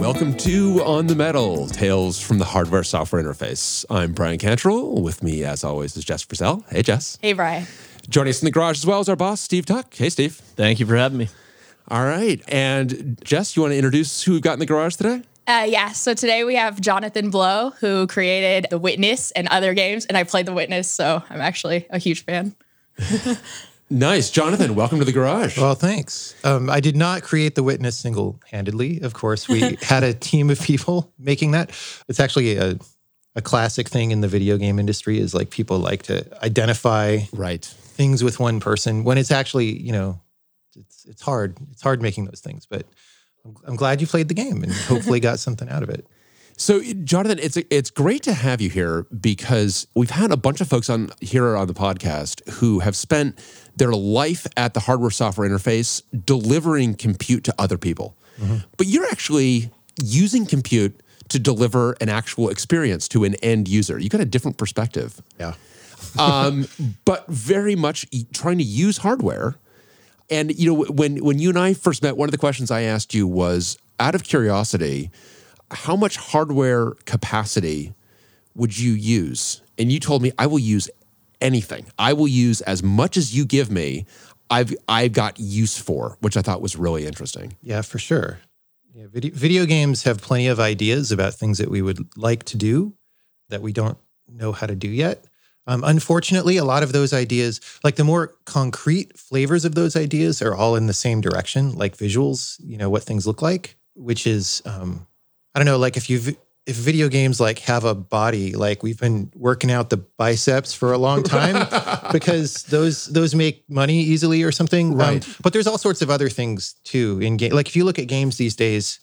Welcome to On the Metal, Tales from the Hardware Software Interface. I'm Bryan Cantrill. With me, as always, is Jess Frazelle. Hey, Jess. Hey, Bryan. Joining us in the garage as well as our boss, Steve Tuck. Hey, Steve. Thank you for having me. All right. And Jess, you want to introduce who we've got in the garage today? Uh, yeah, so today we have Jonathan Blow, who created The Witness and other games, and I played The Witness, so I'm actually a huge fan. Nice. Jonathan, welcome to the garage. Well, thanks. Um, I did not create the witness single handedly. Of course, we had a team of people making that. It's actually a, a classic thing in the video game industry is like people like to identify right. things with one person when it's actually, you know, it's, it's hard. It's hard making those things, but I'm, glad you played the game and hopefully got something out of it. So, Jonathan, it's it's great to have you here because we've had a bunch of folks on here on the podcast who have spent their life at the hardware software interface delivering compute to other people. Mm-hmm. But you're actually using compute to deliver an actual experience to an end user. You got a different perspective. Yeah. um, but very much trying to use hardware. And you know, when when you and I first met, one of the questions I asked you was, out of curiosity, how much hardware capacity would you use? And you told me I will use anything. I will use as much as you give me. I've I've got use for, which I thought was really interesting. Yeah, for sure. Yeah, video, video games have plenty of ideas about things that we would like to do that we don't know how to do yet. Um, unfortunately, a lot of those ideas, like the more concrete flavors of those ideas, are all in the same direction, like visuals. You know what things look like, which is um, I don't know, like if you if video games like have a body, like we've been working out the biceps for a long time because those those make money easily or something. Um, right. Um, but there's all sorts of other things too in game. Like if you look at games these days,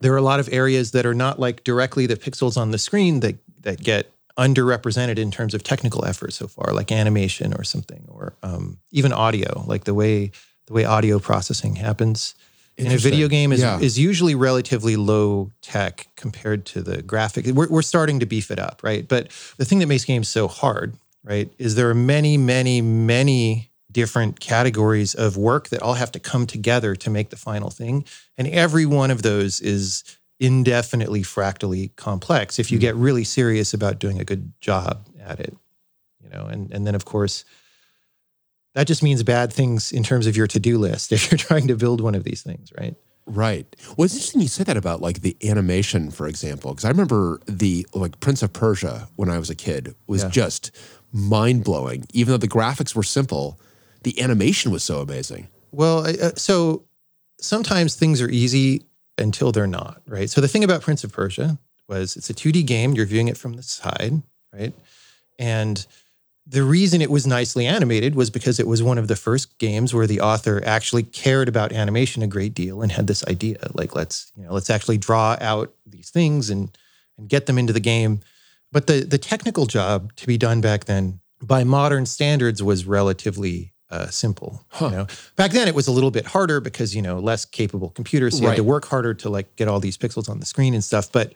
there are a lot of areas that are not like directly the pixels on the screen that that get underrepresented in terms of technical effort so far, like animation or something, or um, even audio, like the way the way audio processing happens in a video game is, yeah. is usually relatively low tech compared to the graphic. We're, we're starting to beef it up, right? But the thing that makes games so hard, right, is there are many, many, many different categories of work that all have to come together to make the final thing. And every one of those is indefinitely fractally complex if you mm-hmm. get really serious about doing a good job at it. You know, and and then of course that just means bad things in terms of your to-do list if you're trying to build one of these things, right? Right. Well, it's interesting you said that about like the animation, for example, because I remember the like Prince of Persia when I was a kid was yeah. just mind blowing. Even though the graphics were simple, the animation was so amazing. Well, uh, so sometimes things are easy until they're not, right? So the thing about Prince of Persia was it's a 2D game. You're viewing it from the side, right? And the reason it was nicely animated was because it was one of the first games where the author actually cared about animation a great deal and had this idea like let's you know let's actually draw out these things and and get them into the game but the the technical job to be done back then by modern standards was relatively uh, simple huh. you know back then it was a little bit harder because you know less capable computers so you right. had to work harder to like get all these pixels on the screen and stuff but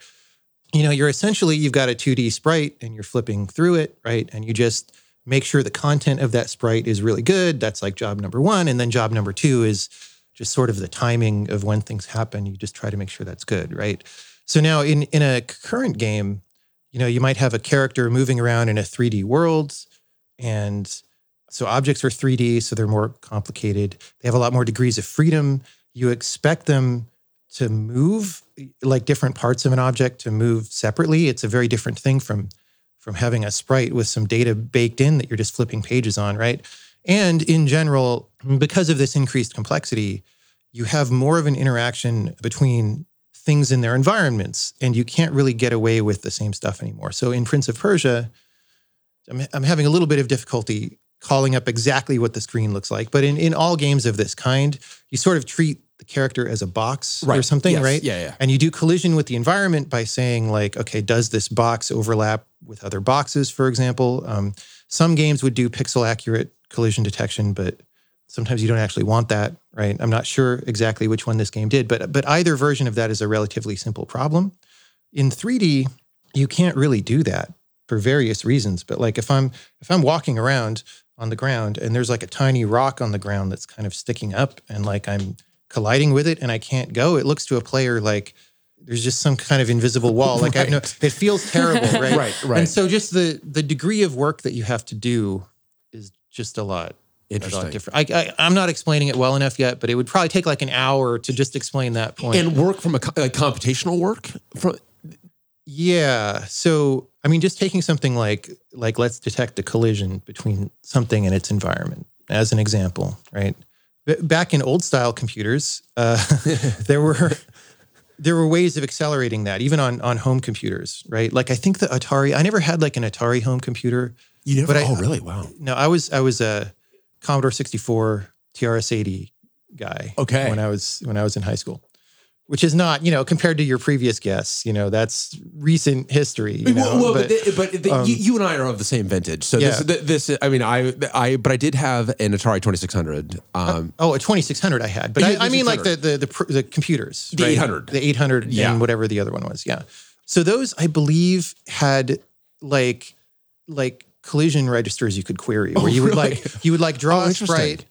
you know, you're essentially you've got a 2D sprite and you're flipping through it, right? And you just make sure the content of that sprite is really good. That's like job number one. And then job number two is just sort of the timing of when things happen. You just try to make sure that's good, right? So now in in a current game, you know, you might have a character moving around in a 3D world and so objects are 3D, so they're more complicated. They have a lot more degrees of freedom. You expect them to move like different parts of an object to move separately. It's a very different thing from from having a sprite with some data baked in that you're just flipping pages on, right? And in general, because of this increased complexity, you have more of an interaction between things in their environments, and you can't really get away with the same stuff anymore. So in Prince of Persia, I'm, I'm having a little bit of difficulty calling up exactly what the screen looks like. But in, in all games of this kind, you sort of treat the character as a box right. or something, yes. right? Yeah, yeah. And you do collision with the environment by saying like, okay, does this box overlap with other boxes, for example? Um, some games would do pixel accurate collision detection, but sometimes you don't actually want that, right? I'm not sure exactly which one this game did, but but either version of that is a relatively simple problem. In 3D, you can't really do that. for various reasons. But like if I'm if I'm walking around on the ground and there's like a tiny rock on the ground that's kind of sticking up and like I'm colliding with it and I can't go, it looks to a player like there's just some kind of invisible wall. Like I have no, it feels terrible, right? Right, right. And so just the the degree of work that you have to do is just a lot. A Interesting. lot different. I, I, I'm not explaining it well enough yet, but it would probably take like an hour to just explain that point. And work from a like computational work from Yeah. So, I mean, just taking something like like let's detect a collision between something and its environment as an example, right? Back in old style computers, uh, there were there were ways of accelerating that, even on on home computers, right? Like I think the Atari. I never had like an Atari home computer. you never. But I- oh, really? Wow. No, I was I was a Commodore 64 TRS-80 guy. Okay. When I was when I was in high school, which is not you know compared to your previous guests, you know that's recent history. You know, well, well, but, but- the- but the, you, you and I are of the same vintage. So Yeah. this, this, I mean, I, I, but I did have an Atari Twenty Six Hundred. Um, Oh, a 2600 I had, but Yeah, I, I mean like the the the, the computers, The right? 800. the 800, Yeah. and whatever the other one was. Yeah, so those I believe had like like collision registers you could query, where Oh, you would really? like you would like draw Oh, a sprite,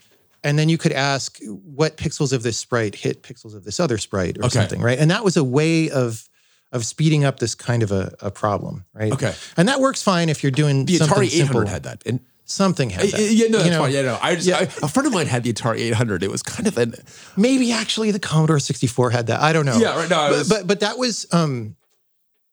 and then you could ask what pixels of this sprite hit pixels of this other sprite or Okay. something, right? And that was a way of of speeding up this kind of a, a problem, right? Okay. and that works fine if you're doing the something Atari Eight simple. Had that. And something had that. yeah, no, you that's know? fine. Yeah, no. I just, I, a friend of mine had the Atari Eight Hundred. It was kind of an. Maybe actually the Commodore 64 had that. I don't know. Yeah, right, no, I but, was- but but that was um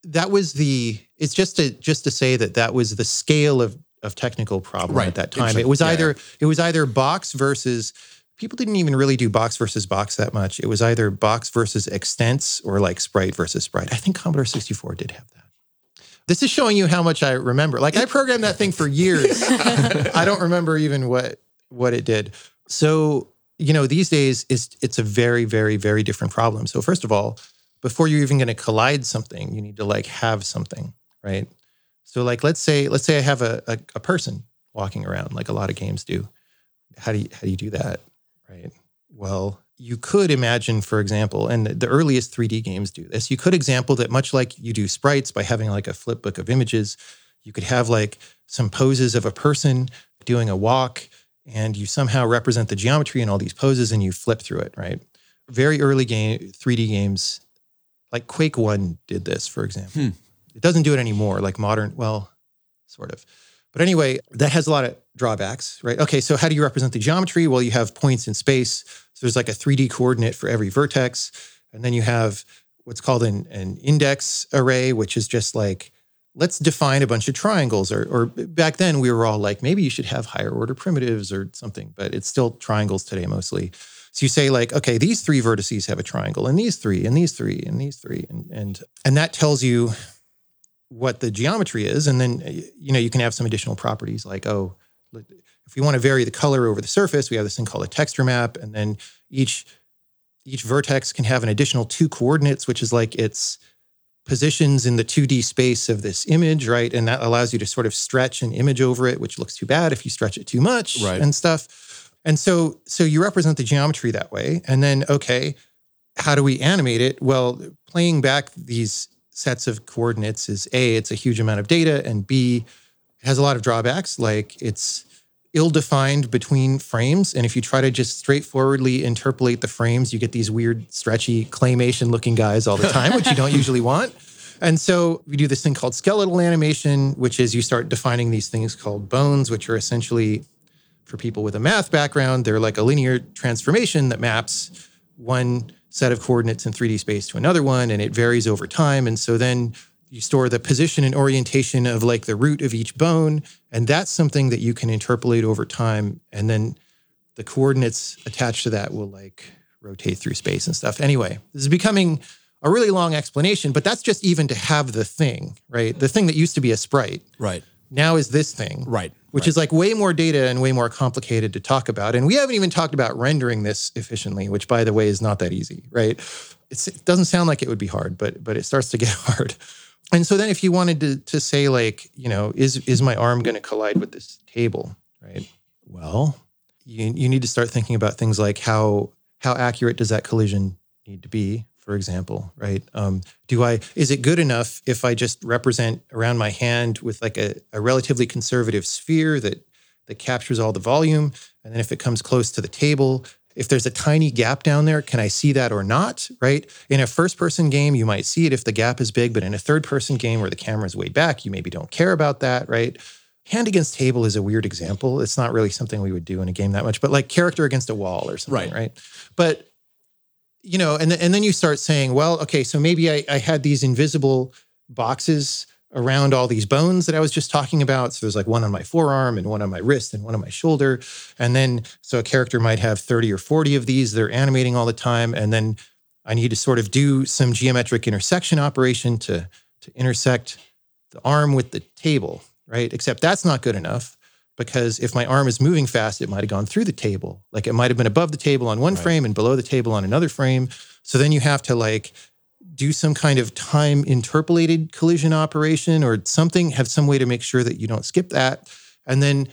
that was the it's just to just to say that that was the scale of of technical problem Right. at that time. Interesting. It was Yeah, either it was either box versus people didn't even really do box versus box that much. It was either box versus extents or like sprite versus sprite. I think Commodore 64 did have that. This is showing you how much I remember. Like I programmed that thing for years. I don't remember even what what it did. So, you know, these days it's it's a very, very, very different problem. So first of all, before you're even going to collide something, you need to like have something, right? So like let's say let's say I have a, a, a person walking around, like a lot of games do. How do you how do you do that? Right. Well, you could imagine, for example, and the earliest 3D games do this. You could example that much like you do sprites by having like a flip book of images, you could have like some poses of a person doing a walk, and you somehow represent the geometry in all these poses and you flip through it, right? Very early game 3D games, like Quake 1 did this, for example. Hmm. It doesn't do it anymore, like modern, well, sort of. But anyway, that has a lot of drawbacks, right? Okay, so how do you represent the geometry? Well, you have points in space. So there's like a 3D coordinate for every vertex. And then you have what's called an, an index array, which is just like, let's define a bunch of triangles. Or, or back then, we were all like, maybe you should have higher order primitives or something, but it's still triangles today mostly. So you say like, okay, these three vertices have a triangle, and these three, and these three, and these three, and and and that tells you what the geometry is, and then eh, you know you can have some additional properties like oh, if we want to vary the color over the surface, we have this thing called a texture map, and then each each vertex can have an additional two coordinates, which is like its positions in the 2D space of this image, right? And that allows you to sort of stretch an image over it, which looks too bad if you stretch it too much Right. and stuff. And so so you represent the geometry that way. And then okay, how do we animate it? Well, playing back these sets of coordinates is A, it's a huge amount of data, and B, it has a lot of drawbacks, like it's ill-defined between frames. And if you try to just straightforwardly interpolate the frames, you get these weird, stretchy, claymation-looking guys all the time, which you don't usually want. And so we do this thing called skeletal animation, which is you start defining these things called bones, which are essentially for people with a math background, they're like a linear transformation that maps one set of coordinates in 3D space to another one, and it varies over time. And so then you store the position and orientation of like the root of each bone, and that's something that you can interpolate over time. And then the coordinates attached to that will like rotate through space and stuff. Anyway, this is becoming a really long explanation, but that's just even to have the thing, right? The thing that used to be a sprite Right. now is this thing Right. Which is like way more data and way more complicated to talk about. And we haven't even talked about rendering this efficiently, which by the way is not that easy, right? It's, it doesn't sound like it would be hard, but but it starts to get hard. And so then if you wanted to to say like, you know, is is my arm going to collide with this table, right? Well, you you need to start thinking about things like how how accurate does that collision need to be for example, right? Um, do I is it good enough if I just represent around my hand with like a, a relatively conservative sphere that that captures all the volume, and then if it comes close to the table, if there's a tiny gap down there, can I see that or not? Right? In a first person game, you might see it if the gap is big, but in a third person game where the camera is way back, you maybe don't care about that, right? Hand against table is a weird example. It's not really something we would do in a game that much, but like character against a wall or something, Right. right? But you know, and, and then you start saying, well, okay, so maybe I, I had these invisible boxes around all these bones that I was just talking about. So there's like one on my forearm and one on my wrist and one on my shoulder. And then, so a character might have 30 or 40 of these. They're animating all the time. And then I need to sort of do some geometric intersection operation to, to intersect the arm with the table, right? Except that's not good enough because if my arm is moving fast, it might have gone through the table. Like it might have been above the table on one Right. frame and below the table on another frame. So then you have to like do some kind of time interpolated collision operation or something, have some way to make sure that you don't skip that. And then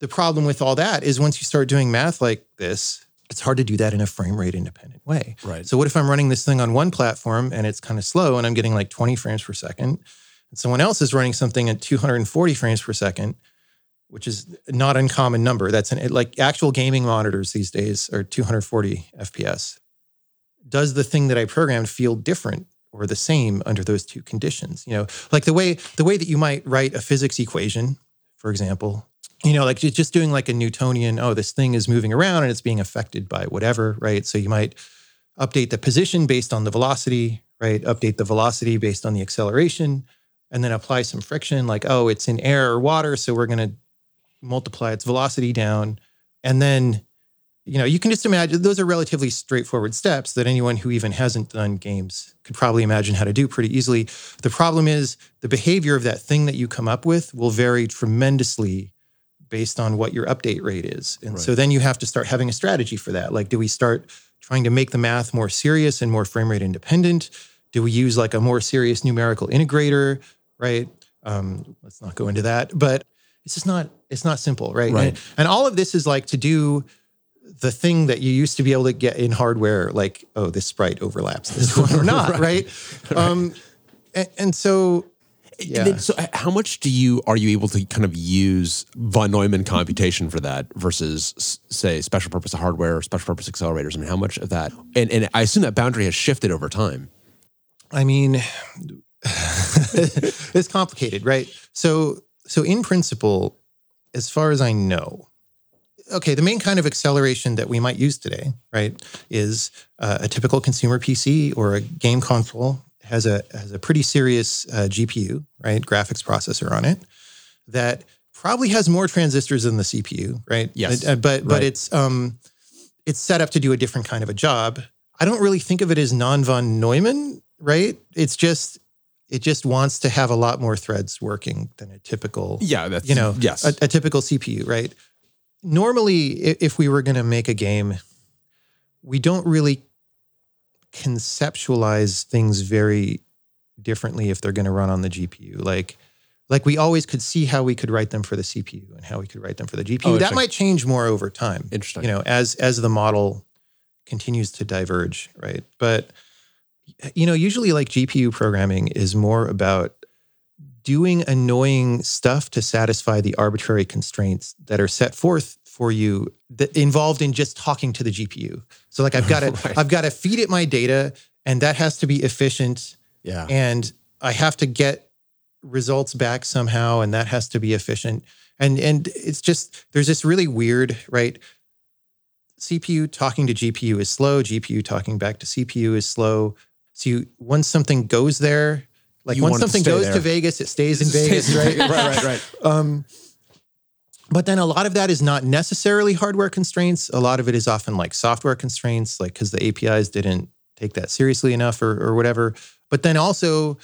the problem with all that is once you start doing math like this, it's hard to do that in a frame rate independent way. Right. So what if I'm running this thing on one platform and it's kind of slow and I'm getting like 20 frames per second, and someone else is running something at 240 frames per second, which is not uncommon number. That's an like actual gaming monitors these days are 240 FPS. Does the thing that I programmed feel different or the same under those two conditions? You know, like the way the way that you might write a physics equation, for example, you know, like just doing like a Newtonian, oh, this thing is moving around and it's being affected by whatever, right? So you might update the position based on the velocity, right? Update the velocity based on the acceleration, and then apply some friction, like, oh, it's in air or water, so we're going to multiply its velocity down. And then, you know, you can just imagine those are relatively straightforward steps that anyone who even hasn't done games could probably imagine how to do pretty easily. The problem is the behavior of that thing that you come up with will vary tremendously based on what your update rate is. And so then you have to start having a strategy for that. Like, do we start trying to make the math more serious and more frame rate independent? Do we use like a more serious numerical integrator? Right. Um, let's not go into that, but it's just not it's not simple, right? Right. And, and all of this is like to do the thing that you used to be able to get in hardware, like oh, this sprite overlaps this one or not, right? Um, and, and so yeah. Then, so how much do you are you able to kind of use von Neumann computation for that versus say special purpose hardware or special purpose accelerators? I mean, how much of that? And and I assume that boundary has shifted over time. I mean, it's complicated, right? So, so in principle, as far as I know, okay, the main kind of acceleration that we might use today, right, is uh, a typical consumer PC or a game console has a has a pretty serious uh, GPU, right, graphics processor on it that probably has more transistors than the CPU, right? Yes. Uh, but but Right. it's um it's set up to do a different kind of a job. I don't really think of it as non von Neumann, right? It's just it just wants to have a lot more threads working than a typical Yeah, that's you know yes, a, a typical CPU, right? Normally, if we were going to make a game, we don't really conceptualize things very differently if they're going to run on the GPU. Like, like we always could see how we could write them for the CPU and how we could write them for the GPU. Oh, that might change more over time. Interesting. You know, as as the model continues to diverge, right? But you know, usually like GPU programming is more about doing annoying stuff to satisfy the arbitrary constraints that are set forth for you that involved in just talking to the GPU. So like I've got to Right. I've got to feed it my data and that has to be efficient yeah, and I have to get results back somehow and that has to be efficient. And and it's just there's this really weird, right? CPU talking to GPU is slow, GPU talking back to CPU is slow. So you once something goes there, like You once it to something goes there. to Vegas, it stays in Vegas, right, right? right, right, right. Um, but then a lot of that is not necessarily hardware constraints. A lot of it is often like software constraints, like because the APIs didn't take that seriously enough or, or whatever. But then also,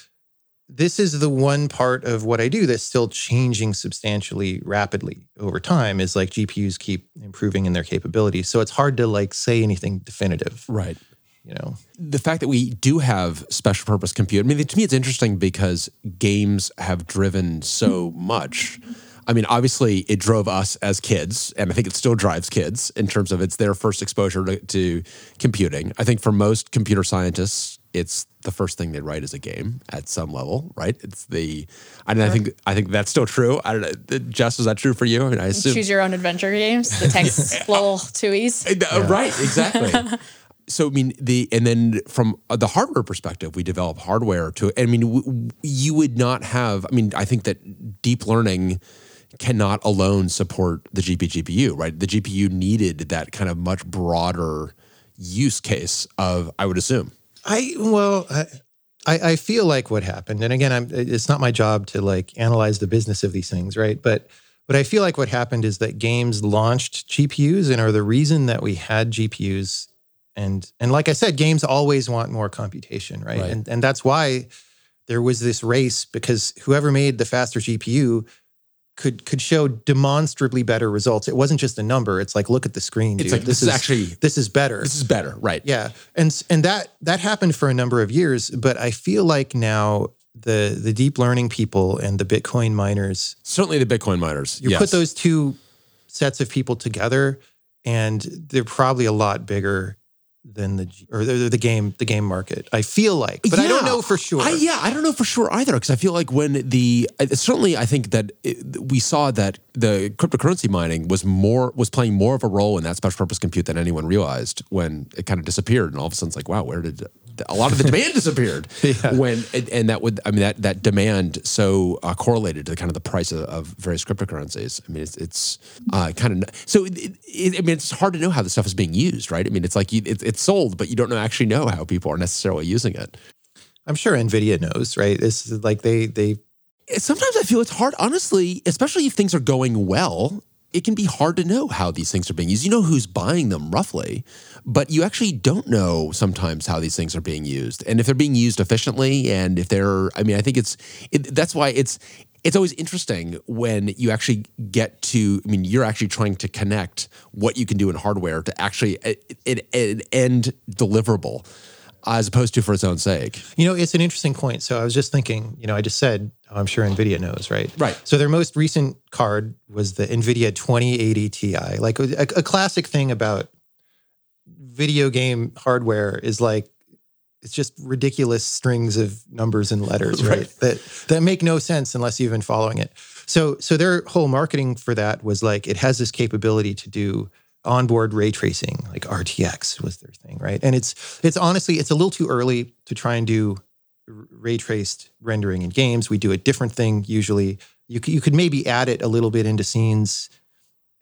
this is the one part of what I do that's still changing substantially rapidly over time is like GPUs keep improving in their capabilities. So it's hard to like say anything definitive, Right. You know? the fact that we do have special purpose compute, I mean, to me, it's interesting because games have driven so much. I mean, obviously, it drove us as kids, and I think it still drives kids in terms of it's their first exposure to, to computing. I think for most computer scientists, it's the first thing they write is a game at some level, right? It's the, and I think I think that's still true. I don't know, Jess, is that true for you? I mean, I assume Choose your own adventure games, the text little tuies. Uh, Right, exactly. so I mean the and then from uh, the hardware perspective, we develop hardware to. I mean, w- you would not have. I mean, I think that deep learning cannot alone support the GP GPU. Right, the GPU needed that kind of much broader use case of. I would assume. I well, I, I I feel like what happened, and again, I'm it's not my job to like analyze the business of these things, right? But but I feel like what happened is that games launched GPUs and are the reason that we had GPUs. And and like I said, games always want more computation, right? Right. And and that's why there was this race because whoever made the faster GPU could could show demonstrably better results. It wasn't just a number. It's like look at the screen. It's like this, is actually this is better. this is better. Right. Yeah, and and that that happened for a number of years, but I feel like now the the deep learning people and the Bitcoin miners, Certainly the Bitcoin miners. you yes. put those two sets of people together, and they're probably a lot bigger than the or the, the game the game market. I feel like, but I don't know for sure. I, yeah, I don't know for sure either because I feel like when the certainly I think that it, we saw that the cryptocurrency mining was more was playing more of a role in that special purpose compute than anyone realized when it kind of disappeared and all of a sudden it's like wow where did a lot of the demand disappeared Yeah. when and, and that would I mean that that demand so uh, correlated to the kind of the price of, of various cryptocurrencies. I mean it's it's uh, kind of so it, it, I mean it's hard to know how this stuff is being used, right? I mean it's like you, it, it's sold, but you don't know actually know how people are necessarily using it. I'm sure Nvidia knows, right? This is like they they sometimes I feel it's hard, honestly, especially if things are going well. It can be hard to know how these things are being used. You know who's buying them roughly, but you actually don't know sometimes how these things are being used and if they're being used efficiently. And if they're, I mean, I think it's it, that's why it's it's always interesting when you actually get to. I mean, you're actually trying to connect what you can do in hardware to actually an an end deliverable, as opposed to for its own sake. You know, it's an interesting point. So I was just thinking, you know, I just said, I'm sure NVIDIA knows, right? Right. So their most recent card was the NVIDIA 2080 Ti. Like a, a classic thing about video game hardware is like, it's just ridiculous strings of numbers and letters, right? Right. That that make no sense unless you've been following it. So so their whole marketing for that was like it has this capability to do onboard ray tracing, like RTX was their thing, right? And it's it's honestly it's a little too early to try and do ray traced rendering in games. We do a different thing usually. You could, you could maybe add it a little bit into scenes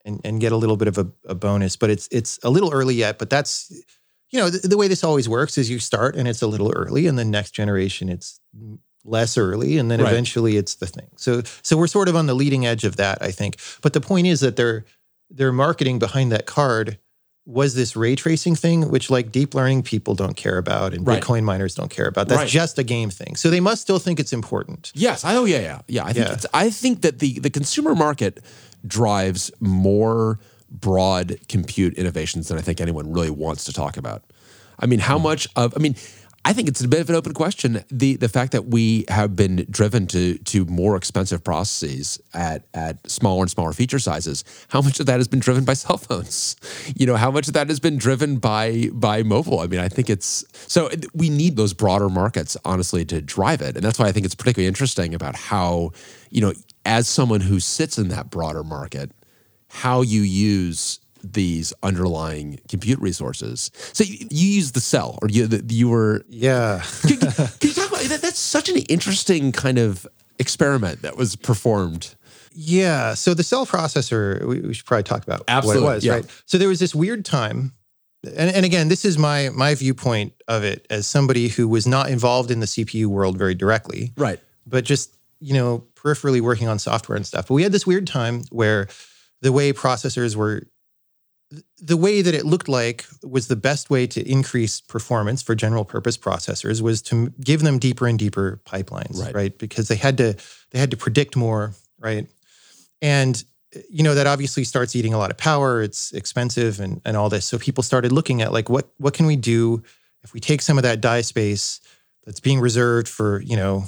and, and get a little bit of a, a bonus, but it's it's a little early yet. But that's you know the, the way this always works is you start and it's a little early, and then next generation it's less early, and then Right. eventually it's the thing. So so we're sort of on the leading edge of that, I think. But the point is that their their marketing behind that card was this ray tracing thing, which like deep learning people don't care about and Right. Bitcoin miners don't care about. That's Right. just a game thing. So they must still think it's important. Yes. I, oh yeah, yeah, yeah. I think Yeah. It's, I think that the the consumer market drives more broad compute innovations than I think anyone really wants to talk about. I mean, how hmm. much of I mean, I think it's a bit of an open question. The the fact that we have been driven to to more expensive processes at at smaller and smaller feature sizes, how much of that has been driven by cell phones? You know, how much of that has been driven by by mobile? I mean, I think it's so we need those broader markets honestly to drive it. And that's why I think it's particularly interesting about how, you know, as someone who sits in that broader market, how you use these underlying compute resources. So you, you use the cell, or you the, you were. Yeah. Can, can you talk about that? That's such an interesting kind of experiment that was performed. Yeah. So the cell processor, we, we should probably talk about Absolutely, what it was, yeah. right? So there was this weird time, and, and again, this is my my viewpoint of it as somebody who was not involved in the CPU world very directly, Right. but just you know peripherally working on software and stuff. But we had this weird time where the way processors were. The way that it looked like was the best way to increase performance for general purpose processors was to give them deeper and deeper pipelines, Right. right? Because they had to they had to predict more, right? And you know that obviously starts eating a lot of power. It's expensive and and all this. So people started looking at like what what can we do if we take some of that die space that's being reserved for you know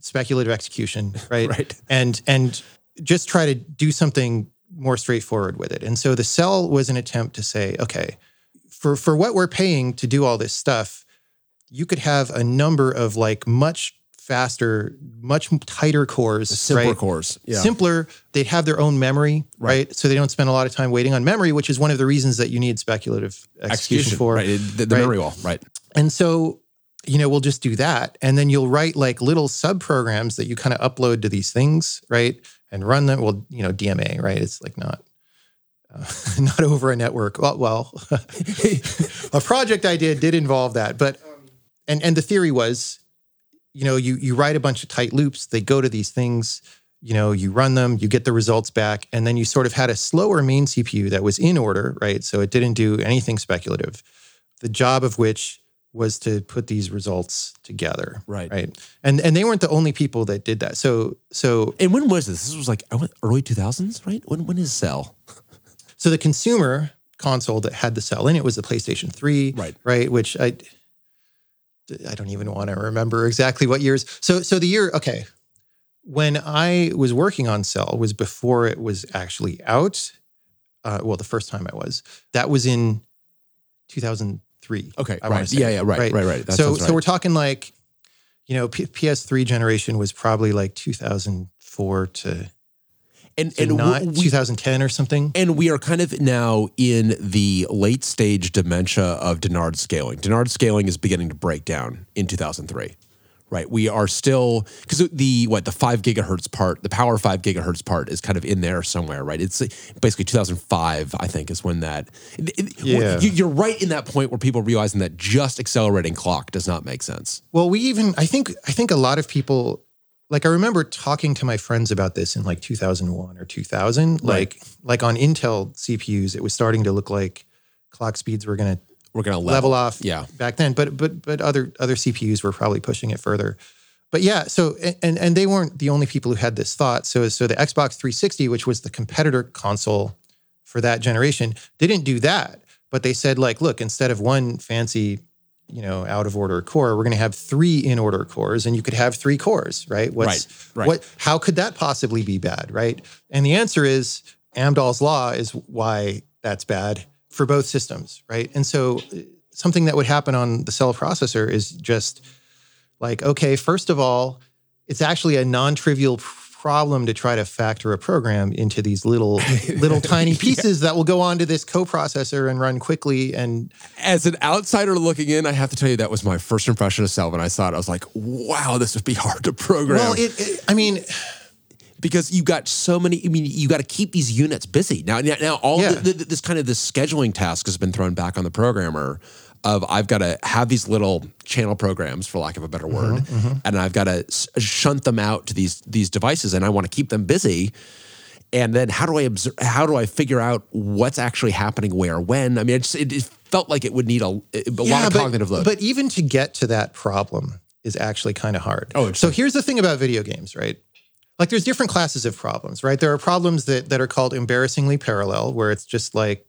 speculative execution, right? Right. And and just try to do something more straightforward with it. And so the cell was an attempt to say, okay, for for what we're paying to do all this stuff, you could have a number of like much faster, much tighter cores, Simpler right? cores. Yeah. Simpler. They'd have their own memory, Right. right. So they don't spend a lot of time waiting on memory, which is one of the reasons that you need speculative execution, for. Right. The, the memory wall. Right. And so, you know, we'll just do that. And then you'll write like little sub programs that you kind of upload to these things, right? And run them. Well, you know, DMA, right? It's like not. Uh, not over a network. Well, well a project I did did involve that, but and and the theory was, you know, you you write a bunch of tight loops. They go to these things. You know, you run them, you get the results back, and then you sort of had a slower main CPU that was in order, right? So it didn't do anything speculative. The job of which was to put these results together, Right. Right, and and they weren't the only people that did that. So so And when was this? This was like went early 2000s, right? When when is Cell? So the consumer console that had the cell in it was the PlayStation 3, Right. Right, which I I don't even want to remember exactly what years. So so the year okay. When I was working on Cell was before it was actually out. Uh, well, the first time I was. That was in 2003. Okay. I right. Yeah. Yeah. Right. Right. Right. Right. That so sounds so we're talking like you know P- PS3 generation was probably like 2004 to, and and not we, 2010 or something. and we are kind of now in the late stage dementia of Dennard scaling. Dennard scaling is beginning to break down in 2003. Right, we are still because the what the five gigahertz part, the power five gigahertz part is kind of in there somewhere, right? It's basically 2005, I think, is when that. it- Yeah. you- you're right in that point where people are realizing that just accelerating clock does not make sense. Well, we even I think I think a lot of people like I remember talking to my friends about this in like 2001 or 2000 like like on Intel CPUs it was starting to look like clock speeds were going to We're gonna level, level, off Yeah, back then but but but other other CPUs were probably pushing it further. But yeah, so and and they weren't the only people who had this thought. So so the Xbox 360 which was the competitor console for that generation didn't do that, but they said like look, instead of one fancy you know, out of order core, we're going to have three in order cores, and you could have three cores, right? What's, Right, right. What? How could that possibly be bad, right? And the answer is Amdahl's law is why that's bad for both systems, right? And so, uh, something that would happen on the cell processor is just like, okay, first of all, it's actually a non-trivial problem to try to factor a program into these little little tiny pieces that will go onto this coprocessor and run quickly and as an outsider looking in, I have to tell you that was my first impression of Cell. When I saw it, I was like, "Wow, this would be hard to program." well it, it i mean because you've got so many. I mean, you got to keep these units busy now. Now, now all Yeah. the, the, this kind of this scheduling task has been thrown back on the programmer. Of I've got to have these little channel programs, for lack of a better word, mm-hmm, mm-hmm. and I've got to shunt them out to these these devices, and I want to keep them busy. And then how do I observe? How do I figure out what's actually happening where when? I mean, it, just, it, it felt like it would need a, a lot of but, cognitive load. But even to get to that problem is actually kind of hard. Oh, so here's the thing about video games, right? Like there's different classes of problems, right? There are problems that that are called embarrassingly parallel, where it's just like,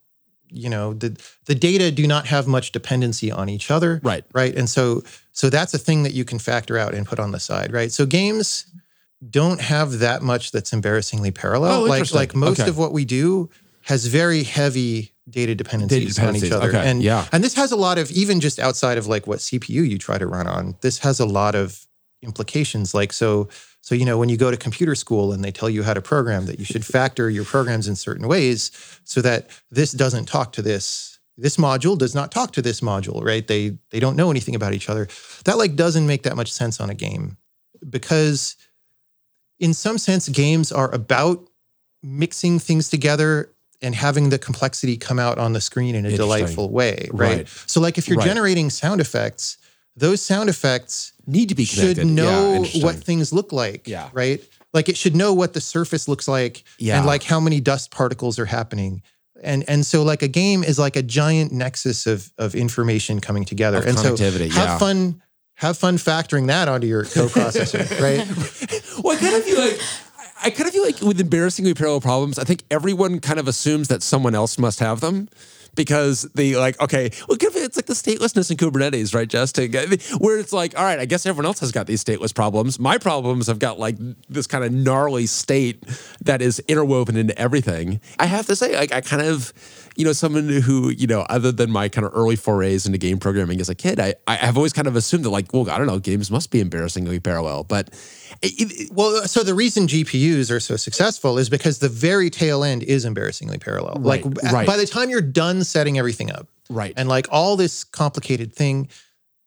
you know, the the data do not have much dependency on each other. Right. Right. And so so that's a thing that you can factor out and put on the side, right? So games don't have that much that's embarrassingly parallel. Oh, like like most Okay. of what we do has very heavy data dependencies, on each other. Okay. And Yeah. and this has a lot of even just outside of like what CPU you try to run on. This has a lot of implications. Like so so you know when you go to computer school and they tell you how to program that you should factor your programs in certain ways so that this doesn't talk to this this module does not talk to this module, right? They they don't know anything about each other. That like doesn't make that much sense on a game because in some sense games are about mixing things together and having the complexity come out on the screen in a delightful way, right? Right. So like if you're Right. generating sound effects, those sound effects Need to be should connected. Yeah, know interesting. what things look like, Yeah. right? Like it should know what the surface looks like Yeah. and like how many dust particles are happening. And and so like a game is like a giant nexus of of information coming together. Of and so have yeah. fun have fun factoring that onto your co-processor, right? Well, I kind of feel like I kind of feel like with embarrassingly parallel problems, I think everyone kind of assumes that someone else must have them because the like okay, well, it's like the statelessness in Kubernetes, right, Justin? Where it's like, all right, I guess everyone else has got these stateless problems. My problems have got like this kind of gnarly state that is interwoven into everything. I have to say, like, I kind of you know, someone who, you know, other than my kind of early forays into game programming as a kid, I, I have always kind of assumed that, like, well, I don't know, games must be embarrassingly parallel. But it, it, well, uh, so the reason GPUs are so successful is because the very tail end is embarrassingly parallel. Right, like, right. by the time you're done setting everything up, right, and like all this complicated thing,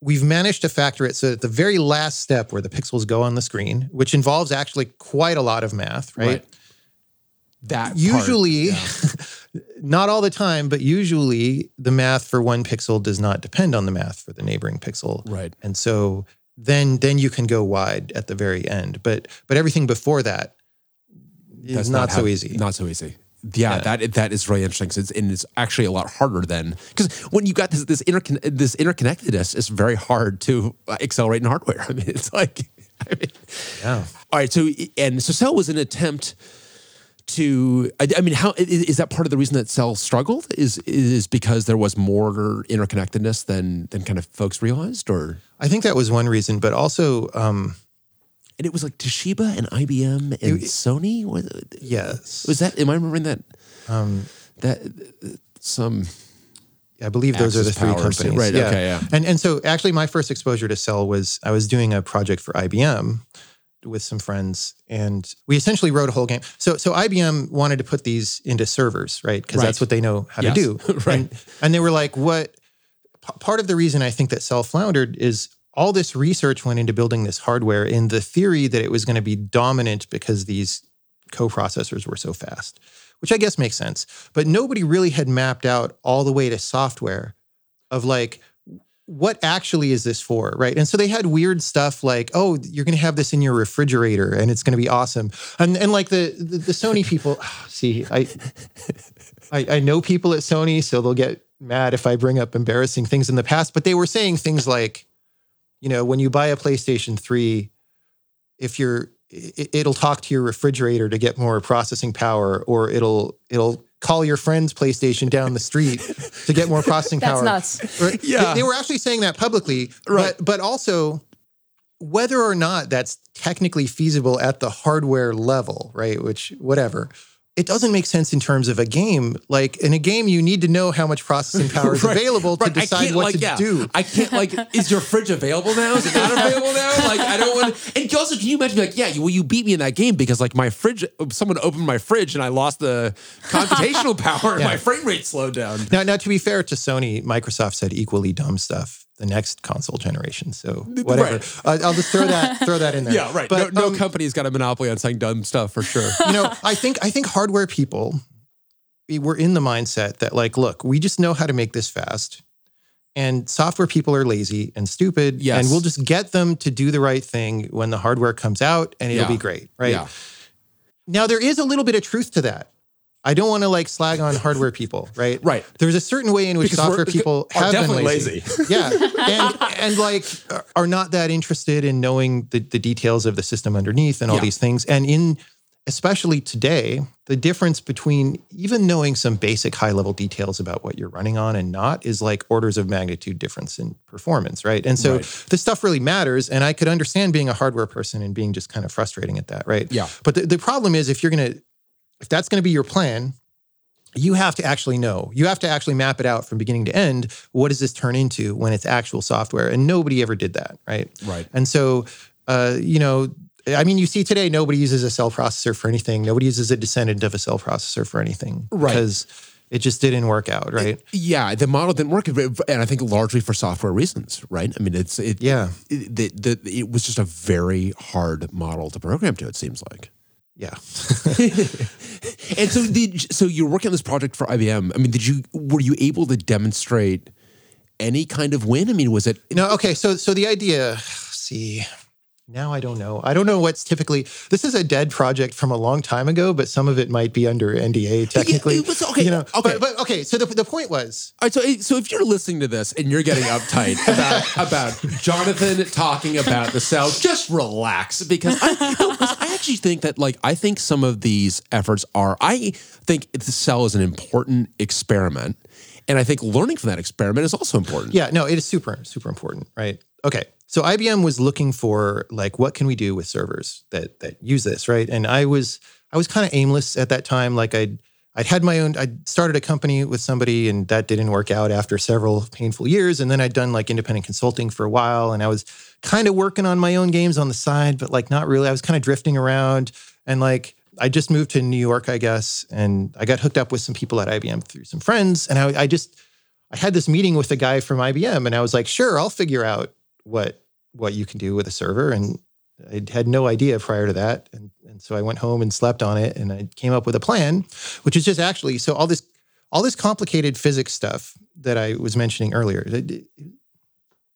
we've managed to factor it so that the very last step where the pixels go on the screen, which involves actually quite a lot of math, right? right. That usually, yeah. not all the time, but usually the math for one pixel does not depend on the math for the neighboring pixel. Right. And so then then you can go wide at the very end. But but everything before that is That's not, not so easy. Not so easy. Yeah, yeah, that that is really interesting. It's, and it's actually a lot harder than because when you got this this intercon- this interconnectedness, it's very hard to uh, accelerate in hardware. I mean, it's like, I mean, yeah. All right, so and so Cell was an attempt to I, I, mean how is that part of the reason that cell struggled is is because there was more interconnectedness than than kind of folks realized or i think that was one reason but also um and it was like toshiba and ibm and it, sony was, yes was that am i remembering that um that some I believe those are the three companies. Right. Yeah. Okay. Yeah. And and so actually, my first exposure to Cell was I was doing a project for IBM, with some friends and we essentially wrote a whole game. So so IBM wanted to put these into servers, right? Because right. that's what they know how yes. to do. right. And, and, they were like, what p- part of the reason I think that Cell floundered is all this research went into building this hardware in the theory that it was going to be dominant because these co-processors were so fast, which I guess makes sense. But nobody really had mapped out all the way to software of like what actually is this for right? And so they had weird stuff like oh you're going to have this in your refrigerator and it's going to be awesome. And and like the the, the sony people ah, see I, I i know people at sony so they'll get mad if i bring up embarrassing things in the past but they were saying things like you know when you buy a playstation 3 if you're it'll talk to your refrigerator to get more processing power or it'll it'll call your friend's PlayStation down the street to get more processing That's power. That's nuts. Right? Yeah. They, they, were actually saying that publicly, right. but, but also whether or not that's technically feasible at the hardware level, right? Which, whatever it doesn't make sense in terms of a game. Like in a game, you need to know how much processing power is right, available right. to decide what like, to yeah, do. I can't like, is your fridge available now? Is it not available now? Like, I don't want. to... And also, can you imagine? Like, yeah, well, you beat me in that game because like my fridge, someone opened my fridge and I lost the computational power and my frame rate slowed down. Now, now to be fair to Sony, Microsoft said equally dumb stuff the next console generation. So whatever. Right. Uh, I'll just throw that throw that in there. Yeah, right. But, no, no um, company's got a monopoly on saying dumb stuff for sure. you know, I think I think hardware people were in the mindset that like, look, we just know how to make this fast. And software people are lazy and stupid. Yes. And we'll just get them to do the right thing when the hardware comes out and it'll yeah. be great. Right. Yeah. Now there is a little bit of truth to that. I don't want to like slag on hardware people, right? Right. There's a certain way in which because software people have been lazy. lazy. yeah. And and like are not that interested in knowing the, the details of the system underneath and all yeah. these things. And in especially today, the difference between even knowing some basic high level details about what you're running on and not is like orders of magnitude difference in performance, right? And so right. this stuff really matters. And I could understand being a hardware person and being just kind of frustrating at that, right? Yeah. But the, the problem is if you're going to if that's going to be your plan, you have to actually know. You have to actually map it out from beginning to end. What does this turn into when it's actual software? And nobody ever did that, right? Right. And so, uh, you know, I mean, you see today nobody uses a cell processor for anything. Nobody uses a descendant of a cell processor for anything, right? Because it just didn't work out, right? It, yeah, the model didn't work, and I think largely for software reasons, right? I mean, it's it. Yeah, it, the, the, it was just a very hard model to program to. It seems like. Yeah. and so did so you're working on this project for IBM. I mean, did you were you able to demonstrate any kind of win? I mean, was it No, okay. So so the idea, see, now I don't know. I don't know what's typically. This is a dead project from a long time ago, but some of it might be under NDA technically. Was, okay, you know, okay, but, but, okay. So the, the point was. All right. So so if you're listening to this and you're getting uptight about about Jonathan talking about the cell, just relax because I, I actually think that like I think some of these efforts are. I think the cell is an important experiment And I think learning from that experiment is also important. Yeah, no, it is super, super important, right? Okay. So IBM was looking for like what can we do with servers that that use this, right? And I was I was kind of aimless at that time. Like I'd I'd had my own, I'd started a company with somebody and that didn't work out after several painful years. And then I'd done like independent consulting for a while and I was kind of working on my own games on the side, but like not really. I was kind of drifting around and like I just moved to New York, I guess, and I got hooked up with some people at IBM through some friends. And I, I just, I had this meeting with a guy from IBM and I was like, sure, I'll figure out what what you can do with a server. And I had no idea prior to that. And, and so I went home and slept on it and I came up with a plan, which is just actually so all this all this complicated physics stuff that I was mentioning earlier.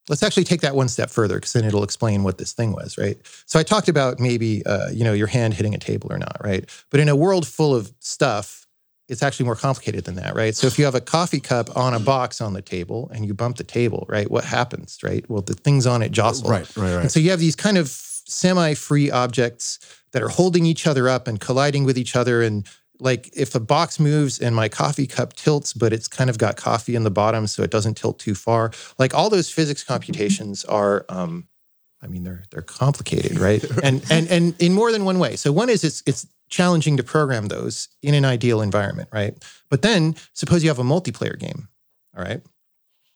Let's actually take that one step further because then it'll explain what this thing was, right? So I talked about maybe uh, you know your hand hitting a table or not, right? But in a world full of stuff, it's actually more complicated than that, right? So if you have a coffee cup on a box on the table and you bump the table, right? What happens, right? Well, the things on it jostle. Right, right, right. And so you have these kind of semi-free objects that are holding each other up and colliding with each other and like if a box moves and my coffee cup tilts but it's kind of got coffee in the bottom so it doesn't tilt too far like all those physics computations are um i mean they're they're complicated right and and and in more than one way so one is it's it's challenging to program those in an ideal environment right but then suppose you have a multiplayer game all right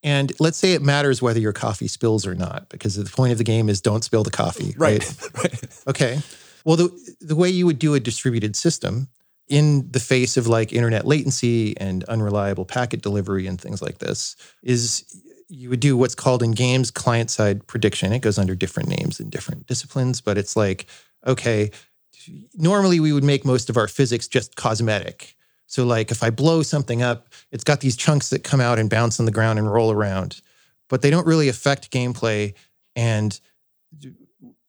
and let's say it matters whether your coffee spills or not, because the point of the game is don't spill the coffee. Right. right. Okay. Well, the, the way you would do a distributed system in the face of like internet latency and unreliable packet delivery and things like this is you would do what's called in games client side prediction. It goes under different names in different disciplines, but it's like, okay, normally we would make most of our physics just cosmetic. So, like, if I blow something up, it's got these chunks that come out and bounce on the ground and roll around, but they don't really affect gameplay. And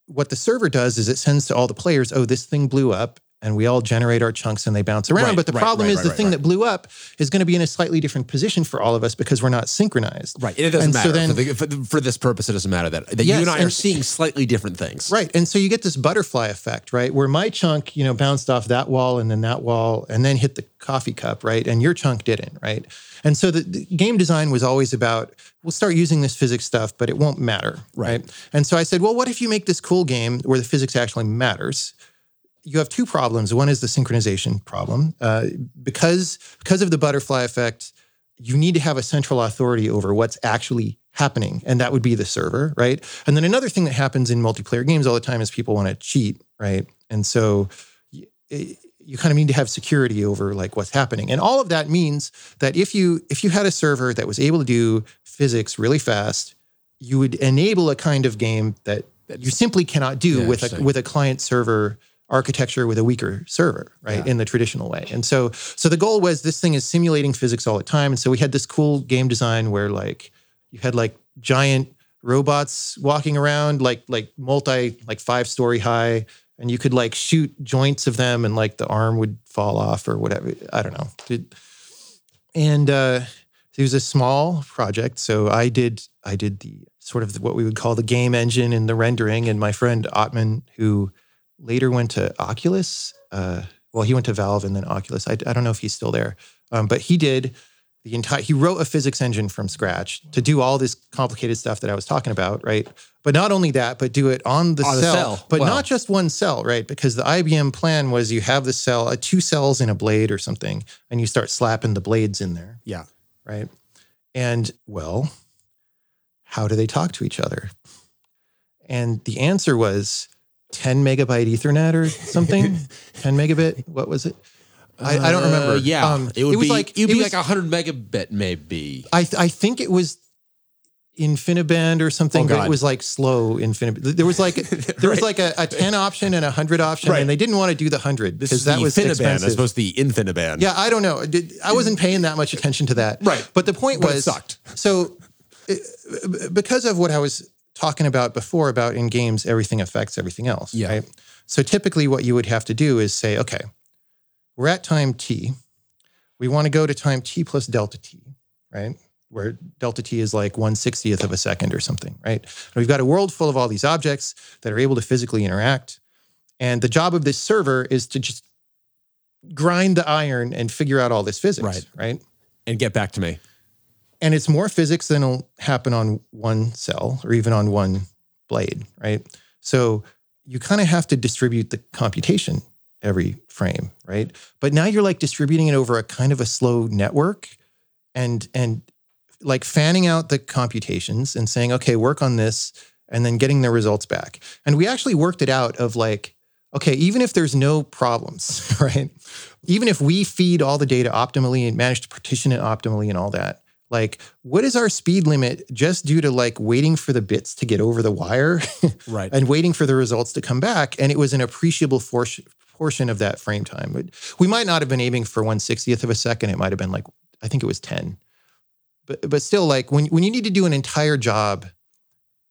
what the server does is it sends to all the players, oh, this thing blew up and we all generate our chunks and they bounce around. Right, but the right, problem right, is the thing that blew up is going to be in a slightly different position for all of us because we're not synchronized. Right. And it doesn't And so then- for, the, for, the- for this purpose, it doesn't matter that, that you and I are seeing slightly different things. Right. And so you get this butterfly effect, right? Where my chunk, you know, bounced off that wall and then that wall and then hit the coffee cup, right? And your chunk didn't, right? And so the, the game design was always about we'll start using this physics stuff, but it won't matter, Right. right? And so I said, well, what if you make this cool game where the physics actually matters? You have two problems. One is the synchronization problem. Uh, because because of the butterfly effect, you need to have a central authority over what's actually happening, and that would be the server, right? And then another thing that happens in multiplayer games all the time is people want to cheat, right? And so it- you kind of need to have security over like what's happening. And all of that means that if you if you had a server that was able to do physics really fast, you would enable a kind of game that you simply cannot do Yeah, with a with a client server architecture with a weaker server, right? In the traditional way. And so so the goal was this thing is simulating physics all the time. And so we had this cool game design where like you had like giant robots walking around like like multi like five story high and you could like shoot joints of them and like the arm would fall off or whatever i don't know and uh it was a small project so i did i did the sort of what we would call the game engine and the rendering and my friend Atman who later went to oculus uh well he went to valve and then oculus i, I don't know if he's still there um, but he did the entire he wrote a physics engine from scratch to do all this complicated stuff that I was talking about, right? But not only that, but do it on the On the cell, cell. but Wow. not just one cell, right? Because the IBM plan was you have the cell, uh, two cells in a blade or something, and you start slapping the blades in there, Yeah. right? And well, how do they talk to each other? And the answer was 10 megabyte Ethernet or something, 10 megabit. What was it? I, I don't remember. Uh, yeah. Um, it would it was be, like it would be was- like 100 megabit, maybe. I th- I think it was InfiniBand or something, Oh, but it was like slow InfiniBand. There was like there was like a, a ten option and a hundred option, Right. and they didn't want to do the hundred because that was InfiniBand expensive. as opposed to the InfiniBand. yeah, I don't know. I wasn't paying that much attention to that. Right. But the point But it was, sucked. So it- because of what I was talking about before about in games, everything affects everything else. Yeah. Right. So typically, what you would have to do is say, okay, we're at time t. We want to go to time t plus delta t, right? Where delta t is like 160th of a second or something, right? And we've got a world full of all these objects that are able to physically interact. And the job of this server is to just grind the iron and figure out all this physics, Right. right? And get back to me. And it's more physics than will happen on one cell or even on one blade, right? So you kind of have to distribute the computation every frame, right? But now you're like distributing it over a kind of a slow network and and like fanning out the computations and saying, okay, work on this, and then getting the results back. And we actually worked it out of like, okay, even if there's no problems, right? Even if we feed all the data optimally and manage to partition it optimally and all that, like what is our speed limit just due to like waiting for the bits to get over the wire Right. and waiting for the results to come back? And it was an appreciable for- portion of that frame time. We might not have been aiming for 160th of a second. It might have been like i think it was 10 but but still like when, when you need to do an entire job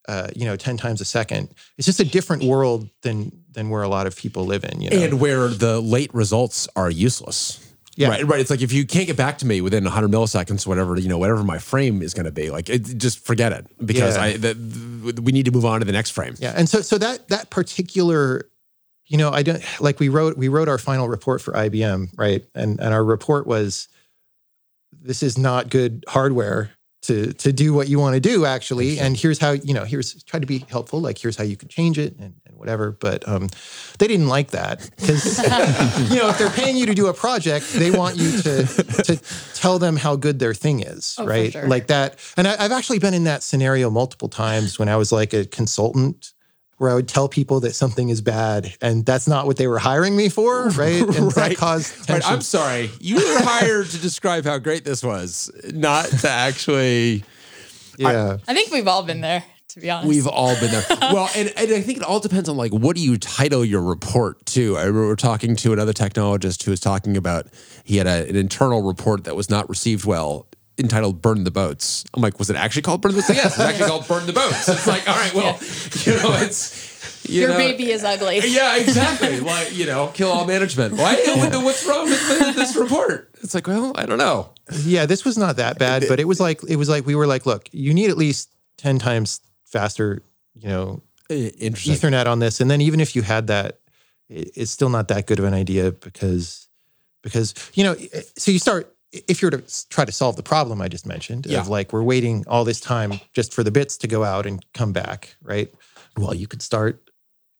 uh, you know 10 times a second it's just a different world than than where a lot of people live in you know? And where the late results are useless. Yeah. Right, right. It's like if you can't get back to me within 100 milliseconds, whatever you know, whatever my frame is going to be, like it, just forget it because Yeah. I the, we need to move on to the next frame. Yeah, and so so that that particular, you know, I don't like we wrote we wrote our final report for IBM, right? And and our report was, this is not good hardware to to do what you want to do actually, and here's how you know here's try to be helpful, like here's how you could change it and whatever. But um, they didn't like that because you know if they're paying you to do a project, they want you to to tell them how good their thing is, Oh, right? sure. Like that. And I, I've actually been in that scenario multiple times when I was like a consultant where I would tell people that something is bad and that's not what they were hiring me for, right? And that Right. caused Right. I'm sorry. You were hired to describe how great this was, not to actually. yeah. I think we've all been there, to be honest. We've all been there. well, and, and I think it all depends on like what do you title your report to. I remember talking to another technologist who was talking about he had a, an internal report that was not received well. Entitled "Burn the Boats." I'm like, was it actually called "Burn the Boats"? Yes, it's actually called "Burn the Boats." It's like, all right, well, you know, it's you Your know, baby is ugly. Yeah, exactly. like you know, kill all management. Why? What's wrong with this report? It's like, well, I don't know. Yeah, this was not that bad, but it was like it was like we were like, look, you need at least 10 times faster, you know, Ethernet on this. And then even if you had that, it's still not that good of an idea because because you know, so you start if you're to try to solve the problem I just mentioned Yeah. of like we're waiting all this time just for the bits to go out and come back, right? Well, you could start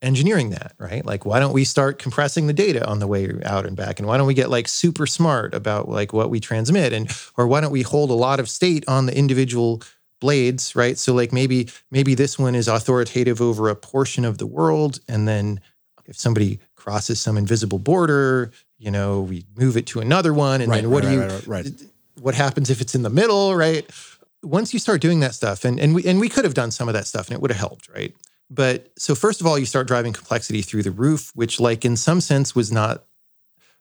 engineering that, right? Like why don't we start compressing the data on the way out and back and why don't we get like super smart about like what we transmit and or why don't we hold a lot of state on the individual blades, right? So like maybe maybe this one is authoritative over a portion of the world and then if somebody crosses some invisible border, you know, we move it to another one and Right, then what right, do you right, what happens if it's in the middle, right? Once you start doing that stuff, and and we and we could have done some of that stuff, and it would have helped, right? But so first of all, you start driving complexity through the roof, which, like in some sense, was not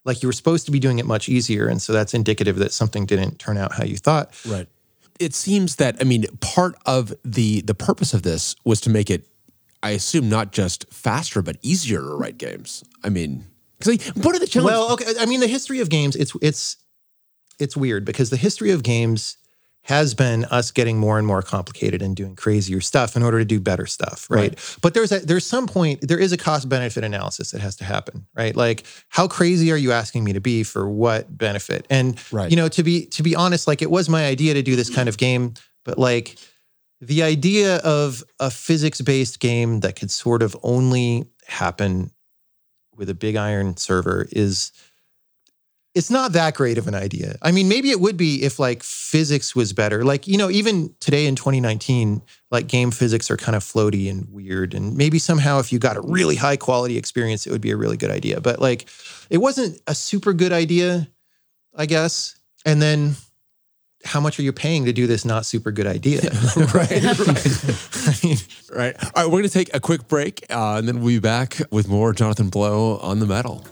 like you were supposed to be doing it much easier, and so that's indicative that something didn't turn out how you thought. Right. It seems that I mean part of the the purpose of this was to make it, I assume, not just faster but easier to write games. I mean, because what are the challenges? Well, okay. I mean, the history of games, it's it's it's weird because the history of games has been us getting more and more complicated and doing crazier stuff in order to do better stuff, right? But there's a there's some point there is a cost benefit analysis that has to happen, right? Like how crazy are you asking me to be for what benefit? And Right. you know, to be to be honest, like it was my idea to do this kind of game, but like the idea of a physics-based game that could sort of only happen with a big iron server is it's not that great of an idea. I mean, maybe it would be if like physics was better. Like, you know, even today in 2019, like game physics are kind of floaty and weird. And maybe somehow if you got a really high quality experience, it would be a really good idea. But like, it wasn't a super good idea, I guess. And then how much are you paying to do this not super good idea? right, right, I mean, right. All right, we're going to take a quick break, uh, and then we'll be back with more Jonathan Blow on the metal.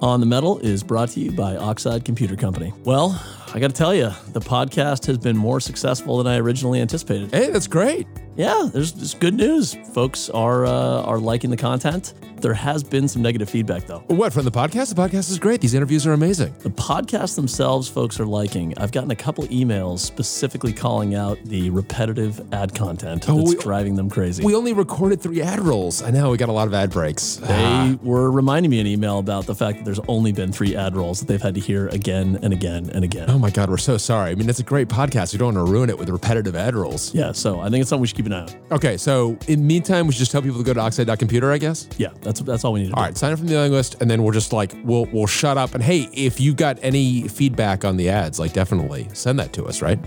On the Metal is brought to you by Oxide Computer Company. Well, I got to tell you, the podcast has been more successful than I originally anticipated. Hey, that's great. Yeah, there's, good news. Folks are uh, are liking the content. There has been some negative feedback though. What from the podcast? The podcast is great. These interviews are amazing. The podcast themselves, folks are liking. I've gotten a couple emails specifically calling out the repetitive ad content that's we- driving them crazy. We only recorded three ad rolls. I know we got a lot of ad breaks. they were reminding me in email about the fact that there's only been three ad rolls that they've had to hear again and again and again. Oh my God, we're so sorry. I mean, it's a great podcast. We don't want to ruin it with repetitive ad rolls. Yeah, so I think it's something we should keep an eye on. Okay, so in the meantime, we should just tell people to go to oxide.computer, I guess. Yeah, that's that's all we need to All do. right, sign up from the mailing list, and then we'll just like we'll we'll shut up. And hey, if you got any feedback on the ads, like definitely send that to us, right?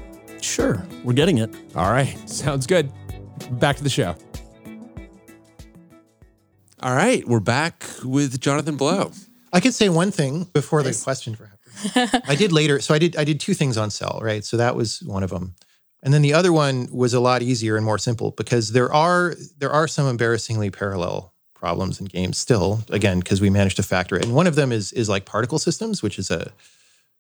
Sure, we're getting it. All right, sounds good. Back to the show. All right, we're back with Jonathan Blow. I could say one thing before the question for I did later. So I did I did two things on cell, right? So that was one of them. And then the other one was a lot easier and more simple because there are there are some embarrassingly parallel problems in games still, again, because we managed to factor it. And one of them is is like particle systems, which is a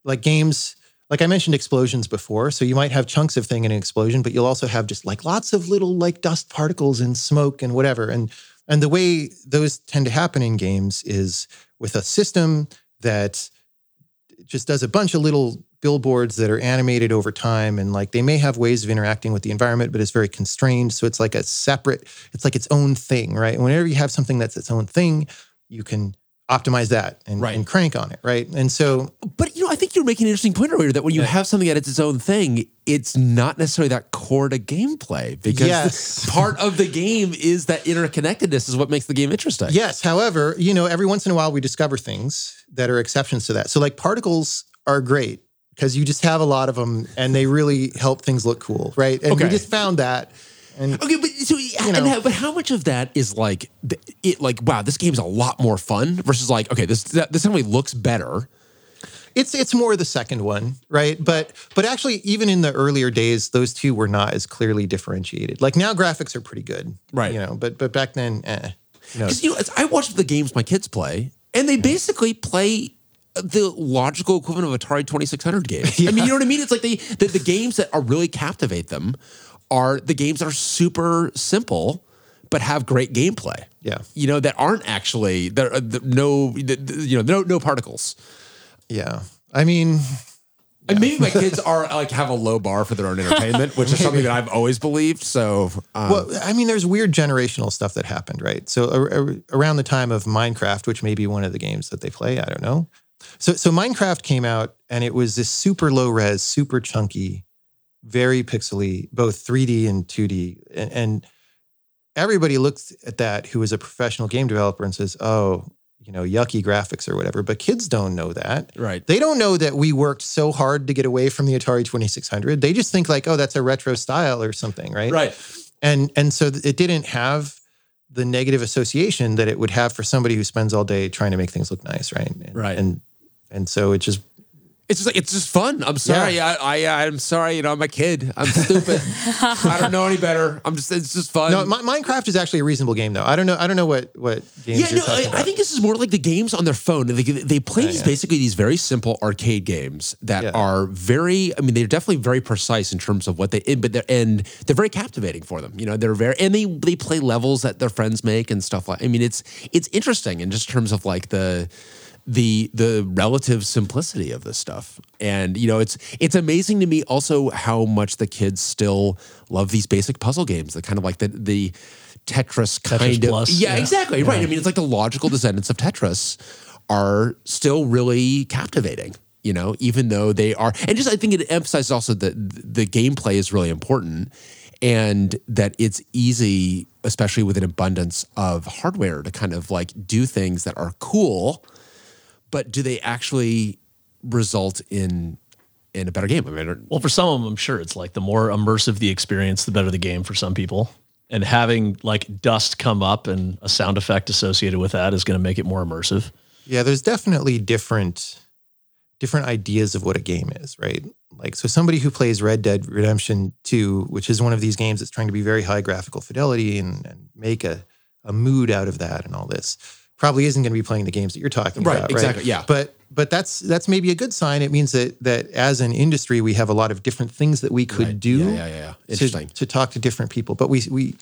like games like I mentioned explosions before. So you might have chunks of thing in an explosion, but you'll also have just like lots of little like dust particles and smoke and whatever. And and the way those tend to happen in games is with a system that just does a bunch of little billboards that are animated over time and like they may have ways of interacting with the environment but it's very constrained so it's like a separate it's like its own thing right and whenever you have something that's its own thing you can optimize that and, Right. and crank on it right and so But you know, I think you're making an interesting point earlier that when you have something that it's its own thing, it's not necessarily that core to gameplay because Yes. part of the game is that interconnectedness is what makes the game interesting. Yes. However, you know, every once in a while we discover things that are exceptions to that. So, like particles are great because you just have a lot of them and they really help things look cool, right? And Okay. we just found that. And Okay, but so and know. how, but how much of that is like it like wow, this game's a lot more fun versus like okay, this this definitely looks better. it's it's more the second one, right? But but actually, even in the earlier days, those two were not as clearly differentiated. Like now, graphics are pretty good, Right. You know, but but back then, eh, you know, Because you know, I watch the games my kids play, and they basically play the logical equivalent of Atari Twenty Six Hundred games. I mean, you know what I mean? It's like they the, the games that are really captivate them are the games that are super simple but have great gameplay. Yeah. you know that aren't actually there. are the- No, the- the- you know, no no particles. yeah. I mean, And maybe my kids are like have a low bar for their own entertainment, which is something that I've always believed. So, um, Well, I mean, there's weird generational stuff that happened, right? So ar- ar- around the time of Minecraft, which may be one of the games that they play, I don't know. So so Minecraft came out, and it was this super low res, super chunky, very pixely, both 3D and 2D, and, and everybody looks at that who is a professional game developer and says, "Oh, you know, yucky graphics or whatever." But kids don't know that. right. They don't know that we worked so hard to get away from the Atari 2600. They just think like, "Oh, that's a retro style or something," right? Right. and and so it didn't have the negative association that it would have for somebody who spends all day trying to make things look nice, right? And, Right. And and so it just It's just like it's just fun. I'm sorry. I, I I'm sorry. You know, I'm a kid. I'm stupid. I don't know any better. I'm just. It's just fun. no. Mi- Minecraft is actually a reasonable game, though. I don't know. I don't know what what games yeah, you're no, I, about. I think this is more like the games on their phone. They, they play these yeah. basically these very simple arcade games that Yeah. are very. I mean, they're definitely very precise in terms of what they. But they're and they're very captivating for them. You know, they're very and they they play levels that their friends make and stuff like. I mean, it's it's interesting in just terms of like the the the relative simplicity of this stuff. And you know it's it's amazing to me also how much the kids still love these basic puzzle games the kind of like the the tetris kind Tetris of Plus, yeah, yeah. exactly right. I mean it's like the logical descendants of tetris are still really captivating you know even though they are and just i think it emphasizes also that the gameplay is really important and that it's easy especially with an abundance of hardware to kind of like do things that are cool but do they actually result in in a better game? I mean, Well, for some of them, I'm sure it's like the more immersive the experience, the better the game for some people. And having like dust come up and a sound effect associated with that is going to make it more immersive. Yeah, there's definitely different different ideas of what a game is, right? Like so somebody who plays Red Dead Redemption 2, which is one of these games that's trying to be very high graphical fidelity and, and make a, a mood out of that and all this. Probably isn't going to be playing the games that you're talking about, Right, about. exactly, yeah. But but that's that's maybe a good sign. It means that that as an industry, we have a lot of different things that we could Right. do. Yeah, yeah, yeah, yeah. To, Interesting. to talk to different people. But we we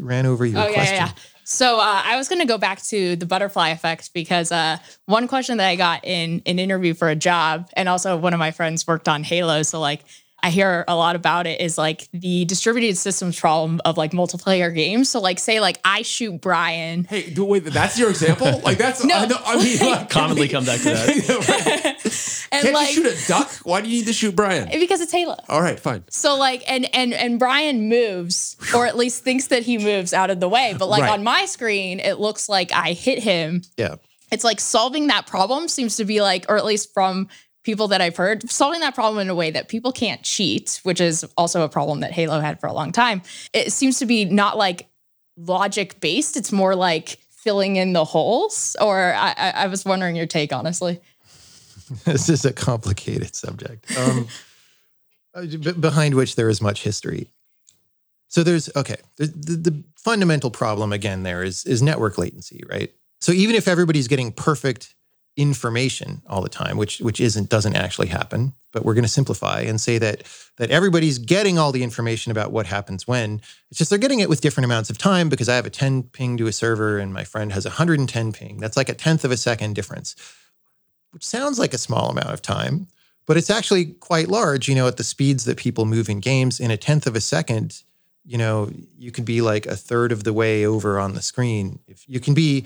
ran over your Oh yeah, question. yeah, yeah. So uh, I was going to go back to the butterfly effect because uh, one question that I got in an interview for a job, and also one of my friends worked on Halo, so like I hear a lot about it is like the distributed systems problem of like multiplayer games. So like say like I shoot Bryan. Hey, do, wait, that's your example? Like that's No. I, know, I mean, like, Commonly come back to that. And Can't like you shoot a duck? Why do you need to shoot Bryan? because it's Halo. All right, fine. So like and and and Bryan moves or at least thinks that he moves out of the way, but like Right. on my screen it looks like I hit him Yeah. it's like solving that problem seems to be like, or at least from people that I've heard, solving that problem in a way that people can't cheat, which is also a problem that Halo had for a long time. It seems to be not like logic based. It's more like filling in the holes. Or I, I, I was wondering your take, honestly. this is a complicated subject um, uh, behind which there is much history so there's okay the, the, the fundamental problem again there is is network latency right so even if everybody's getting perfect information all the time which which isn't doesn't actually happen but we're going to simplify and say that that everybody's getting all the information about what happens when. It's just they're getting it with different amounts of time because i have a 10 ping to a server and my friend has a 110 ping. That's like a tenth of a second difference which sounds like a small amount of time, but it's actually quite large, you know, at the speeds that people move in games. In a tenth of a second, you know, you could be like a third of the way over on the screen. If you can be,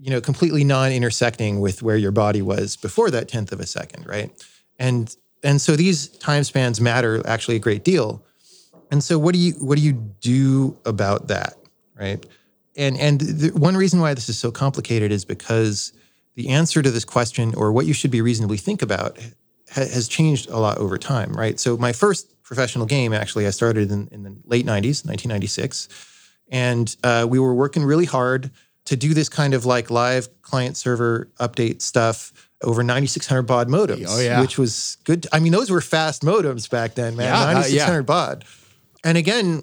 you know, completely non-intersecting with where your body was before that tenth of a second, right? And and so these time spans matter actually a great deal. And so what do you what do you do about that, right? And and the, one reason why this is so complicated is because the answer to this question or what you should be reasonably think about ha- has changed a lot over time, right? So my first professional game, actually, I started in, in the late 90s, 1996. And uh, we were working really hard to do this kind of like live client server update stuff over 9600 baud modems, Oh, yeah. which was good. I mean, those were fast modems back then, man. Yeah, uh, 9600 baud. And again,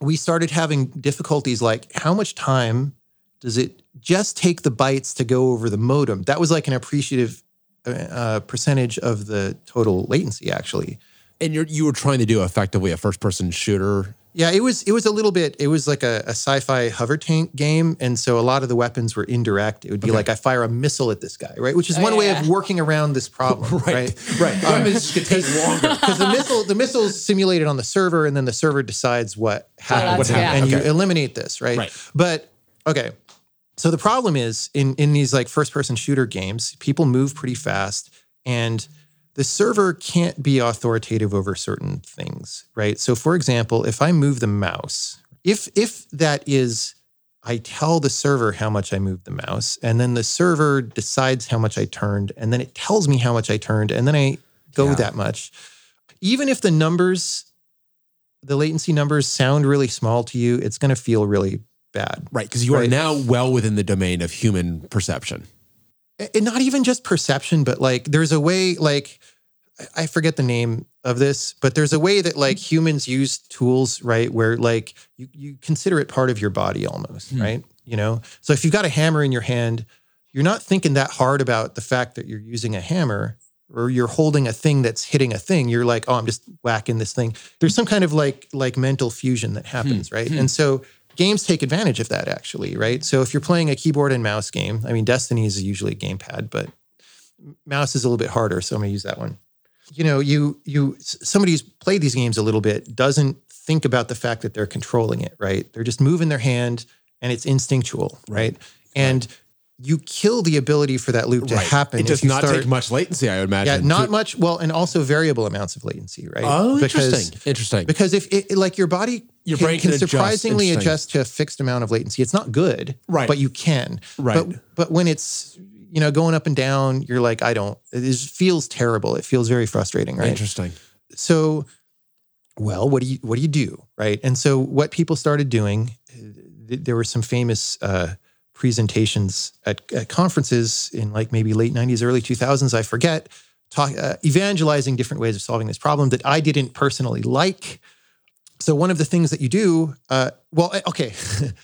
we started having difficulties like how much time does it just take the bytes to go over the modem? That was like an appreciative uh, percentage of the total latency, actually. And you're you were trying to do effectively a first person shooter. Yeah, it was it was a little bit. It was like a, a sci-fi hover tank game, and so a lot of the weapons were indirect. It would be like I fire a missile at this guy, right? Which is Oh, one yeah, way yeah. of working around this problem, right? Right. The um, weapons could take longer. Because the missile the missile's simulated on the server, and then the server decides what happened, What happened, and yeah. you Okay. eliminate this, right? Right. But okay, so the problem is in in these like first person shooter games, people move pretty fast, and the server can't be authoritative over certain things, right? So for example, if I move the mouse, if if that is I tell the server how much I moved the mouse, and then the server decides how much I turned, and then it tells me how much I turned, and then I go Yeah. that much. Even if the numbers, the latency numbers sound really small to you, it's going to feel really bad. Right, because you are now well within the domain of human perception. and not even just perception, but like there's a way, like I- forget the name of this, but there's a way that like humans use tools, right? Where like you, you consider it part of your body almost, hmm. right? You know, so if you've got a hammer in your hand, you're not thinking that hard about the fact that you're using a hammer or you're holding a thing that's hitting a thing. You're like, oh, I'm just whacking this thing. There's some kind of like like mental fusion that hmm. happens, right? Hmm. And so games take advantage of that actually, right? So if you're playing a keyboard and mouse game, I mean, Destiny is usually a gamepad, but mouse is a little bit harder, so I'm gonna use that one. You know, you you somebody who's played these games a little bit doesn't think about the fact that they're controlling it, right? They're just moving their hand and it's instinctual, right? And you kill the ability for that loop to happen. It does not start- take much latency, I would imagine. Yeah, not to- much. Well, and also variable amounts of latency, right? Oh, Because- interesting. Interesting. because if it like your body Your can, brain can adjust. surprisingly Interesting. adjust to a fixed amount of latency. It's not good, Right. But you can, Right. But but when it's you know going up and down, you're like, I don't. It just feels terrible. It feels very frustrating, right? Interesting. So, well, what do you what do you do, right? And so what people started doing, th- there were some famous uh, presentations at, at conferences in like maybe late '90s, early 2000s. I forget. Talk, uh, evangelizing different ways of solving this problem that I didn't personally like. So one of the things that you do, uh, well, eh, okay,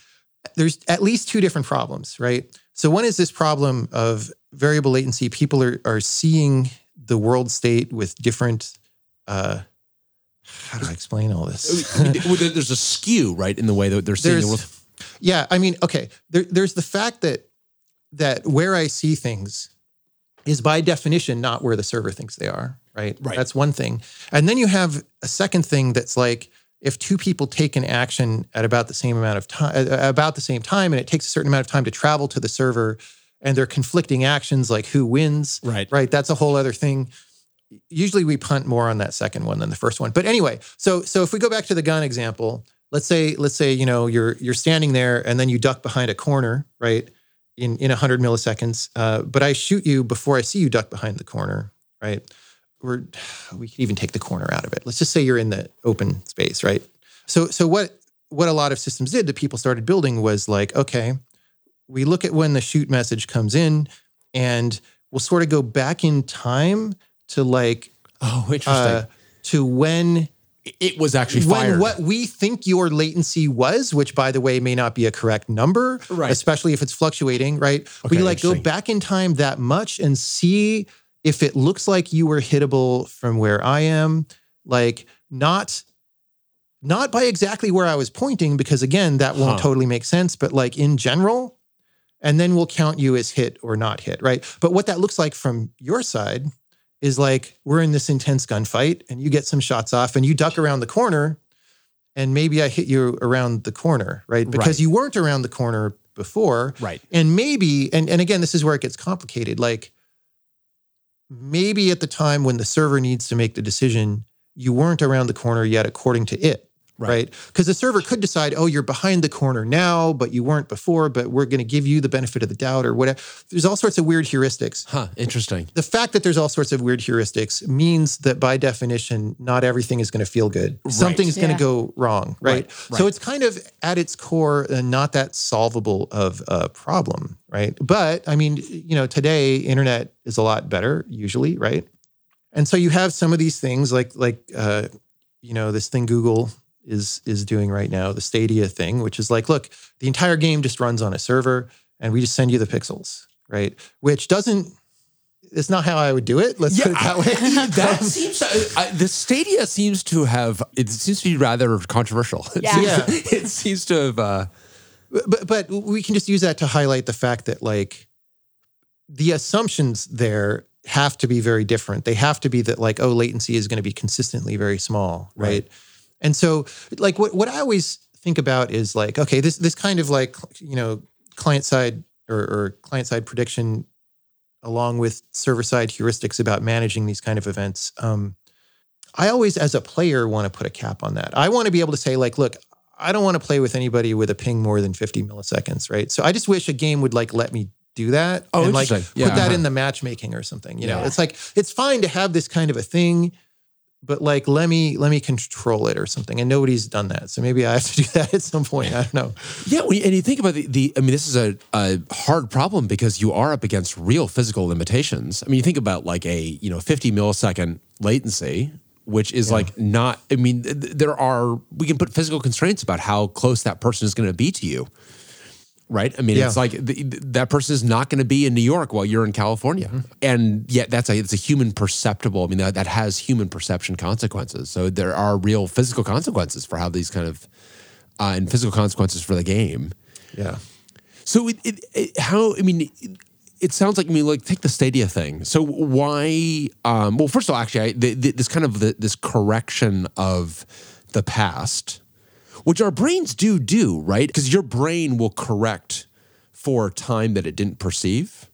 there's at least two different problems, right? So one is this problem of variable latency. People are are seeing the world state with different. Uh, how do I explain all this? Mean, there's a skew, right, in the way that they're seeing the world. Yeah, I mean, okay. There, there's the fact that that where I see things is by definition not where the server thinks they are. Right. Right. That's one thing. And then you have a second thing that's like if two people take an action at about the same amount of time, about the same time, and it takes a certain amount of time to travel to the server, and they're conflicting actions like who wins. Right. Right. That's a whole other thing. Usually we punt more on that second one than the first one. But anyway, so so if we go back to the gun example, let's say let's say you know you're you're standing there and then you duck behind a corner, right? In in 100 milliseconds, uh, but I shoot you before I see you duck behind the corner, right? Or we could even take the corner out of it. Let's just say you're in the open space, right? So so what what a lot of systems did that people started building was like, okay, we look at when the shoot message comes in, and we'll sort of go back in time to like Oh, interesting. uh, to when it was actually fired. when what we think your latency was, which by the way may not be a correct number, Right. especially if it's fluctuating, right? Okay, we like go back in time that much and see if it looks like you were hittable from where I am, like not not by exactly where I was pointing, because again, that won't Huh. totally make sense, but like in general, and then we'll count you as hit or not hit, right? But what that looks like from your side is like we're in this intense gunfight and you get some shots off and you duck around the corner and maybe I hit you around the corner, right? Because Right. you weren't around the corner before. right. And maybe, and, and again, this is where it gets complicated. Like maybe at the time when the server needs to make the decision, you weren't around the corner yet according to it. Right. Right. Because the server could decide, oh, you're behind the corner now, but you weren't before, but we're going to give you the benefit of the doubt or whatever. There's all sorts of weird heuristics Huh. Interesting. the fact that there's all sorts of weird heuristics means that by definition, not everything is going to feel good. Something's going to go wrong, right? Right, So it's kind of at its core uh, not that solvable of a problem, right? But I mean, you know, today internet is a lot better usually, right? And so you have some of these things like like uh, you know this thing Google is is doing right now, the Stadia thing, which is like, look, the entire game just runs on a server, and we just send you the pixels, right? Which doesn't. It's not how I would do it. Let's put it that way. that seems uh, I, the Stadia seems to have it seems to be rather controversial. It Yeah. seems, Yeah. it seems to have. Uh, but but we can just use that to highlight the fact that like the assumptions there have to be very different. They have to be that like oh latency is going to be consistently very small, right? Right. And so like what what I always think about is like okay this this kind of like you know client side or, or client side prediction along with server side heuristics about managing these kind of events. Um, I always, as a player, want to put a cap on that. I want to be able to say, like, look, I don't want to play with anybody with a ping more than 50 milliseconds, right? So I just wish a game would like let me do that Oh, and like interesting. put that uh-huh. in the matchmaking or something. You know, Yeah. it's like it's fine to have this kind of a thing, but like let me let me control it or something. And nobody's done that, so maybe I have to do that at some point. I don't know. yeah, you, and you think about the, the I mean, this is a, a hard problem because you are up against real physical limitations. I mean, you think about like a you know 50 millisecond latency, which is like not. I mean, th- th- there are we can put physical constraints about how close that person is going to be to you. Right. I mean, Yeah. it's like the, that person is not going to be in New York while you're in California, Mm-hmm. and yet that's a it's a human perceptible. I mean, that that has human perception consequences. So there are real physical consequences for how these kind of uh, and physical consequences for the game. Yeah. So it, it, it how I mean. It, it sounds like I mean, like take the Stadia thing. So why? Um, well, first of all, actually, I, the, the, this kind of the, this correction of the past, which our brains do do, right? Because your brain will correct for time that it didn't perceive.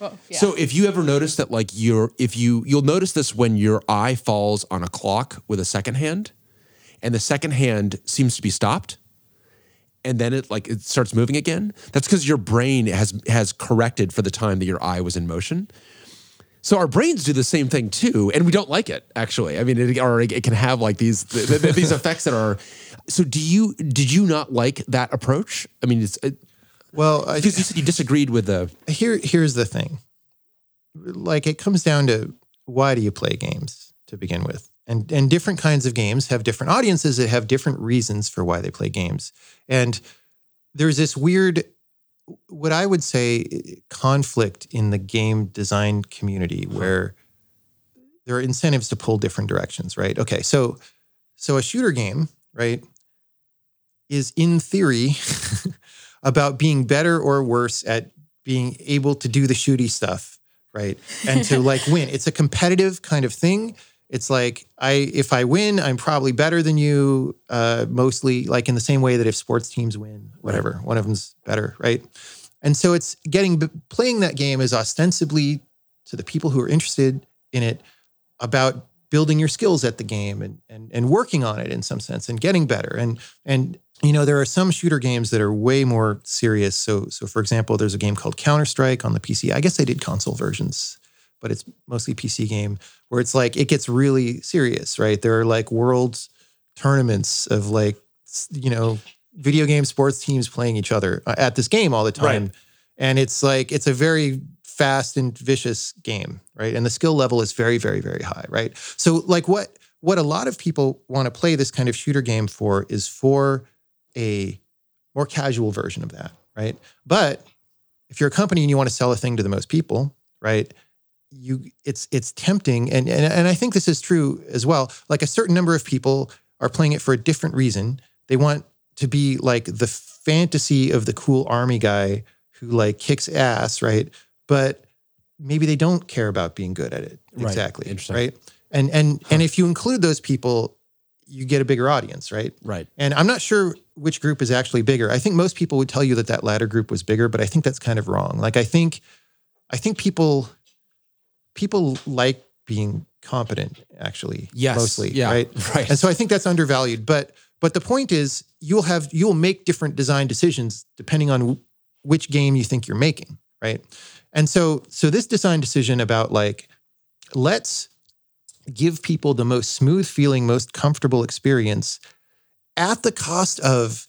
Well, yeah. So if you ever notice that, like you're, if you you'll notice this when your eye falls on a clock with a second hand, and the second hand seems to be stopped, and then it like it starts moving again. That's because your brain has has corrected for the time that your eye was in motion. So our brains do the same thing too, and we don't like it. Actually, I mean, it, or it can have like these th- th- these effects that are. So do you did you not like that approach? I mean, it's it, Well, I, because you said you disagreed with the here here's the thing like it comes down to why do you play games to begin with and and different kinds of games have different audiences that have different reasons for why they play games and there's this weird what I would say conflict in the game design community uh-huh. where there are incentives to pull different directions, right? Okay, so so a shooter game, right, is in theory about being better or worse at being able to do the shooty stuff, right? And to like win. It's a competitive kind of thing. It's like I if I win, I'm probably better than you. Uh, mostly like in the same way that if sports teams win, whatever, one of them's better, right? And so it's getting playing that game is ostensibly to the people who are interested in it about building your skills at the game and and and working on it in some sense and getting better and and you know there are some shooter games that are way more serious so so for example there's a game called counter-strike on the pc i guess they did console versions but it's mostly pc game where it's like it gets really serious right? There are like world tournaments of like you know video game sports teams playing each other uh, at this game all the time. Right. and it's like it's a very fast and vicious game right? And the skill level is very very very high right? So like what what a lot of people want to play this kind of shooter game for is for a more casual version of that right? But if you're a company and you want to sell a thing to the most people right you it's it's tempting and, and and I think this is true as well like a certain number of people are playing it for a different reason they want to be like the fantasy of the cool army guy who like kicks ass right but maybe they don't care about being good at it Right. exactly Interesting. right and and and if you include those people you get a bigger audience right Right. and I'm not sure which group is actually bigger. I think most people would tell you that that latter group was bigger, but I think that's kind of wrong. Like I think, I think people, people like being competent actually. Yes. Mostly. Yeah. Right. Right. And so I think that's undervalued. But but the point is, you'll have you'll make different design decisions depending on w- which game you think you're making. Right. And so so this design decision about like, let's give people the most smooth feeling, most comfortable experience at the cost of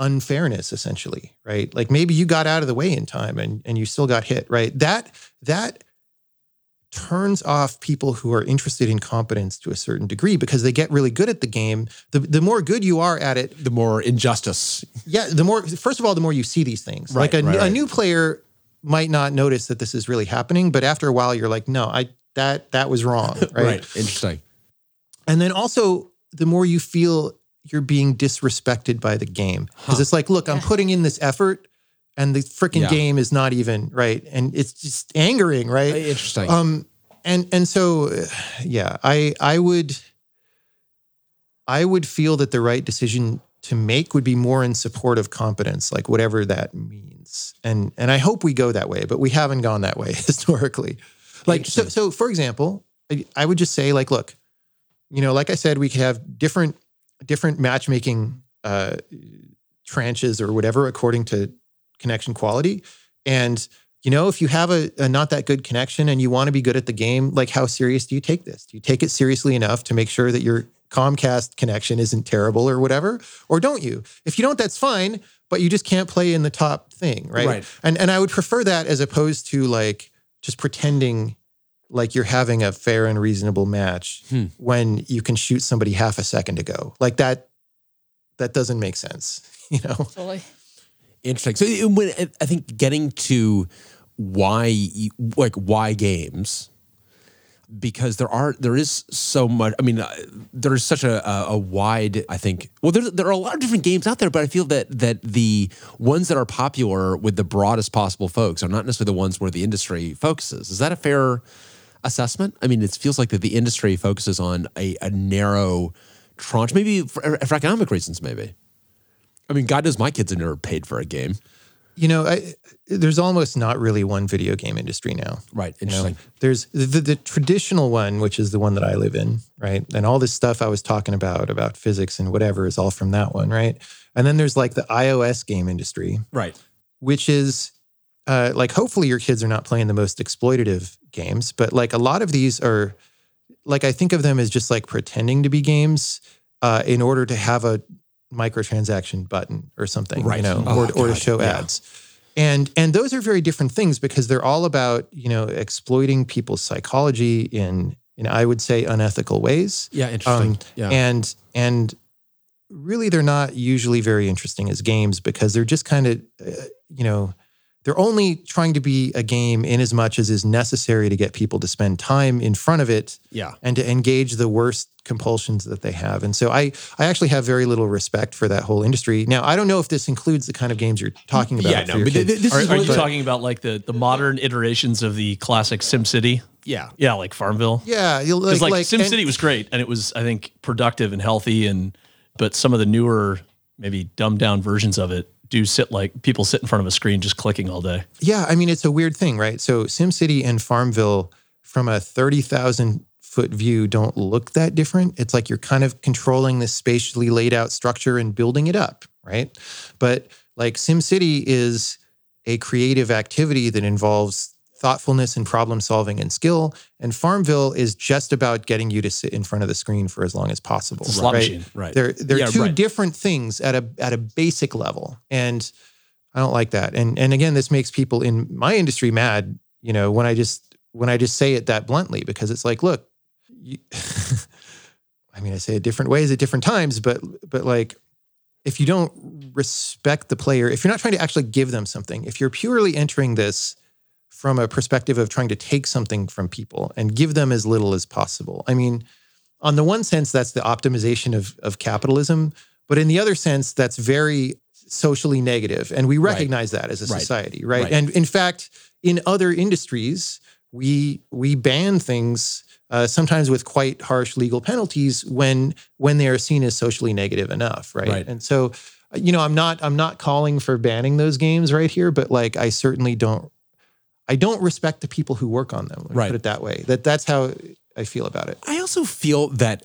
unfairness essentially right like maybe you got out of the way in time and and you still got hit right that that turns off people who are interested in competence to a certain degree because they get really good at the game. The the more good you are at it the more injustice. yeah the more first of all the more you see these things. Right, like a, right, a new player might not notice that this is really happening but after a while you're like no i that that was wrong right. Interesting. and then also, the more you feel you're being disrespected by the game, because Huh. it's like, look, I'm putting in this effort, and the freaking Yeah. game is not even right, and it's just angering, right? Interesting. Um, and and so, uh, yeah, I I would, I would feel that the right decision to make would be more in support of competence, like whatever that means, and and I hope we go that way, but we haven't gone that way historically. Like so, so for example, I, I would just say like, look, you know, like I said, we could have different different matchmaking uh, tranches or whatever according to connection quality. And you know, if you have a, a not that good connection and you want to be good at the game, like how serious do you take this? Do you take it seriously enough to make sure that your Comcast connection isn't terrible or whatever, or don't you? If you don't, that's fine. But you just can't play in the top thing, right? Right. And and I would prefer that as opposed to like just pretending like you're having a fair and reasonable match Hmm. when you can shoot somebody half a second ago. Like that, that doesn't make sense, you know? Totally. Interesting. So when I think getting to why like why games because there are there is so much I mean uh, there is such a, a, a wide I think well there there are a lot of different games out there but I feel that that the ones that are popular with the broadest possible folks are not necessarily the ones where the industry focuses. Is that a fair assessment? I mean it feels like that the industry focuses on a, a narrow tranche maybe for, for economic reasons maybe. I mean, God knows my kids have never paid for a game. You know, I, there's almost not really one video game industry now. Right. You know, Interesting. there's the, the traditional one, which is the one that I live in, right? And all this stuff I was talking about, about physics and whatever, is all from that one, right? And then there's like the iOS game industry, Right. which is uh, like hopefully your kids are not playing the most exploitative games, but like a lot of these are like I think of them as just like pretending to be games uh, in order to have a microtransaction button or something, Right. you know, Oh, or, or to show yeah. ads. And and those are very different things because they're all about you know exploiting people's psychology in in I would say unethical ways. Yeah. Interesting. Um, yeah. And and really they're not usually very interesting as games because they're just kind of, uh, you know, they're only trying to be a game in as much as is necessary to get people to spend time in front of it Yeah. and to engage the worst compulsions that they have. And so I, I actually have very little respect for that whole industry. Now, I don't know if this includes the kind of games you're talking about. Yeah, no, but th- kids. this Are, is are you of the- talking about like the the modern iterations of the classic SimCity? Yeah. Yeah, like Farmville. yeah, you'll Because like, like, like SimCity and- was great and it was I think productive and healthy and but some of the newer maybe dumbed down versions of it do sit like people sit in front of a screen just clicking all day. Yeah, I mean it's a weird thing, right? So SimCity and Farmville from a 30,000 foot view don't look that different. It's like you're kind of controlling this spatially laid out structure and building it up, right? But like SimCity is a creative activity that involves thoughtfulness and problem solving and skill, and Farmville is just about getting you to sit in front of the screen for as long as possible. It's a slot right? machine. Right. They're they're Yeah, two right. different things at a at a basic level, and I don't like that. And and again, this makes people in my industry mad. You know, when I just when I just say it that bluntly, because it's like, look, you, I mean, I say it different ways at different times, but but like, if you don't respect the player, if you're not trying to actually give them something, if you're purely entering this from a perspective of trying to take something from people and give them as little as possible, I mean on the one sense, that's the optimization of, of capitalism. But in the other sense, that's very socially negative. And we recognize that as a Right. society, right? Right. And in fact, in other industries, we we ban things uh, sometimes with quite harsh legal penalties when when they are seen as socially negative enough, right? Right. And so, you know, I'm not I'm not calling for banning those games right here, but like I certainly don't I don't respect the people who work on them. Right. Put it that way. That that's how I feel about it. I also feel that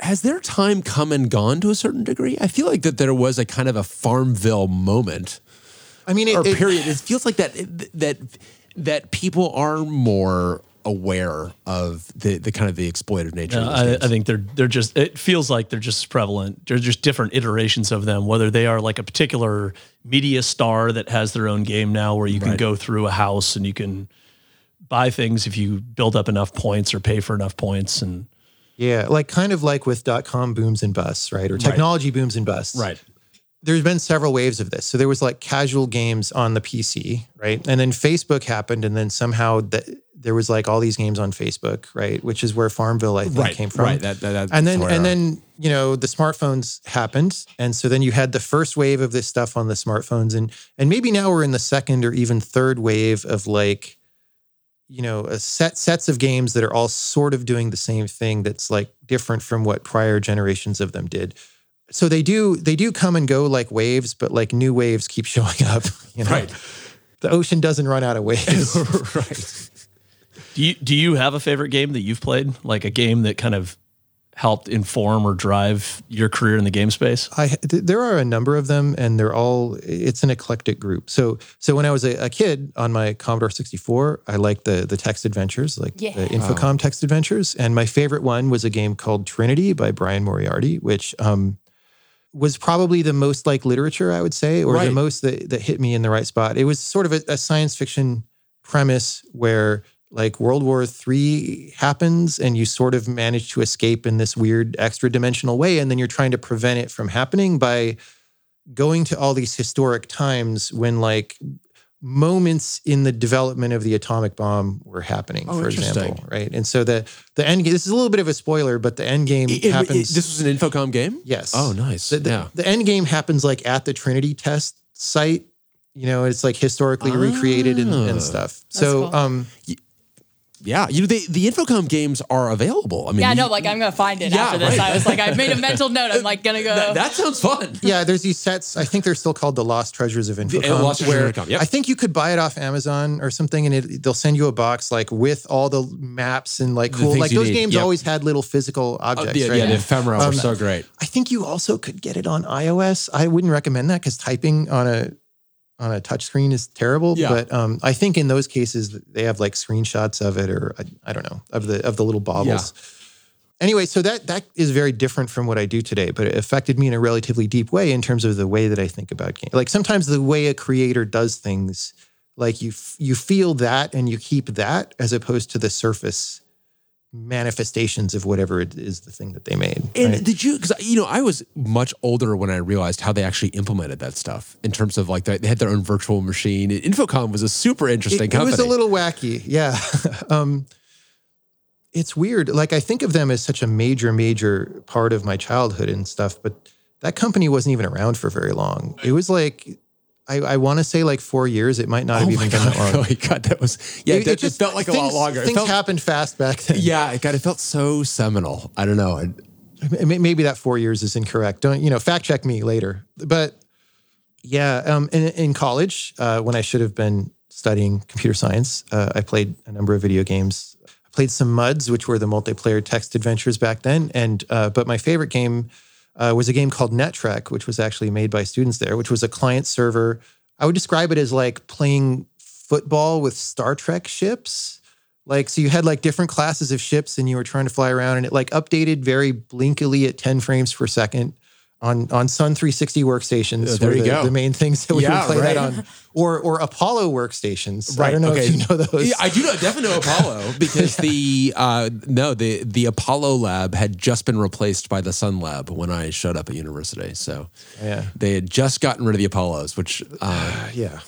has their time come and gone to a certain degree? I feel like that there was a kind of a Farmville moment I mean, it, or it- period. It feels like that that that people are more aware of the the kind of the exploitative nature of those I. I think they're they're just. It feels like they're just prevalent. They're just different iterations of them. Whether they are like a particular media star that has their own game now, where you can Right. go through a house and you can buy things if you build up enough points or pay for enough points. And Yeah, like kind of like with dot com booms and busts, right? Or technology booms and busts. right. There's been several waves of this. So there was like casual games on the PC, right? And then Facebook happened, and then somehow the, there was like all these games on Facebook, right? Which is where Farmville I think Right. came from. Right. That, that, and then and uh, then you know the smartphones happened and so then you had the first wave of this stuff on the smartphones and and maybe now we're in the second or even third wave of like you know a set sets of games that are all sort of doing the same thing that's like different from what prior generations of them did so they do they do come and go like waves but like new waves keep showing up you know Right. the ocean doesn't run out of waves right. do you do you have a favorite game that you've played? Like a game that kind of helped inform or drive your career in the game space? I th- there are a number of them, and they're all. It's an eclectic group. So so when I was a, a kid on my Commodore 64, I liked the the text adventures, like Yeah. the Infocom text adventures, and my favorite one was a game called Trinity by Brian Moriarty, which um was probably the most like literature I would say, or the most that that hit me in the right spot. It was sort of a, a science fiction premise where like World War III happens and you sort of manage to escape in this weird extra dimensional way. And then you're trying to prevent it from happening by going to all these historic times when like moments in the development of the atomic bomb were happening, Oh, for example. Right. And so the the end game, this is a little bit of a spoiler, but the end game It- it- happens. it- this was an Infocom game? yes. Oh, nice. The, the, yeah. the end game happens like at the Trinity test site. You know, it's like historically recreated and, Ah. and stuff. So, cool. um, Yeah. You know, the, the Infocom games are available. I mean, Yeah, you- no, like I'm gonna find it Yeah, after this. right. I was like, I made a mental note. I'm like gonna go. that, that sounds fun. yeah, there's these sets. I think they're still called the Lost Treasures of Infocom. Lost Treasures of where Infocom, yep. I think you could buy it off Amazon or something, and it, they'll send you a box like with all the maps and like cool. Like those need, games yep. always had little physical Oh, objects. the, right? yeah, the ephemera were Um, so great. I think you also could get it on iOS. I wouldn't recommend that because typing on a on a touchscreen is terrible. Yeah. But um, I think in those cases they have like screenshots of it, or I, I don't know of the of the little baubles. Anyway, so that that is very different from what I do today, but it affected me in a relatively deep way in terms of the way that I think about games. Like sometimes the way a creator does things, like you f- you feel that and you keep that as opposed to the surface manifestations of whatever it is the thing that they made. And right? did you? Because you know, I was much older when I realized how they actually implemented that stuff in terms of like they had their own virtual machine. Infocom was a super interesting it, it was a little wacky. Yeah. um, it's weird. Like I think of them as such a major, major part of my childhood and stuff, but that company wasn't even around for very long. It was like I, I want to say like four years. It might not have Oh even my been god! that long. Really? God, that was yeah. It- that it just felt like a lot things- longer. It Things felt- happened fast back then. Yeah, God, it felt so seminal. I don't know. I, Maybe that four years is incorrect. Don't you know? Fact check me later. But yeah, um, in, in college, uh, when I should have been studying computer science, uh, I played a number of video games. I played some MUDs, which were the multiplayer text adventures back then. And uh, but my favorite game uh, was a game called Netrek, which was actually made by students there, which was a client server. I would describe it as like playing football with Star Trek ships. Like, so you had like different classes of ships and you were trying to fly around and it like updated very blinkily at 10 frames per second on, on Sun 360 workstations. Uh, there you the, go. The main things that we Yeah, would play that on. Or, or Apollo workstations. I don't know if you know those. Yeah, I do know, definitely know Apollo because the uh, no the the Apollo lab had just been replaced by the Sun lab when I showed up at university. So Yeah. they had just gotten rid of the Apollos, which uh, yeah.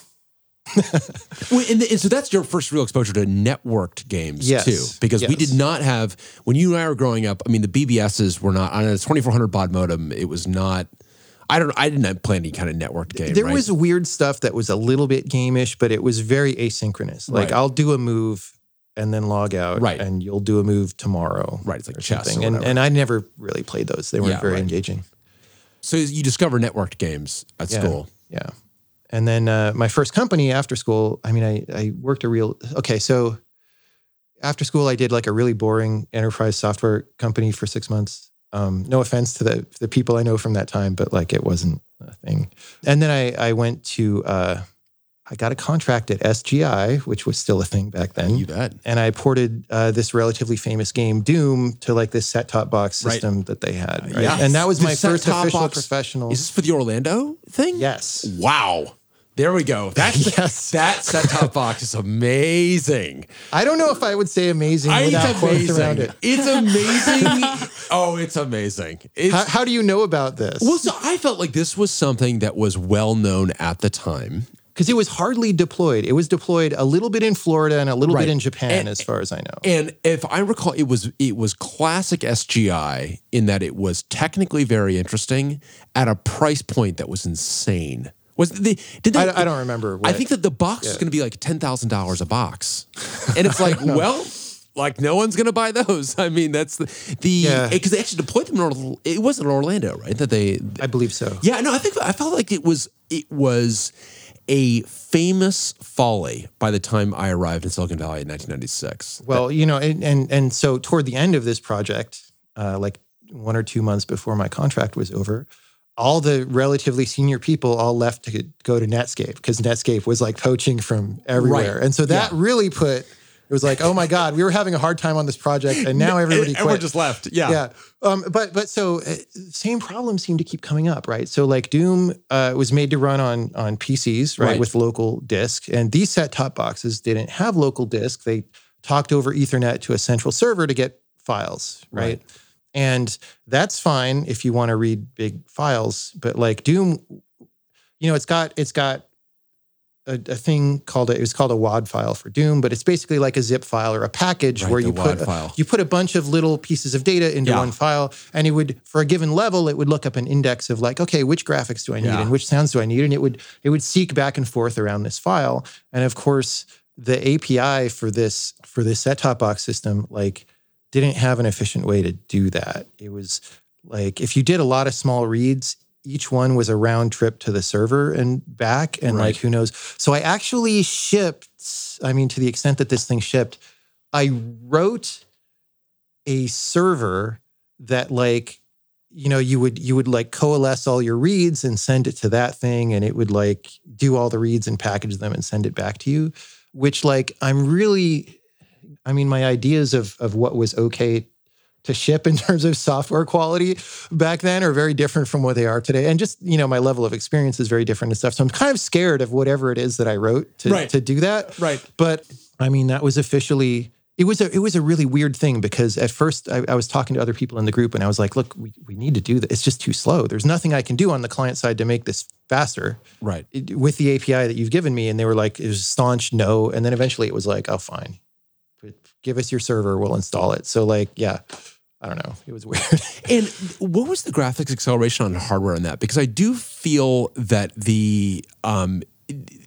Well, and, and so that's your first real exposure to networked games Yes, too, because we did not have when you and I were growing up. I mean, the BBSs were not on a 2400 baud modem. It was not. I don't. I didn't play any kind of networked game. There right? was weird stuff that was a little bit gameish, but it was very asynchronous. Like Right. I'll do a move and then log out, Right. And you'll do a move tomorrow, Right, it's like or chess. And and I never really played those. They weren't Yeah, very right. engaging. so you discover networked games at Yeah. school. Yeah. And then uh, my first company after school, I mean, I, I worked a real, okay, so after school, I did like a really boring enterprise software company for six months. Um, no offense to the, the people I know from that time, but like it wasn't a thing. And then I, I went to, uh, I got a contract at SGI, which was still a thing back then. You bet. and I ported uh, this relatively famous game, Doom, to like this set top box Right. system that they had. Right? yeah. And that was The my first official box- professional. Is this for the Orlando thing? yes. Wow. There we go. That's Yes. that set top box is amazing. I don't know if I would say amazing I, without it's quotes around amazing. it. It's amazing. oh, it's amazing. It's, How, how do you know about this? well, so I felt like this was something that was well known at the time. Because it was hardly deployed. It was deployed a little bit in Florida and a little Right. bit in Japan, And- as far as I know. And if I recall, it was it was classic SGI in that it was technically very interesting at a price point that was insane. Was the did they? I, I don't remember. What, I think that the box is going to be like ten thousand dollars a box, and it's like, well, like no one's going to buy those. I mean, that's the the Yeah. because they actually deployed them in Orlando. It wasn't Orlando, right? That they, I believe so. yeah, no, I think I felt like it was it was a famous folly by the time I arrived in Silicon Valley in 1996. Well, you know, and, and and so toward the end of this project, uh, like one or two months before my contract was over, all the relatively senior people all left to go to Netscape because Netscape was like poaching from everywhere, Right. and so that Yeah. really put it was like, oh my god, we were having a hard time on this project, and now everybody and, and we're just left. Yeah. yeah um but but so uh, same problems seem to keep coming up right so like doom uh, was made to run on on pcs right, Right. with local disk and these set top boxes didn't have local disk they talked over ethernet to a central server to get files right, Right. And that's fine if you want to read big files but like doom you know it's got it's got a, a thing called a, it was called a WAD file for Doom, but it's basically like a zip file or a package Right, where you put file. you put a bunch of little pieces of data into Yeah. one file, and it would for a given level it would look up an index of like okay which graphics do I need Yeah. and which sounds do I need, and it would it would seek back and forth around this file, and of course the API for this for this set top box system like didn't have an efficient way to do that. It was like if you did a lot of small reads, each one was a round trip to the server and back, and Right. like who knows. So I actually shipped. I mean, to the extent that this thing shipped, I wrote a server that like you know you would you would like coalesce all your reads and send it to that thing and it would like do all the reads and package them and send it back to you which like i'm really i mean my ideas of of what was okay to ship in terms of software quality back then are very different from what they are today and just you know my level of experience is very different and stuff so i'm kind of scared of whatever it is that i wrote to, Right. to do that Right. but I mean, that was officially it was a it was a really weird thing because at first I, I was talking to other people in the group and I was like, look, we, we need to do this. It's just too slow. There's nothing I can do on the client side to make this faster Right. it- with the API that you've given me. And they were like, it was staunch no. And then eventually it was like, oh fine. Give us your server, we'll install it. So like, yeah, I don't know. It was weird. And what was the graphics acceleration on hardware on that? Because I do feel that the um,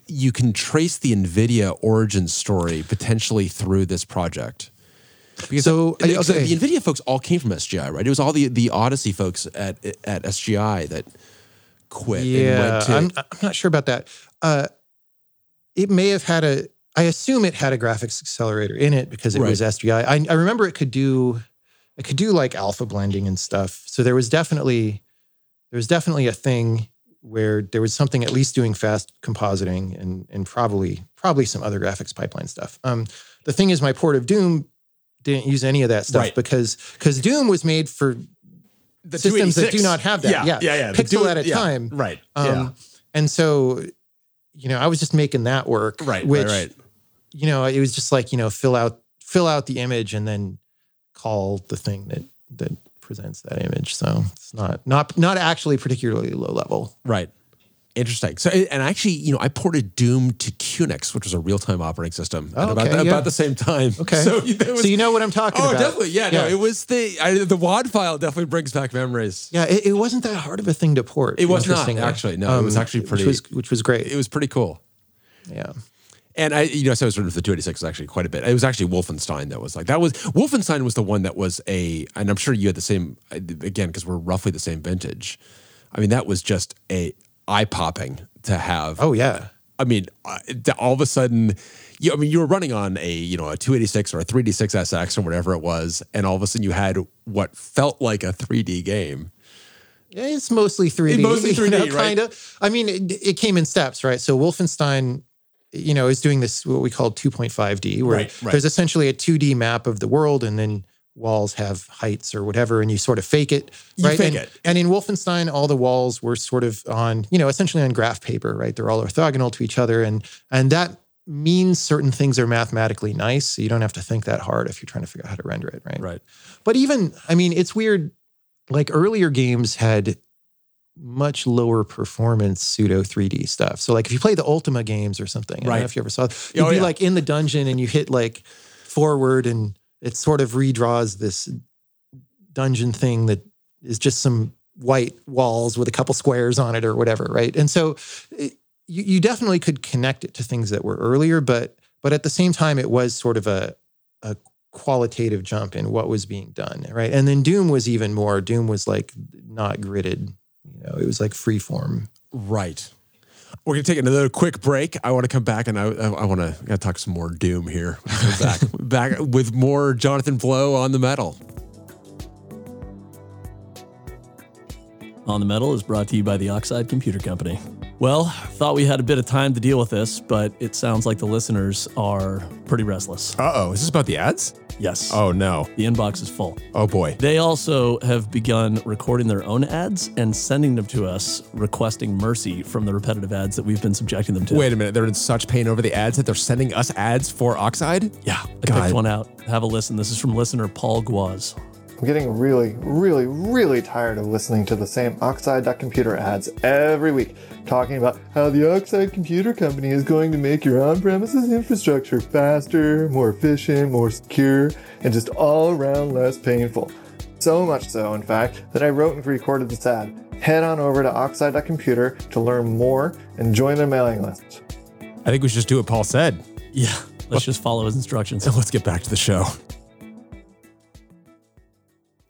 you can trace the NVIDIA origin story potentially through this project. Because So, the, okay. the NVIDIA folks all came from SGI, right? It was all the the Odyssey folks at at SGI that quit and Yeah, went to I'm, I'm not sure about that. Uh, it may have had a. I assume it had a graphics accelerator in it because it was SGI. I, I remember it could do, it could do like alpha blending and stuff. So there was definitely, there was definitely a thing where there was something at least doing fast compositing and and probably probably some other graphics pipeline stuff. Um, the thing is, my port of Doom didn't use any of that stuff Right. because because Doom was made for the systems that do not have that. Yeah, Yeah, yeah, yeah. Pixel two- at a yeah, time. Right. Um, yeah. And so, you know, I was just making that work. Right. Which, right. Right. You know, it was just like, you know, fill out fill out the image and then call the thing that that presents that image. So it's not not not actually particularly low level. Right. Interesting. So, and actually, you know, I ported Doom to QNX, which was a real-time operating system, Oh, about, okay, the, yeah. about the same time. Okay. So, was, so you know what I'm talking oh, about. Oh, definitely. Yeah, No, it was the I, the WAD file definitely brings back memories. Yeah, it, it wasn't that hard of a thing to port. It was not. Um, actually. No, it was actually which pretty- was, which was great. It was pretty cool. yeah. And I, you know, so I was sort of the 286 was actually quite a bit. It was actually Wolfenstein that was like that was Wolfenstein was the one that was a, and I'm sure you had the same again because we're roughly the same vintage. I mean, that was just a eye popping to have. Oh yeah. I mean, uh, all of a sudden, you, I mean, you were running on a you know a 286 or a 386 SX or whatever it was, and all of a sudden you had what felt like a 3D game. Yeah, it's mostly 3D. It's mostly you 3D, know, right? Kind of. I mean, it, it came in steps, right? So Wolfenstein, you know, is doing this what we call 2.5D, where Right, right. there's essentially a 2D map of the world, and then walls have heights or whatever, and you sort of fake it, You right? fake and, it. and in Wolfenstein, all the walls were sort of on, you know, essentially on graph paper, right? They're all orthogonal to each other, and and that means certain things are mathematically nice. So you don't have to think that hard if you're trying to figure out how to render it, right? Right. But even, I mean, it's weird. Like earlier games had much lower performance pseudo 3D stuff. So like if you play the Ultima games or something, I don't Right. know if you ever saw, oh, you'd Oh, be yeah. like in the dungeon and you hit like forward and it sort of redraws this dungeon thing that is just some white walls with a couple squares on it or whatever, right? And so it, you, you definitely could connect it to things that were earlier, but but at the same time, it was sort of a a qualitative jump in what was being done, right? And then Doom was even more. Doom was like not gridded, you know, it was like free form. Right. We're gonna take another quick break. I want to come back and I, I, I want to gotta talk some more Doom here. Back, back with more Jonathan Blow on the metal. On the Metal is brought to you by the Oxide Computer Company. Well, thought we had a bit of time to deal with this, but it sounds like the listeners are pretty restless. Uh oh, is this about the ads? Yes. Oh no. The inbox is full. Oh boy. They also have begun recording their own ads and sending them to us, requesting mercy from the repetitive ads that we've been subjecting them to. Wait a minute. They're in such pain over the ads that they're sending us ads for Oxide. Yeah, I God. picked one out. Have a listen. This is from listener Paul Guaz. I'm getting really, really, really tired of listening to the same Oxide.computer ads every week, talking about how the Oxide Computer Company is going to make your on premises infrastructure faster, more efficient, more secure, and just all around less painful. So much so, in fact, that I wrote and recorded this ad. Head on over to Oxide.computer to learn more and join their mailing list. I think we should just do what Paul said. Yeah, let's just follow his instructions. So let's get back to the show.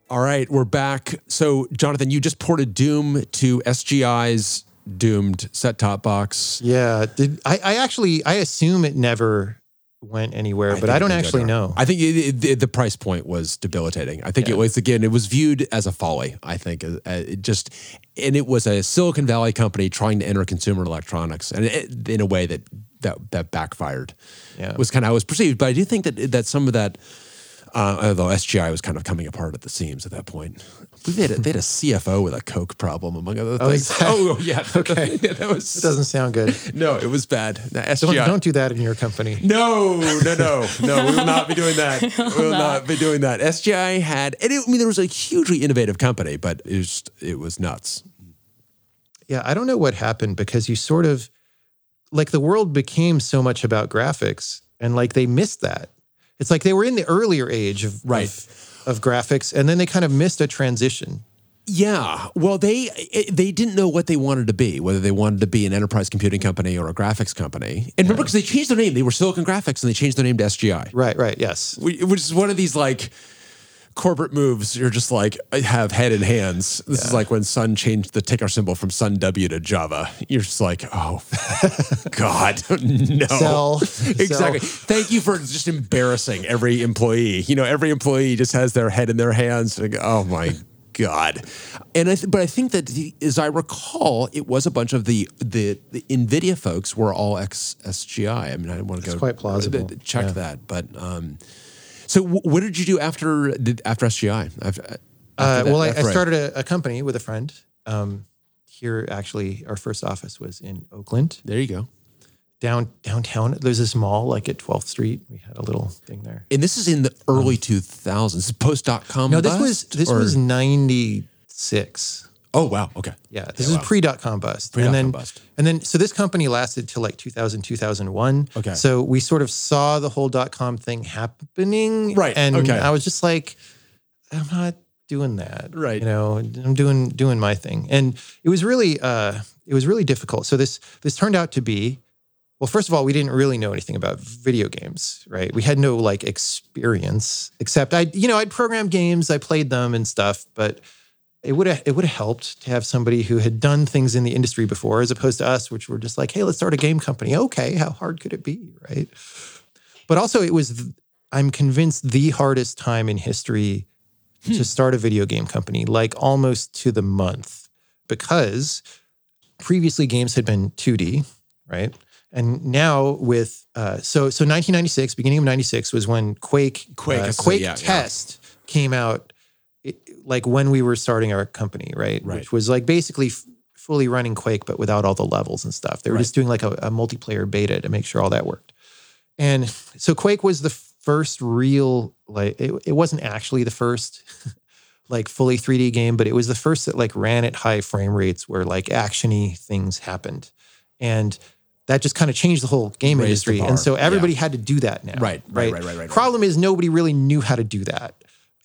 All right, we're back. So, Jonathan, you just ported Doom to SGI's doomed set top box. Yeah. Did I, I actually I assume it never went anywhere, but I don't it did go actually know. I think it, it- the, the price point was debilitating. I think it was again, it was viewed as a folly. I think uh, uh, it just, and it was a Silicon Valley company trying to enter consumer electronics, and it, in a way that that that backfired. Yeah. was kind of how it was perceived. But I do think that that some of that. Uh, although SGI was kind of coming apart at the seams at that point. They had a, they had a CFO with a coke problem, among other Oh, things. exactly. Oh, yeah. Okay. that was It doesn't sound good. no, it was bad. No, Don't, don't do that in your company. No, no, no, no. We will not be doing that. We will not be doing that. SGI had, and it, I mean, there was a hugely innovative company, but it was it was nuts. Yeah, I don't know what happened because you sort of like the world became so much about graphics and like they missed that. It's like they were in the earlier age of Right. of, of graphics and then they kind of missed a transition. Yeah. Well, they they didn't know what they wanted to be, whether they wanted to be an enterprise computing company or a graphics company. And remember, because they changed their name, they were Silicon Graphics, and they changed their name to SGI, Right, right, yes. which is one of these like corporate moves. You're just like have head and hands. This is like when Sun changed the ticker symbol from Sun W to Java. You're just like, oh God, no. Sell, Exactly. sell. Thank you for just embarrassing every employee. You know, every employee just has their head in their hands. Like, oh my God. And I th- but I think that the, as I recall, it was a bunch of the the, the Nvidia folks were all ex SGI. I mean, I want to go quite plausible. check Yeah. that, but um, so w- what did you do after did after SGI? After, after Uh, that- well, I, I started a, a company with a friend. Um, here, actually, our first office was in Oakland, There you go. down downtown. There's this mall, like at 12th Street. We had a little thing there. And this is in the early two thousands. Post dot com. No, this was this or- was 96. Oh wow. Okay. Yeah, this is pre dot com bust. Pre-dot-com and then, bust. And then, so this company lasted till like 2000, 2001. Okay. So we sort of saw the whole dot com thing happening. Right, And okay. I was just like, I'm not doing that. Right. You know, I'm doing doing my thing. And it was really uh it was really difficult. So this this turned out to be well, first of all, we didn't really know anything about video games, right? We had no like experience, except I, you know, I'd programmed games, I played them and stuff, but it would have it would have helped to have somebody who had done things in the industry before, as opposed to us, which were just like, hey, let's start a game company. Okay, how hard could it be, right? But also, it was I'm convinced the hardest time in history to start a video game company, like almost to the month, because previously games had been 2D, right? And now with uh, so so 1996, beginning of 96 was when Quake Quake, uh, Quake yeah, yeah. Test came out, like when we were starting our company, right? Right. Which was like basically f- fully running Quake, but without all the levels and stuff. They were Right. just doing like a, a multiplayer beta to make sure all that worked. And so Quake was the first real like it, it wasn't actually the first like fully 3D game, but it was the first that like ran at high frame rates where like actiony things happened. And that just kind of changed the whole game Raised industry. And so everybody yeah. had to do that now. Right, right, right, right, right, Problem is nobody really knew how to do that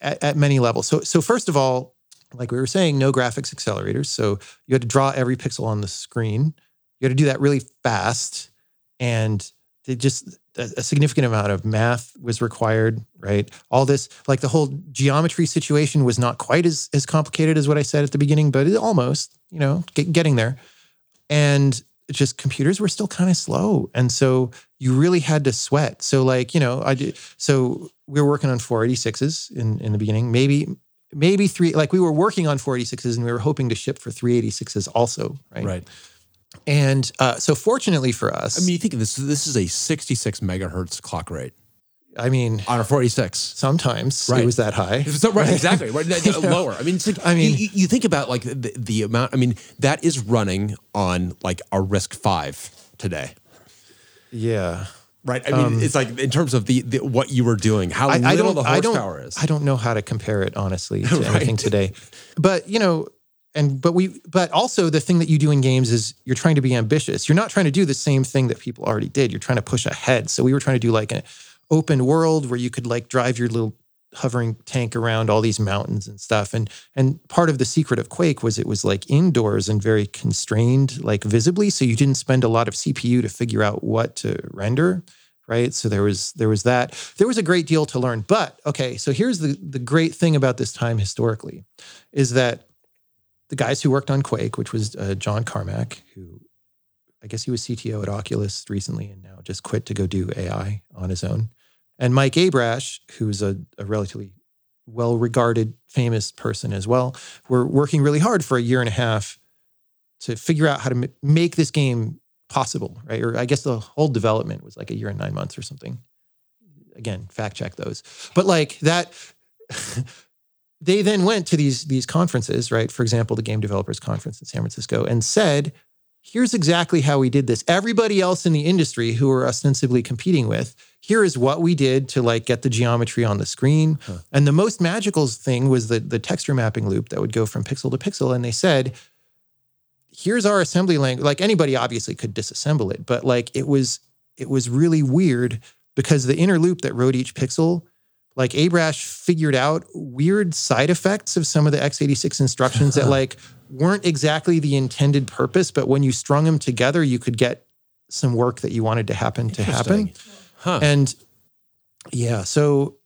at, at many levels. So so first of all, like we were saying, no graphics accelerators. So you had to draw every pixel on the screen. You had to do that really fast. And just a, a significant amount of math was required, right? All this, like the whole geometry situation was not quite as, as complicated as what I said at the beginning, but it almost, you know, get, getting there. And just computers were still kind of slow. And so you really had to sweat. So like, you know, I did, so we were working on 486s in, in the beginning, maybe, maybe three, like we were working on 486s and we were hoping to ship for 386s also. Right. Right. And uh, so fortunately for us, I mean, you think this this is a 66 megahertz clock rate I mean, on a 46. sometimes Right. it was that high. So, right, exactly. Right, no, lower. I mean, like, I mean- you, you think about like the, the amount. I mean, that is running on like a RISC-V today, Yeah. right? I mean, um, it's like in terms of the, the what you were doing, how I, I little don't, the I don't, horsepower is. I don't know how to compare it honestly to Right. anything today. But you know, and but we, but also the thing that you do in games is you're trying to be ambitious. You're not trying to do the same thing that people already did. You're trying to push ahead. So we were trying to do like an open world where you could like drive your little hovering tank around all these mountains and stuff. And and part of the secret of Quake was it was like indoors and very constrained, like visibly. So you didn't spend a lot of CPU to figure out what to render right so there was there was that there was a great deal to learn but okay so here's the the great thing about this time historically is that the guys who worked on quake which was uh, john carmack who i guess he was cto at oculus recently and now just quit to go do ai on his own and mike abrash who's a, a relatively well regarded famous person as well were working really hard for a year and a half to figure out how to m- make this game possible, right? Or I guess the whole development was like a year and nine months or something. again, fact check those. But like that, they then went to these these conferences, right? For example, the Game Developers Conference in San Francisco, and said, "Here's exactly how we did this. Everybody else in the industry who we're ostensibly competing with, here is what we did to like get the geometry on the screen." And the most magical thing was the the texture mapping loop that would go from pixel to pixel. And they said, "Here's our assembly language." Like anybody obviously could disassemble it, but like it was it was really weird because the inner loop that wrote each pixel like Abrash figured out weird side effects of some of the x86 instructions that like weren't exactly the intended purpose, but when you strung them together, you could get some work that you wanted to happen to happen. Huh. And yeah, so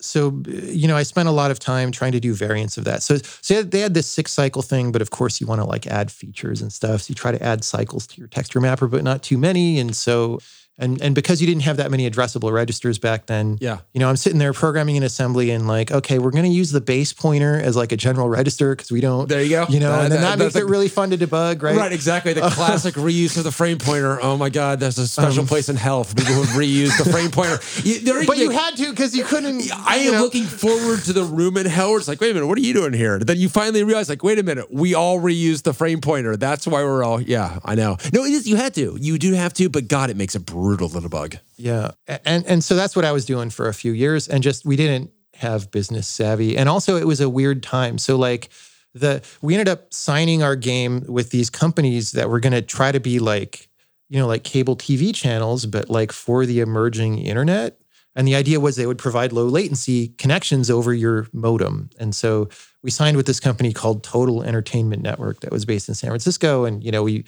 so you know, I spent a lot of time trying to do variants of that. So so they had this six cycle thing, but of course you want to like add features and stuff. So you try to add cycles to your texture mapper, but not too many. And so and and because you didn't have that many addressable registers back then, Yeah. you know, I'm sitting there programming in assembly and like, okay, we're going to use the base pointer as like a general register because we don't, There you go. you know, That- and then that- that, makes that's it really fun to debug, right? Right, exactly. The classic reuse of the frame pointer. Oh my God, there's a special um, place in hell for people who reuse the frame pointer. You, there- But you you- had to because you couldn't. I you am know. looking forward to the room in hell where it's like, wait a minute, what are you doing here? Then you finally realize, like, wait a minute, we all reuse the frame pointer. That's why we're all, yeah, I know. No, it is, you had to. You do have to, but God, it makes a brutal little bug. Yeah. And and so that's what I was doing for a few years and just we didn't have business savvy. And also it was a weird time. So like the we ended up signing our game with these companies that were going to try to be like, you know, like cable TV channels but like for the emerging internet. And the idea was they would provide low latency connections over your modem. And so we signed with this company called Total Entertainment Network that was based in San Francisco and you know, we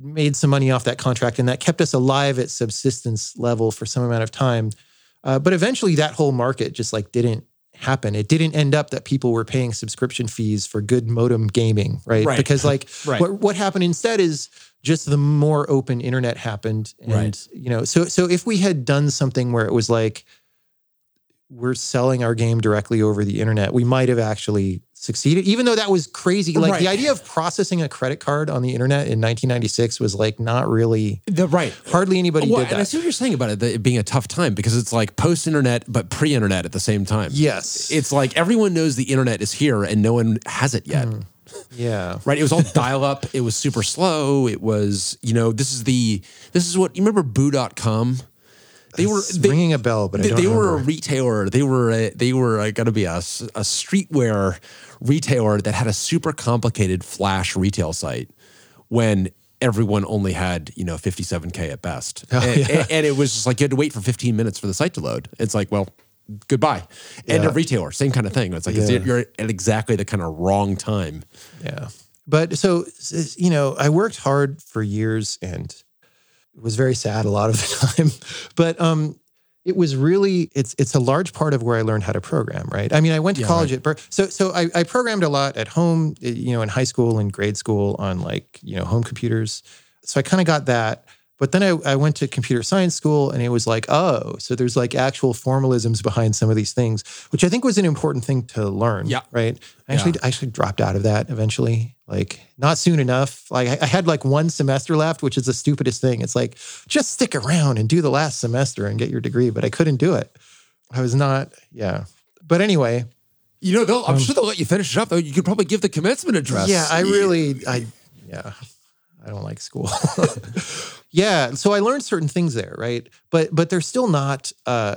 made some money off that contract, and that kept us alive at subsistence level for some amount of time. Uh, but eventually, that whole market just like didn't happen. It didn't end up that people were paying subscription fees for good modem gaming, right? Right. Because like Right. what what happened instead is just the more open internet happened, and Right. you know, so so if we had done something where it was like we're selling our game directly over the internet, we might have actually succeeded, even though that was crazy. Like Right. the idea of processing a credit card on the internet in 1996 was like not really, The, right. hardly anybody Well, did and I see what you're saying about it, it being a tough time because it's like post internet, but pre internet at the same time. Yes. It's like everyone knows the internet is here and no one has it yet. Hmm. yeah. Right. It was all dial up. It was super slow. It was, you know, this is the, this is what, you remember boo.com? They were, they, ringing a bell, but they, they were a retailer. They were a, they were uh, going to be a, a streetwear retailer that had a super complicated flash retail site when everyone only had you know 57k at best, and, Oh, yeah. and- and it was just like you had to wait for 15 minutes for the site to load. It's like well. Goodbye. And Yeah. a retailer, same kind of thing. It's like it's- you're at exactly the kind of wrong time. Yeah. But so, you know, I worked hard for years and was very sad a lot of the time. But um, it was really, it's it's a large part of where I learned how to program, right? I mean, I went to Yeah, college at, Ber- so so I, I programmed a lot at home, you know, in high school and grade school on like, you know, home computers. So I kind of got that. But then I, I went to computer science school and it was like, oh, so there's like actual formalisms behind some of these things, which I think was an important thing to learn. Yeah. Right. I actually, I actually dropped out of that eventually. Like not soon enough. Like I, I had like one semester left, which is the stupidest thing. It's like, just stick around and do the last semester and get your degree. But I couldn't do it. I was not, yeah. But anyway, You know, they'll, I'm sure they'll let you finish it up. Though you could probably give the commencement address. Um, Yeah, I really, I, yeah, I don't like school. yeah, so I learned certain things there, right? But but they're still not uh,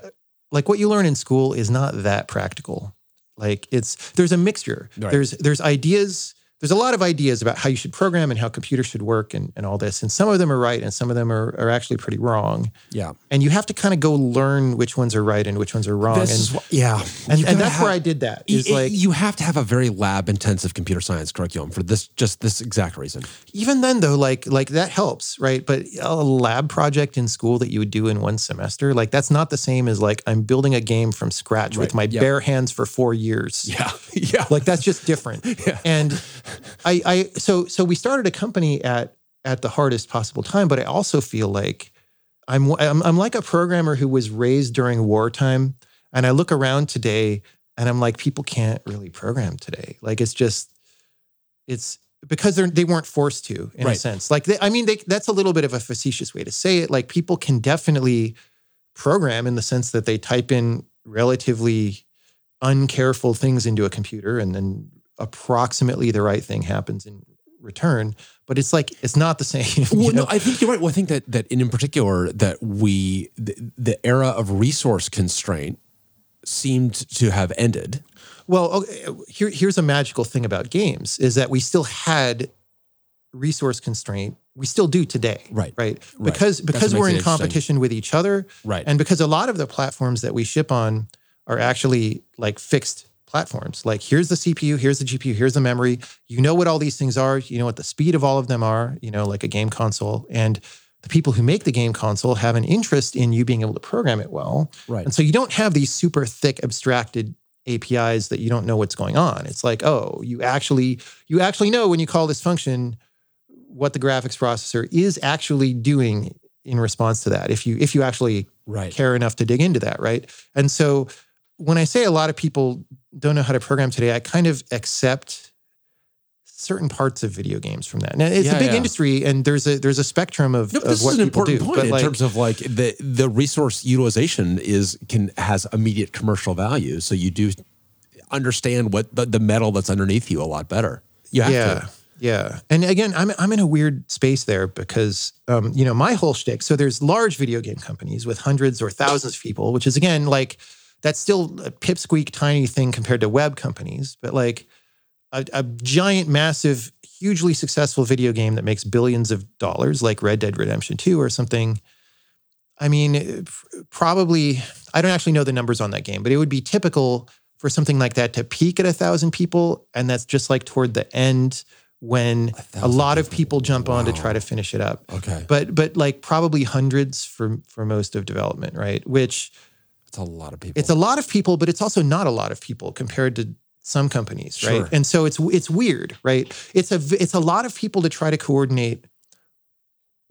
like what you learn in school is not that practical. Like it's there's a mixture. Right. There's there's ideas. There's a lot of ideas about how you should program and how computers should work and, and all this. And some of them are right and some of them are, are actually pretty wrong. yeah. And you have to kind of go learn which ones are right and which ones are wrong. This and what, yeah, and, and that's have- where I did that. Is it- like you have to have a very lab intensive computer science curriculum for this just this exact reason. even then though like like that helps right but a lab project in school that you would do in one semester like that's not the same as like i'm building a game from scratch with my yeah. bare hands for four years Yeah, yeah. like that's just different yeah. and i i so so we started a company at at the hardest possible time but i also feel like i'm i'm, I'm like a programmer who was raised during wartime and i look around today and i'm like people can't really program today. Like it's just it's because they're they weren't forced to in a sense. Like they, i mean they, that's a little bit of a facetious way to say it. Like people can definitely program in the sense that they type in relatively uncareful things into a computer and then approximately the right thing happens in return but it's like it's not the same Well, know? no, I think you're right. Well, I think that that in particular that we the, the era of resource constraint seemed to have ended. Well, okay, here, here's a magical thing about games is that we still had resource constraint. We still do today. Right. Right. Right. Because That's because we're in competition with each other. Right. And because a lot of the platforms that we ship on are actually like fixed platforms. Like here's the CPU, here's the GPU, here's the memory. You know what all these things are. You know what the speed of all of them are, you know, like a game console. And the people who make the game console have an interest in you being able to program it well. Right. And so you don't have these super thick abstracted APIs that you don't know what's going on. It's like, oh, you actually you actually know when you call this function what the graphics processor is actually doing in response to that. If you if you actually Right. care enough to dig into that, right? And so when I say a lot of people don't know how to program today, I kind of accept certain parts of video games from that. Now it's Yeah, a big yeah. industry and there's a there's a spectrum of, No, of this is an people important do. point but in like, terms of like the the resource utilization is can has immediate commercial value. So you do understand what the, the metal that's underneath you a lot better. You have yeah. to. Yeah. And again, I'm I'm in a weird space there because um, you know, my whole shtick. So there's large video game companies with hundreds or thousands of people, which is again like that's still a pipsqueak tiny thing compared to web companies, but like a, a giant, massive, hugely successful video game that makes billions of dollars, like Red Dead Redemption 2 or something. I mean, eh, probably, I don't actually know the numbers on that game, but it would be typical for something like that to peak at a thousand people. And that's just like toward the end when a, thousand lot of people jump on to try to finish it up. Okay. But but like probably hundreds for for most of development, right? Which It's a lot of people. it's a lot of people, but it's also not a lot of people compared to some companies, Sure. right? And so it's it's weird, right? It's a it's a lot of people to try to coordinate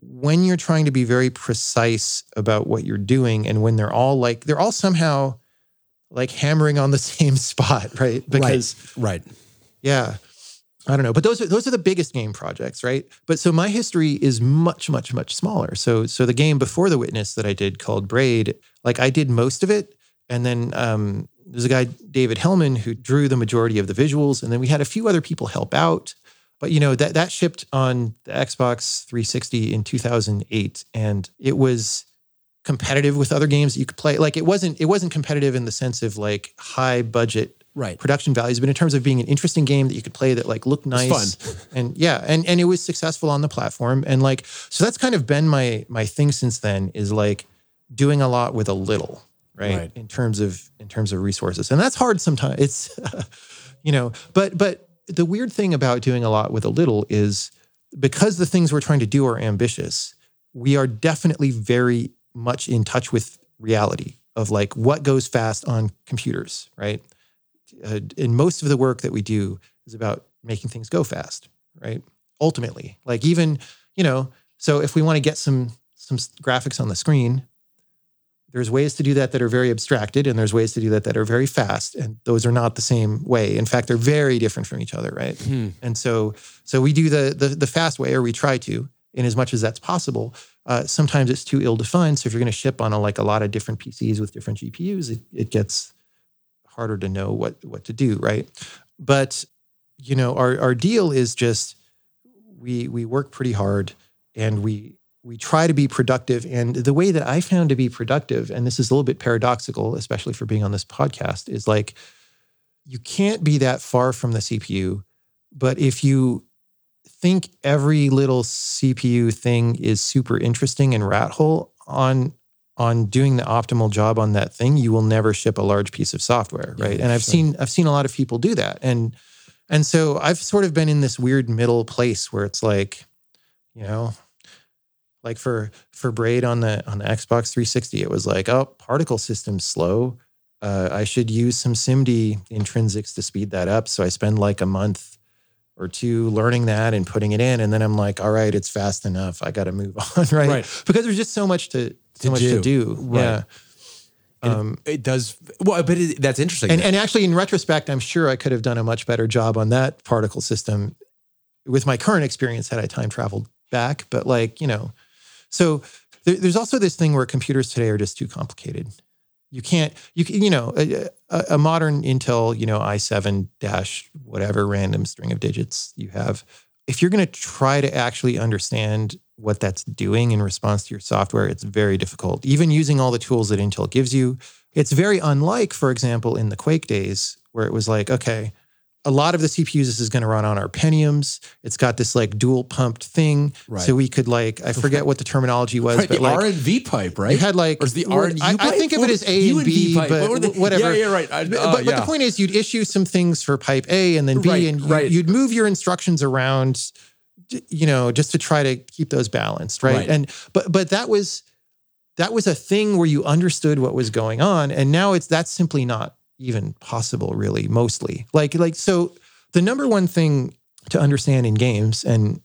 when you're trying to be very precise about what you're doing and when they're all like they're all somehow like hammering on the same spot, right? Because right. yeah. I don't know, but those are those are the biggest game projects, right? But so my history is much, much, much smaller. So so the game before the witness that I did called Braid, like I did most of it, and then um, there's a guy David Hellman who drew the majority of the visuals, and then we had a few other people help out. But you know that that shipped on the Xbox 360 in 2008, and it was competitive with other games that you could play. Like it wasn't it wasn't competitive in the sense of like high budget Right. production values, but in terms of being an interesting game that you could play that like looked nice, and yeah, and and it was successful on the platform, and like so that's kind of been my my thing since then is like doing a lot with a little, right? Right. In terms of in terms of resources, and that's hard sometimes. It's you know, but but the weird thing about doing a lot with a little is because the things we're trying to do are ambitious, we are definitely very much in touch with reality of like what goes fast on computers, right? Uh, and most of the work that we do is about making things go fast, right? Ultimately, like even you know, so if we want to get some some graphics on the screen, there's ways to do that that are very abstracted, and there's ways to do that that are very fast, and those are not the same way. In fact, they're very different from each other, right? Hmm. And so, so we do the the, the fast way, or we try to, in as much as that's possible. Uh, sometimes it's too ill defined. So if you're going to ship on a, like a lot of different PCs with different GPUs, it, it gets harder to know what what to do, right? But you know, our our deal is just we we work pretty hard and we we try to be productive. And the way that I found to be productive, and this is a little bit paradoxical, especially for being on this podcast, is like you can't be that far from the CPU, but if you think every little CPU thing is super interesting and rat hole on on doing the optimal job on that thing, you will never ship a large piece of software, Yeah, right? and I've sure. seen I've seen a lot of people do that, and and so I've sort of been in this weird middle place where it's like, you know, like for for Braid on the on the Xbox 360, it was like, oh, particle system's slow. Uh, I should use some SIMD intrinsics to speed that up. So I spend like a month or two learning that and putting it in, and then I'm like, all right, it's fast enough. I got to move on, right? Right. Because there's just so much to so To much do. to do. Right. Yeah. Um, it does well, but it, that's interesting. and, and actually, in retrospect, I'm sure I could have done a much better job on that particle system with my current experience had I time traveled back. But like, you know, so there, there's also this thing where computers today are just too complicated. You can't, you can, you know, a, a, modern Intel, you know, i7 dash whatever random string of digits you have. If you're going to try to actually understand what that's doing in response to your software, it's very difficult. Even using all the tools that Intel gives you, it's very unlike, for example, in the Quake days, where it was like, okay, a lot of the CPUs this is going to run on are Pentiums. It's got this like dual pumped thing, Right. so we could like I forget what the terminology was, Right, but the like R and V pipe, right? you had like or is the R and I, pipe? I think of it as A and B, pipe. but What whatever. Yeah, yeah, right. I- But, uh, but, but yeah. the point is, you'd issue some things for pipe A and then B, Right, and you, right. you'd move your instructions around, you know, just to try to keep those balanced, right? Right. And but but that was that was a thing where you understood what was going on, and now it's that's simply not even possible, really. Mostly, like like so, the number one thing to understand in games and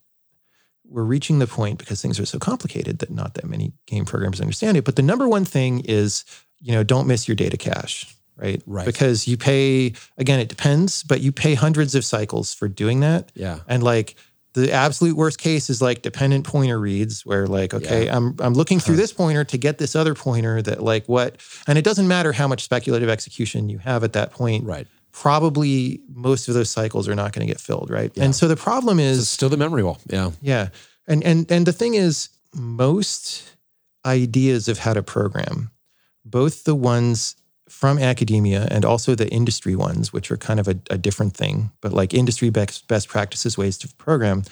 we're reaching the point because things are so complicated that not that many game programmers understand it. But the number one thing is, you know, don't miss your data cache, right? Right. Because you pay, again, it depends, but you pay hundreds of cycles for doing that. Yeah. And like the absolute worst case is like dependent pointer reads where like, okay, I'm I'm looking through this pointer to get this other pointer that like what and it doesn't matter how much speculative execution you have at that point. Right. Probably most of those cycles are not going to get filled, right? And so the problem is It's still the memory wall. Yeah. yeah. And and and the thing is most ideas of how to program, both the ones from academia and also the industry ones, which are kind of a, a different thing, but like industry best, best practices ways to program,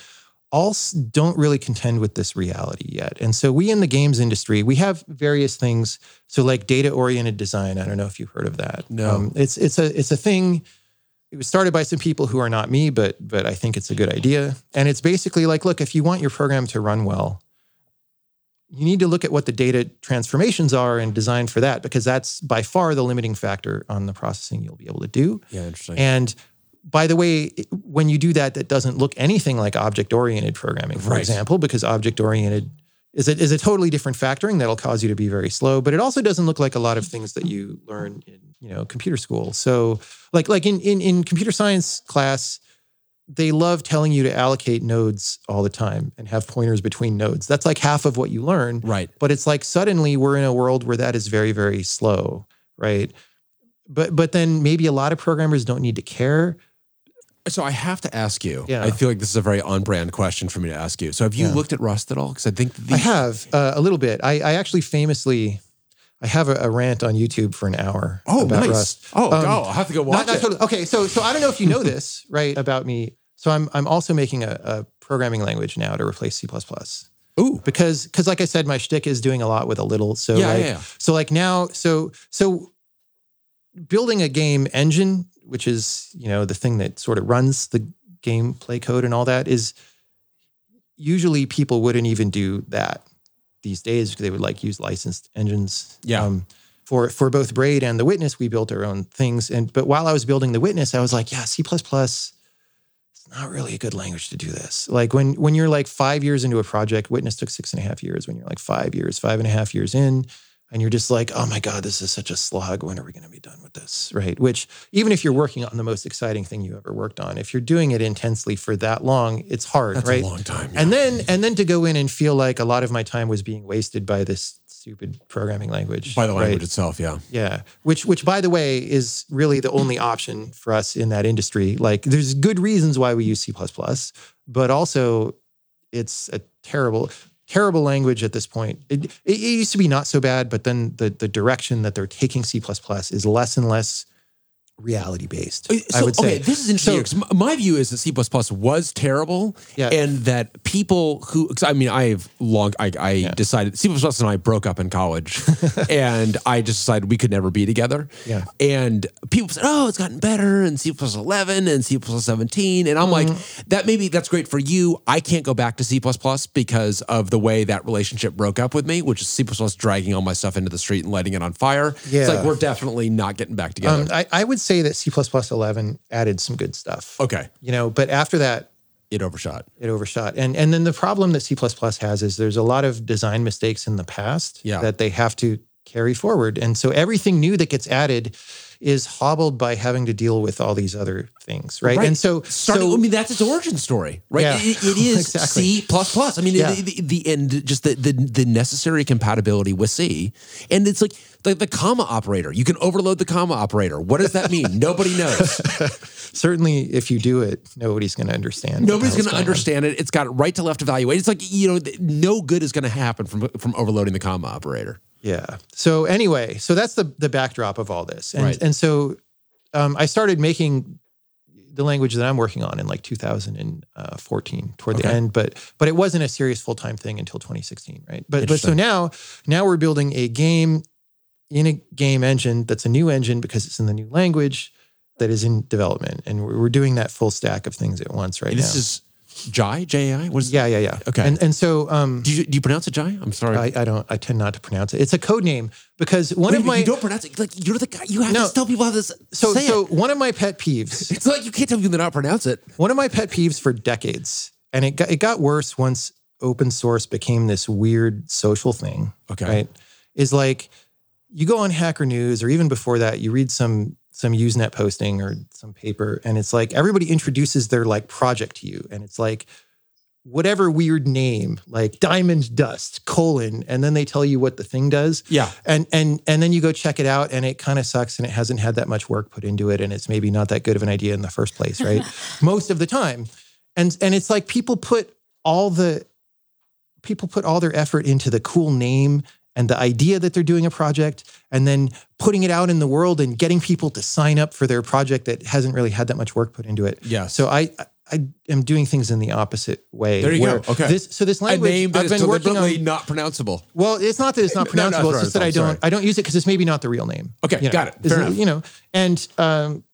all don't really contend with this reality yet. And so we in the games industry, we have various things. So like data oriented design. I don't know if you've heard of that. Um, No. it's it's a it's a thing it was started by some people who are not me, but but I think it's a good idea. And it's basically like, look, if you want your program to run well, you need to look at what the data transformations are and design for that, because that's by far the limiting factor on the processing you'll be able to do. Yeah. Interesting. And by the way, when you do that, that doesn't look anything like object oriented programming, for Right. example, because object oriented is a, is a totally different factoring that'll cause you to be very slow. But it also doesn't look like a lot of things that you learn in you know computer school. So like like in in, in computer science class, they love telling you to allocate nodes all the time and have pointers between nodes. That's like half of what you learn. right. But it's like suddenly we're in a world where that is very, very slow, right? But but then maybe a lot of programmers don't need to care. So I have to ask you. Yeah. I feel like this is a very on-brand question for me to ask you. So have you Yeah. looked at Rust at all? Because I think the, I have uh, a little bit. I, I actually famously, I have a, a rant on YouTube for an hour Oh, about nice. Rust. Oh, Um, oh, I'll have to go Not- watch not it. totally- Okay, so so I don't know if you know this, right, about me. So I'm I'm also making a, a programming language now to replace C++. Ooh. because because like I said, my shtick is doing a lot with a little. So Yeah, like, yeah, yeah. so like now, so so building a game engine, which is you know the thing that sort of runs the gameplay code and all that, is usually people wouldn't even do that these days. Because they would like use licensed engines. Yeah. Um, for for both Braid and the Witness, we built our own things. And but while I was building the Witness, I was like, yeah, C it's not really a good language to do this. Like when when you're like five years into a project, Witness took six and a half years. When you're like five years, five and a half years in, and you're just like, oh my God, this is such a slog. When are we going to be done with this? Right. Which even if you're working on the most exciting thing you ever worked on, if you're doing it intensely for that long, it's hard, That's right? a long time. And then and then to go in and feel like a lot of my time was being wasted by this stupid programming language. by the right? language itself, yeah. Yeah, which which by the way is really the only option for us in that industry. Like there's good reasons why we use C++, but also it's a terrible terrible language at this point. It, it, it used to be not so bad, but then the the direction that they're taking C++ is less and less reality based. I So, would say okay, this is interesting. So- my view is that C was terrible, Yeah. and that people who, I mean, I've long, I, I decided C and I broke up in college, and I just decided we could never be together. Yeah. and people said, "Oh, it's gotten better," and C 11 and C 17, and I'm like, Mm-hmm. that maybe that's great for you. I can't go back to C because of the way that relationship broke up with me, which is C dragging all my stuff into the street and lighting it on fire. Yeah. it's like we're definitely not getting back together. um, I, I would say that C 11 added some good stuff. okay, You know, but after that, it overshot. it overshot. And and then the problem that C plus has is there's a lot of design mistakes in the past Yeah. that they have to carry forward. And so everything new that gets added is hobbled by having to deal with all these other things, right? And so, starting, so I mean, that's its origin story, right? Yeah, It, it is exactly. C plus plus. I mean, Yeah. the, the, the and just the, the the necessary compatibility with C, and it's like the, the comma operator. You can overload the comma operator. What does that mean? Nobody knows. certainly, if you do it, nobody's going to understand. Nobody's going to on. understand it. It's got right to left evaluate. It's like you know, no good is going to happen from from overloading the comma operator. Yeah. So anyway, so that's the the backdrop of all this, and Right. and so um, I started making the language that I'm working on in like 2014 toward the end, but but it wasn't a serious full time thing until 2016, right? But but so now now we're building a game in a game engine that's a new engine because it's in the new language that is in development, and we're, we're doing that full stack of things at once right This now. is Jai J I. What is? yeah, yeah, yeah. Okay. and and so um, Do you, do you pronounce it Jai? I'm sorry. I, I don't I tend not to pronounce it. It's a code name because one Wait, of my you don't pronounce it like you're the guy. You have No. to tell people how this. So, so it. one of my pet peeves, it's like you can't tell people to not pronounce it. one of my pet peeves for decades, and it got, it got worse once open source became this weird social thing. Okay. Right. Is like you go on Hacker News or even before that, you read some some Usenet posting or some paper, and it's like everybody introduces their like project to you, and it's like whatever weird name, like Diamond Dust colon, and then they tell you what the thing does. Yeah. and and and then you go check it out and it kind of sucks and it hasn't had that much work put into it and it's maybe not that good of an idea in the first place right? Most of the time. And and it's like people put all the people put all their effort into the cool name and the idea that they're doing a project and then putting it out in the world and getting people to sign up for their project that hasn't really had that much work put into it Yeah. so i I am doing things in the opposite way. There you go. Okay. This, so this a language name that I've is been working on. not pronounceable. Well, it's not that it's not No, no, pronounceable. sorry, it's just that I don't I don't use it because it's maybe not the real name. Okay, You know, got it. Fair enough. You know, and um,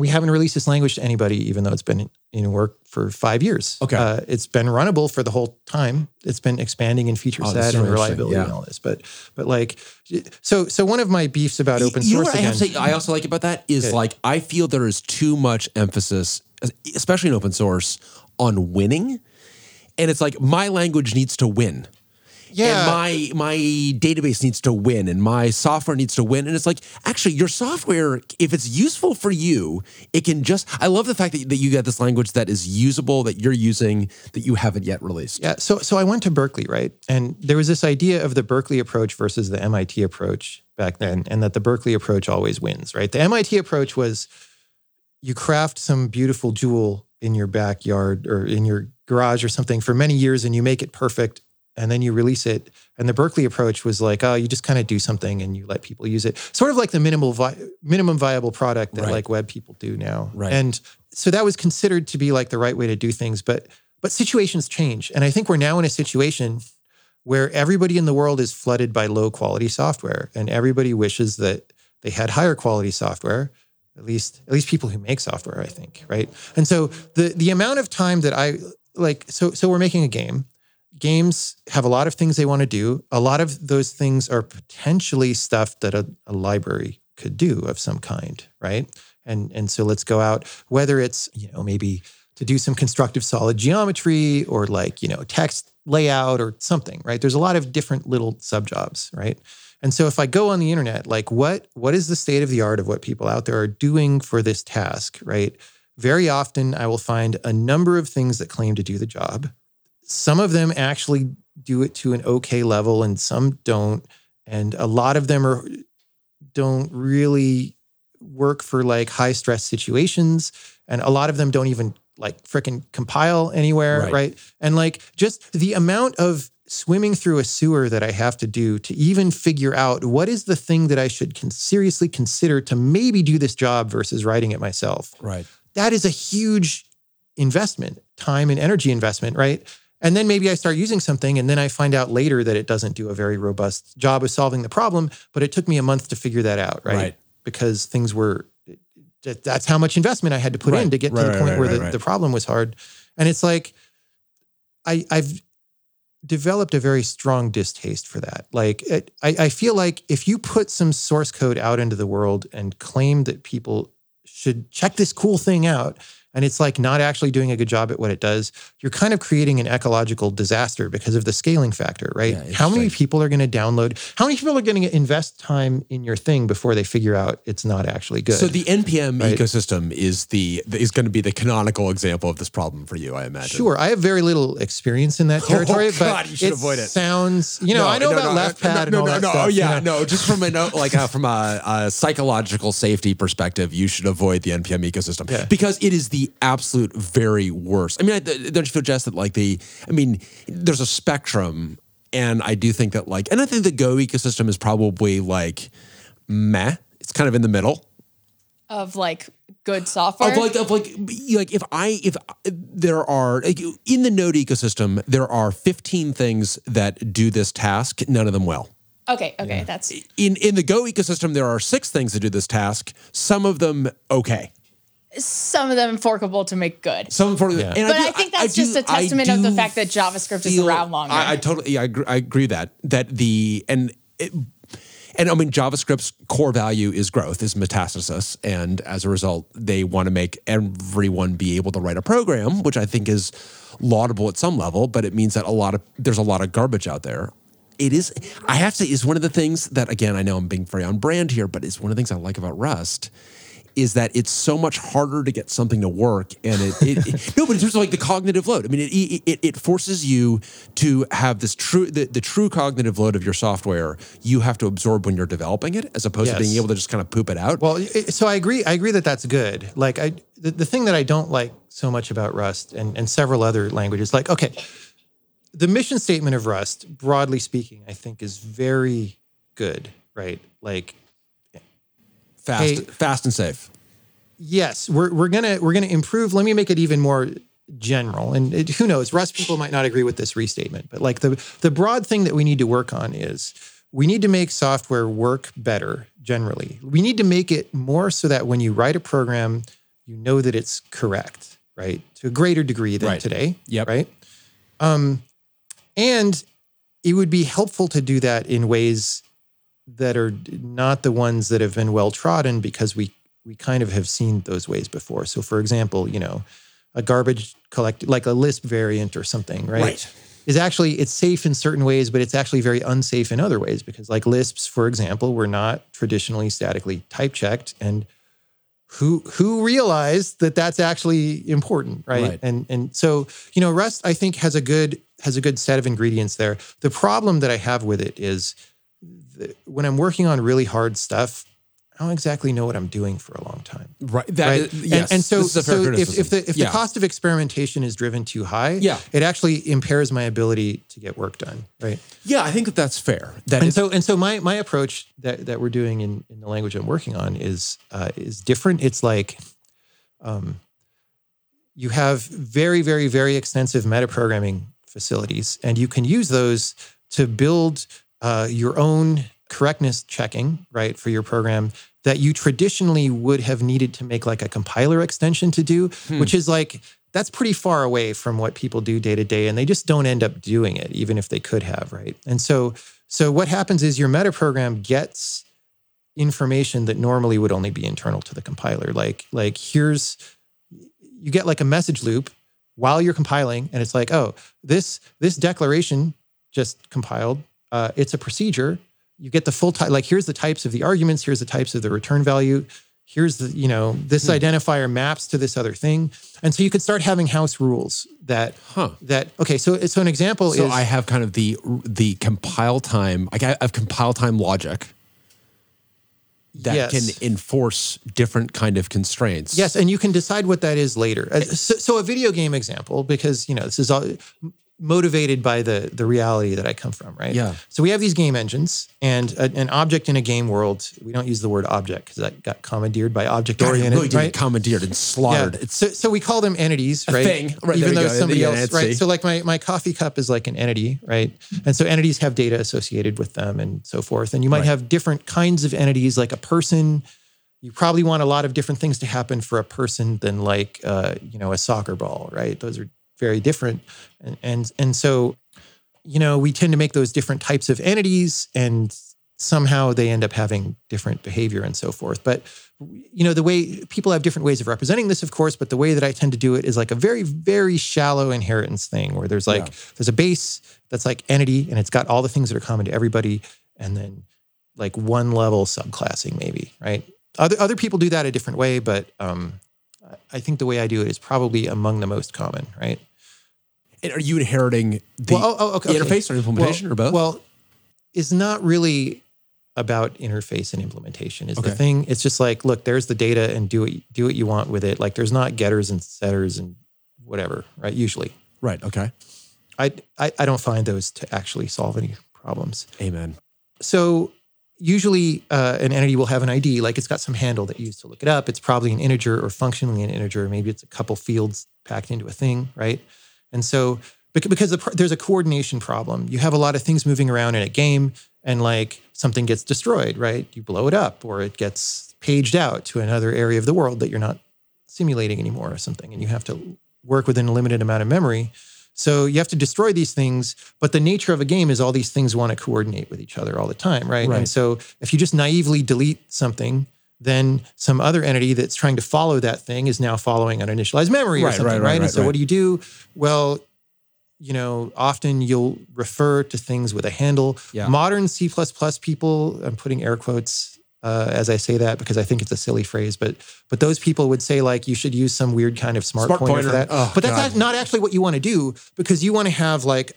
we haven't released this language to anybody, even though it's been in work for five years. Okay. uh, it's been runnable for the whole time. It's been expanding in feature Oh, set and reliability Yeah. and all this. But but like, so so one of my beefs about open you source I have to again. say? I also like about that is like I feel there is too much emphasis, especially in open source, on winning, and it's like my language needs to win. Yeah, and my my database needs to win and my software needs to win and it's like actually your software if it's useful for you it can just i love the fact that, that you got this language that is usable that you're using that you haven't yet released Yeah. So so I went to Berkeley, right? And there was this idea of the Berkeley approach versus the MIT approach back then, and that the Berkeley approach always wins, right? The MIT approach was you craft some beautiful jewel in your backyard or in your garage or something for many years and you make it perfect and then you release it. And the Berkeley approach was like, oh, you just kind of do something and you let people use it. Sort of like the minimal vi- minimum viable product that Right. like web people do now. Right. And so that was considered to be like the right way to do things, but but situations change. And I think we're now in a situation where everybody in the world is flooded by low quality software and everybody wishes that they had higher quality software at least at least people who make software i think right and so the the amount of time that i like so so we're making a game games have a lot of things they want to do. A lot of those things are potentially stuff that a, a library could do of some kind right? And and so let's go out whether it's you know maybe to do some constructive solid geometry or like you know text layout or something right? There's a lot of different little sub jobs right? And so if i go on the internet like what what is the state of the art of what people out there are doing for this task right? Very often i will find a number of things that claim to do the job some of them actually do it to an okay level and some don't and a lot of them are don't really work for like high stress situations and a lot of them don't even like frickin' compile anywhere Right. right. and like just the amount of swimming through a sewer that i have to do to even figure out what is the thing that i should con- seriously consider to maybe do this job versus writing it myself right that is a huge investment, time and energy investment, right? And then maybe I start using something and then I find out later that it doesn't do a very robust job of solving the problem, but it took me a month to figure that out, right? Right. Because things were that's how much investment I had to put Right, in to get right, to the point where the, the problem was hard. And it's like I I've developed a very strong distaste for that. Like it, I, I feel like if you put some source code out into the world and claim that people should check this cool thing out, and it's like not actually doing a good job at what it does, you're kind of creating an ecological disaster because of the scaling factor, right? Yeah, how many people are going to download? How many people are going to invest time in your thing before they figure out it's not actually good? So the NPM Right. ecosystem is the is going to be the canonical example of this problem for you, I imagine. Sure, I have very little experience in that territory, Oh, God, but you should it avoid it. sounds. You know, No, I know no, about no, left pad no, and no, all no, that no. stuff. Oh you yeah, know. no. Just from a like uh, from a, a psychological safety perspective, you should avoid the NPM ecosystem Yeah. because it is the absolute very worst. I mean, I, don't you feel, Jess, that like the? I mean, there's a spectrum, and I do think that like, and I think the Go ecosystem is probably like meh. It's kind of in the middle. of like good software. Of like of like like if I if there are like in the Node ecosystem there are 15 things that do this task, none of them well. okay, okay, that's In in the Go ecosystem there are six things that do this task, some of them okay. Some of them forkable to make good. Some for Yeah. and But do- I think that's do- just a testament of the fact that JavaScript is around longer. I, I totally I agree, I agree that that the and it, and I mean JavaScript's core value is growth, is metastasis, and as a result, they want to make everyone be able to write a program, which I think is laudable at some level, but it means that a lot of there's a lot of garbage out there. It is, I have to say, is one of the things that again I know I'm being very on brand here, but it's one of the things I like about Rust is that it's so much harder to get something to work and it, it, it- no but in terms of like the cognitive load i mean it, it, it forces you to have this true the, the true cognitive load of your software you have to absorb when you're developing it as opposed to being able to just kind of poop it out Well, so I agree. I agree that that's good. Like I, the, the thing that I don't like so much about Rust and, and several other languages, like okay, the mission statement of Rust, broadly speaking, I think is very good. Right? Like fast hey- fast and safe yes, we're we're gonna we're gonna improve. Let me make it even more general. And it, who knows? Rust people might not agree with this restatement, but like the the broad thing that we need to work on is we need to make software work better generally. We need to make it more so that when you write a program, you know that it's correct, right? To a greater degree than Right. today. Yep. Right. Um, and it would be helpful to do that in ways that are not the ones that have been well trodden because we we kind of have seen those ways before. So, for example, you know, a garbage collect like a Lisp variant or something, right? Right. Is actually it's safe in certain ways, but it's actually very unsafe in other ways because, like Lisps, for example, were not traditionally statically type checked, and who who realized that that's actually important, right? Right. And and so you know, Rust I think has a good has a good set of ingredients there. The problem that I have with it is when I'm working on really hard stuff, I don't exactly know what I'm doing for a long time. right that Right. is- yes and, and so, this is a fair so if, if the if Yeah. the cost of experimentation is driven too high, Yeah. it actually impairs my ability to get work done. Right. yeah i think that that's fair that And is- so and so my my approach that that we're doing in, in the language I'm working on is uh, is different. It's like um, you have very very very extensive metaprogramming facilities, and you can use those to build uh, your own correctness checking right for your program that you traditionally would have needed to make like a compiler extension to do, which is like that's pretty far away from what people do day to day and they just don't end up doing it even if they could have right? And so so what happens is your meta program gets information that normally would only be internal to the compiler. Like like here's you get like a message loop while you're compiling and it's like oh this this declaration just compiled uh, it's a procedure you get the full type like here's the types of the arguments here's the types of the return value here's the you know this Hmm. identifier maps to this other thing and so you could start having house rules that Huh. that okay so so an example so is i have kind of the the compile time like i have compile time logic that Yes. can enforce different kind of constraints Yes, and you can decide what that is later. Uh, So, so a video game example, because you know this is all motivated by the the reality that I come from, right? Yeah. So we have these game engines, and a, an object in a game world. We don't use the word object because that got commandeered by object oriented, really right? commandeered and slaughtered. Yeah. So, so we call them entities, right? thing. Right, Even though go. somebody else, entity. right? So like my, my coffee cup is like an entity, right? And so entities have data associated with them and so forth. And you might Right. have different kinds of entities, like a person. You probably want a lot of different things to happen for a person than like, uh, you know, a soccer ball, right? Those are very different. And, and, and so, you know, we tend to make those different types of entities and somehow they end up having different behavior and so forth. But you know, the way people have different ways of representing this, of course, but the way that I tend to do it is like a very, very shallow inheritance thing where there's like there's a base that's like entity and it's got all the things that are common to everybody, and then like one level subclassing, maybe, right? Other other people do that a different way, but um I think the way I do it is probably among the most common, right? And are you inheriting the Well, oh, oh, okay, okay. interface or implementation well, or both? Well, it's not really about interface and implementation is the thing. It's just like, look, there's the data and do what do what you want with it. Like there's not getters and setters and whatever, right? Usually. right. Okay. I I, I don't find those to actually solve any problems. Amen. So usually uh, an entity will have an ID, like it's got some handle that you use to look it up. It's probably an integer or functionally an integer. Maybe it's a couple fields packed into a thing, right? And so because there's a coordination problem, you have a lot of things moving around in a game, and like something gets destroyed, right? You blow it up, or it gets paged out to another area of the world that you're not simulating anymore, or something, and you have to work within a limited amount of memory. So you have to destroy these things, but the nature of a game is all these things want to coordinate with each other all the time, right? Right. And so if you just naively delete something, then some other entity that's trying to follow that thing is now following uninitialized memory or something, right, right? right, And so right. what do you do? Well, you know, often you'll refer to things with a handle. Yeah. Modern C people, I'm putting air quotes uh, as I say that because I think it's a silly phrase, but but those people would say like you should use some weird kind of smart, Smart pointer, pointer. for that. Oh, but that's God. not actually what you want to do because you want to have like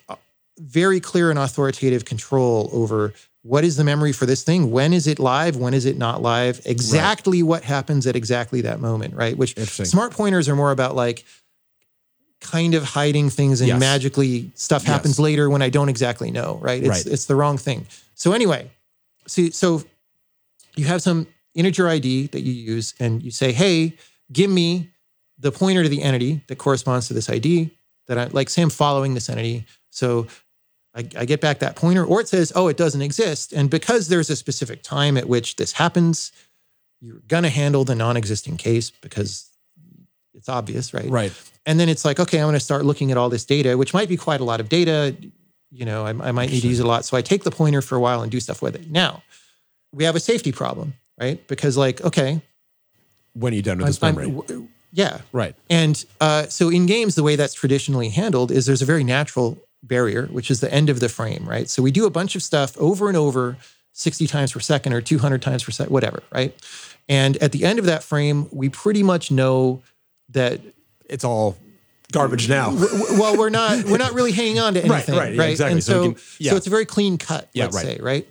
very clear and authoritative control over what is the memory for this thing, when is it live, when is it not live, exactly what happens at exactly that moment, right? Which smart pointers are more about like kind of hiding things and Yes. magically stuff happens Yes. later when I don't exactly know, right? It's Right. it's the wrong thing. So anyway, see so you have some integer ID that you use and you say, "Hey, give me the pointer to the entity that corresponds to this ID that I like say I'm following this entity." So I, I get back that pointer, or it says, "Oh, it doesn't exist." And because there's a specific time at which this happens, you're gonna handle the non-existing case because it's obvious, right? Right. And then it's like, okay, I'm going to start looking at all this data, which might be quite a lot of data. You know, I, I might need to use it a lot. So I take the pointer for a while and do stuff with it. Now, we have a safety problem, right? Because, like, okay, When are you done with I'm- this I'm- memory? w- yeah. right. And uh, so in games, the way that's traditionally handled is there's a very natural barrier, which is the end of the frame, right? So we do a bunch of stuff over and over 60 times per second or 200 times per second, whatever, right? And at the end of that frame, we pretty much know that It's all garbage now. well, we're not we're not really hanging on to Right, anything, right, yeah, exactly. And So so, can- yeah. so it's a very clean cut. Yeah, let's right. say, right?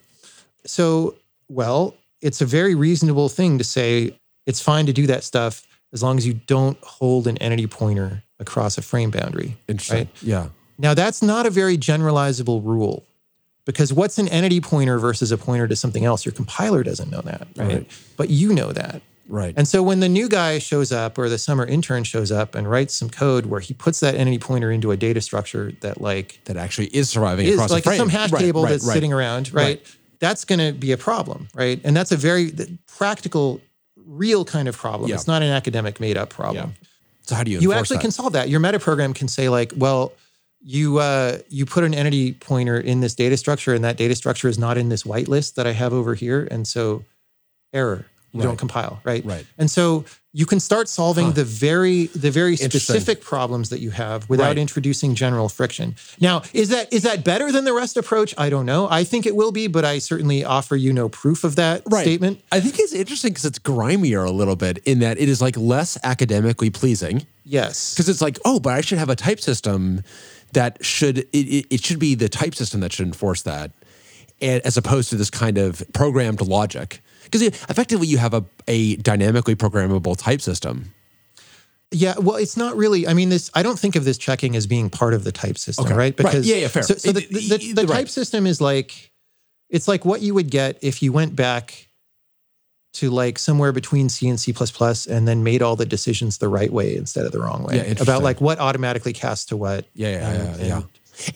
So, well, it's a very reasonable thing to say it's fine to do that stuff as long as you don't hold an entity pointer across a frame boundary. Interesting. Right? Yeah. Now, that's not a very generalizable rule because what's an entity pointer versus a pointer to something else? Your compiler doesn't know that, right? Right. But you know that. Right. And so when the new guy shows up or the summer intern shows up and writes some code where he puts that entity pointer into a data structure that like that actually is surviving is across like some hash Right, table right, that's sitting around, right? That's going to be a problem, right? And that's a very practical, real kind of problem. Yeah. It's not an academic made up problem. So how do you You actually that? can solve that. Your meta program can say like, well, you uh, you put an entity pointer in this data structure, and that data structure is not in this whitelist that I have over here, and so error. You don't compile, right? Right. And so you can start solving the very the very specific problems that you have without Right. introducing general friction. Now, is that is that better than the Rust approach? I don't know. I think it will be, but I certainly offer you no proof of that Right. statement. I think it's interesting because it's grimier a little bit in that it is like less academically pleasing Yes. because it's like, oh, but I should have a type system that should it, it, it should be the type system that should enforce that, and as opposed to this kind of programmed logic. Because effectively, you have a, a dynamically programmable type system. Yeah, well, it's not really. I mean, this. I don't think of this checking as being part of the type system, Okay. right? Right. Yeah, yeah, fair. So, so the, the, it- the right. type system is like, it's like what you would get if you went back to like somewhere between C and C and then made all the decisions the right way instead of the wrong way Yeah, about like what automatically casts to what. Yeah, yeah, yeah, yeah. and-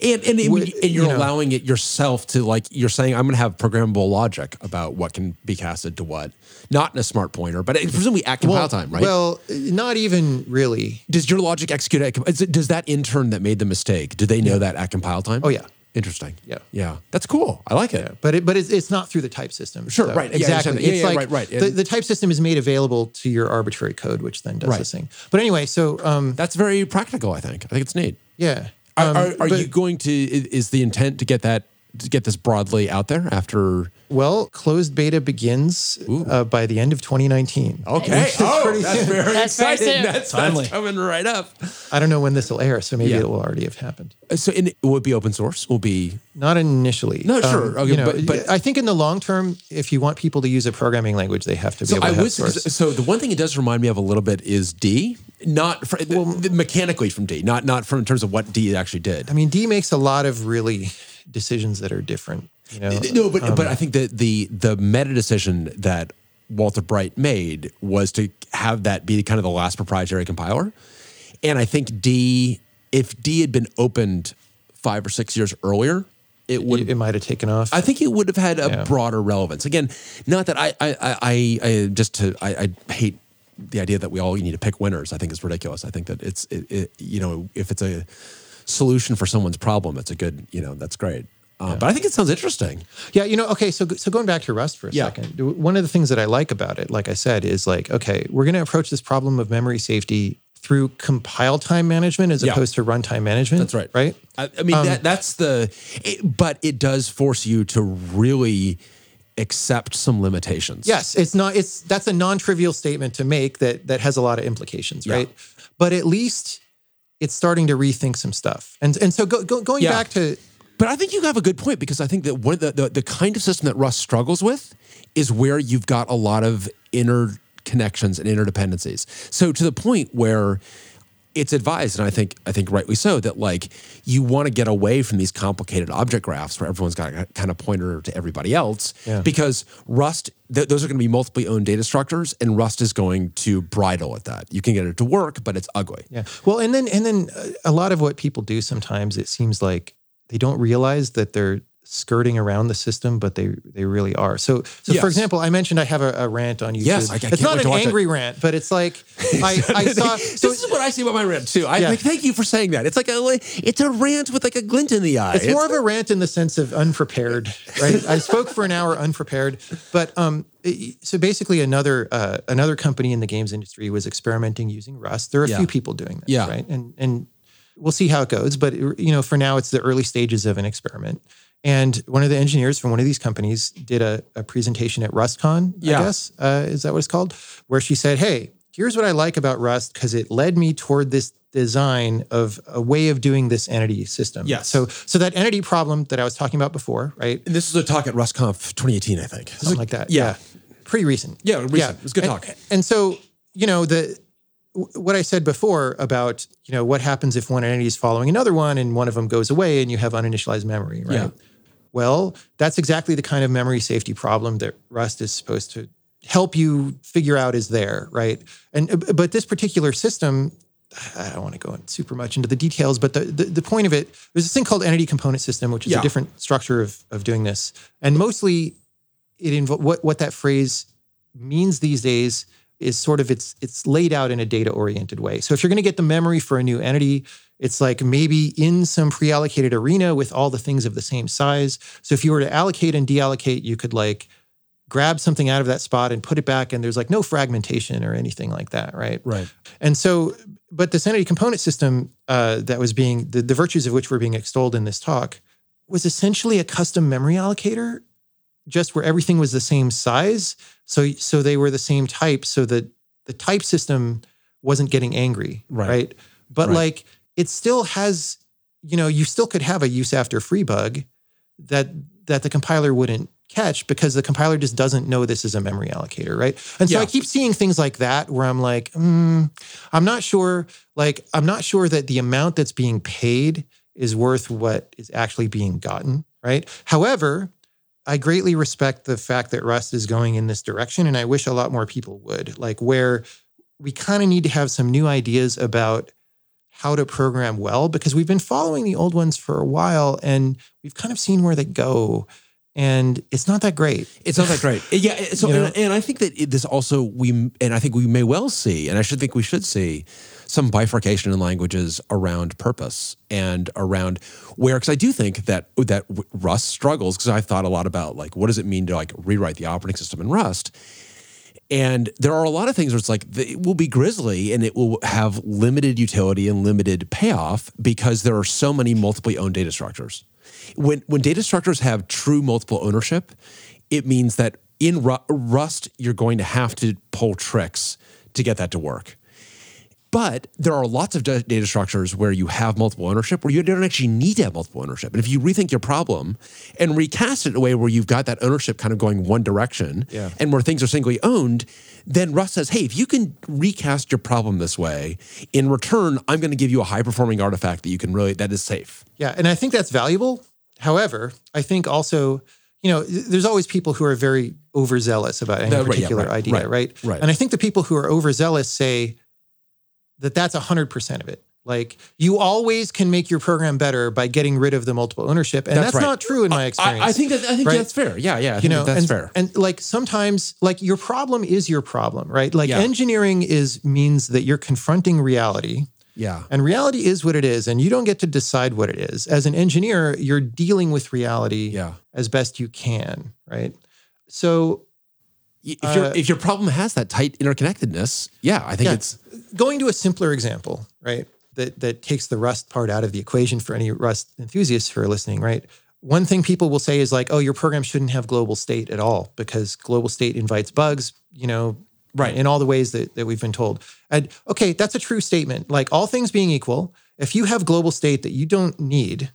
And and, and, Would- and you're you know- allowing it yourself to like you're saying I'm going to have programmable logic about what can be casted to what, not in a smart pointer, but it, presumably at compile Well, time, right? Well, not even really. does your logic execute? At, does that intern that made the mistake? Do they know that at compile time? Oh yeah. Interesting. Yeah. Yeah. That's cool. I like it. but it, but it's, it's not through the type system. Sure, So, right. Exactly. Yeah, it's yeah, like right, right. The, the type system is made available to your arbitrary code, which then does Right. this thing. But anyway, so um, That's very practical, I think. I think it's neat. yeah. Are, Um, are, are but- you going to, is the intent to get that, get this broadly out there after? Well, closed beta begins uh, by the end of 2019. Okay. Which Oh, pretty that's soon. very That's exciting. soon. That's, Timely. that's coming right up. I don't know when this will air, so maybe Yeah. it will already have happened. So in, it will be open source. Will be Not initially. Um, No, sure. Okay, you know, but- but- I think in the long term, if you want people to use a programming language, they have to be So able I to have was source. so the one thing it does remind me of a little bit is D, not fr- the- mechanically from D, not not from in terms of what D actually did. I mean, D makes a lot of really decisions that are different. You know, No, but Um, but I think that the the meta decision that Walter Bright made was to have that be kind of the last proprietary compiler, and I think D, if D had been opened five or six years earlier, it would it, might have taken off. I think it would have had a Yeah. broader relevance. Again, not that I I I, I, I just to I, I hate the idea that we all need to pick winners. I think is ridiculous. I think that it's it, it, you know if it's a solution for someone's problem, it's a good you know that's great. Uh, But I think it sounds interesting. Yeah, you know, okay, so so going back to Rust for a Yeah. second, one of the things that I like about it, like I said, is like, okay, we're going to approach this problem of memory safety through compile time management as Yeah. opposed to runtime management. That's right. Right? I, I mean that that's the, it, but it does force you to really accept some limitations. Yes, it's not. It's that's a non-trivial statement to make that that has a lot of implications, Yeah. right? But at least it's starting to rethink some stuff. And and so go, go, going Yeah. back to But I think you have a good point because I think that one of the, the the kind of system that Rust struggles with is where you've got a lot of interconnections and interdependencies. So to the point where it's advised, and I think I think rightly so, that like you want to get away from these complicated object graphs where everyone's got a kind of pointer to everybody else, Yeah. because Rust th- those are going to be multiply owned data structures, and Rust is going to bridle at that. You can get it to work, but it's ugly. Yeah. Well, and then and then uh, a lot of what people do sometimes it seems like they don't realize that they're skirting around the system, but they they really are. So so Yes. for example, I mentioned I have a, a rant on YouTube. Yes, I- I it's not an to watch it. angry rant, but it's like I, I saw. So this is what I see about my rant too. I Yeah. like, thank you for saying that. It's like a it's a rant with like a glint in the eye. it's more of a rant in the sense of unprepared, right? I spoke for an hour unprepared, but um, so basically another uh, another company in the games industry was experimenting using Rust. There are a Yeah. few people doing this, Yeah. right? And and we'll see how it goes, but you know, for now, it's the early stages of an experiment. And one of the engineers from one of these companies did a, a presentation at RustConf, Yeah. I guess, uh, is that what it's called? Where she said, "Hey, here's what I like about Rust because it led me toward this design of a way of doing this entity system. Yes. So so that entity problem that I was talking about before, right? And this was a talk at RustConf 2018, I think. Something like that. Yeah. Pretty recent. Yeah, recent. It was a good and, talk. And so, you know, the what I said before about, you know, what happens if one entity is following another one and one of them goes away and you have uninitialized memory, right? Yeah. Well, that's exactly the kind of memory safety problem that Rust is supposed to help you figure out is there, right? And uh, but this particular system, I don't want to go in super much into the details, but the, the, the point of it, there's this thing called entity component system, which is Yeah. a different structure of, of doing this. And mostly it invo- what, what that phrase means these days is sort of it's it's laid out in a data oriented way. So if you're going to get the memory for a new entity, it's like maybe in some pre-allocated arena with all the things of the same size. So if you were to allocate and deallocate, you could like grab something out of that spot and put it back and there's like no fragmentation or anything like that, right? Right. And so, but this entity component system uh, that was being, the, the virtues of which were being extolled in this talk was essentially a custom memory allocator, just where everything was the same size. So, so they were the same type. So that the type system wasn't getting angry, Right. right? But Right. like it still has, you know, you still could have a use after free bug that that the compiler wouldn't catch because the compiler just doesn't know this is a memory allocator, right? And so Yeah. I keep seeing things like that where I'm like, mm, I'm not sure. Like, I'm not sure that the amount that's being paid is worth what is actually being gotten, right? However, I greatly respect the fact that Rust is going in this direction, and I wish a lot more people would. Like, where we kind of need to have some new ideas about how to program well because we've been following the old ones for a while and we've kind of seen where they go and it's not that great. It's not that great. Yeah. So, You know? and, and I think that this also we, and I think we may well see, and I should think we should see some bifurcation in languages around purpose and around where because I do think that that Rust struggles because I've thought a lot about like what does it mean to like rewrite the operating system in Rust. And there are a lot of things where it's like it will be grisly and it will have limited utility and limited payoff because there are so many multiply owned data structures. When when data structures have true multiple ownership, it means that in Rust you're going to have to pull tricks to get that to work. But there are lots of data structures where you have multiple ownership, where you don't actually need to have multiple ownership. And if you rethink your problem and recast it in a way where you've got that ownership kind of going one direction yeah. and where things are singly owned, then Rust says, hey, if you can recast your problem this way, in return, I'm going to give you a high performing artifact that you can really, that is safe. Yeah. And I think that's valuable. However, I think also, you know, there's always people who are very overzealous about any particular yeah, right, idea, right, right? Right. And I think the people who are overzealous say, that that's 100% of it. Like you always can make your program better by getting rid of the multiple ownership, and that's, that's right. not true in my experience. I, I think that I think right? that's fair. Yeah, yeah. I you know, that's and, fair. And like sometimes, like your problem is your problem, right? Like yeah. engineering is means that you're confronting reality. Yeah. And reality is what it is, and you don't get to decide what it is. As an engineer, you're dealing with reality yeah. as best you can, right? So if, uh, if your problem has that tight interconnectedness, yeah, I think yeah. it's going to a simpler example, right? That that takes the Rust part out of the equation for any Rust enthusiasts who are listening, right? One thing people will say is like, "Oh, your program shouldn't have global state at all because global state invites bugs." You know, right? In all the ways that that we've been told. And okay, that's a true statement. Like all things being equal, if you have global state that you don't need,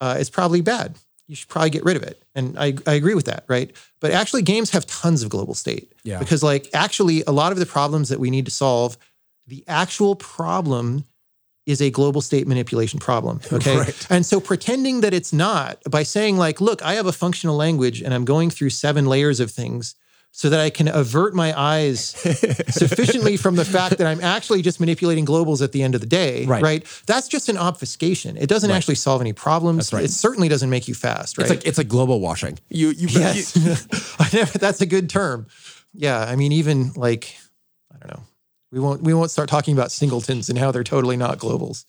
uh, it's probably bad you should probably get rid of it. And I, I agree with that, right? But actually, games have tons of global state. Yeah. Because, like, actually, a lot of the problems that we need to solve, the actual problem is a global state manipulation problem. Okay. right. And so pretending that it's not by saying, like, look, I have a functional language and I'm going through seven layers of things so that I can avert my eyes sufficiently from the fact that I'm actually just manipulating globals at the end of the day. Right. right? That's just an obfuscation. It doesn't right. actually solve any problems. Right. It certainly doesn't make you fast. Right. It's like it's like global washing. You you yes. You, that's a good term. Yeah. I mean, even like I don't know. We won't we won't start talking about singletons and how they're totally not globals.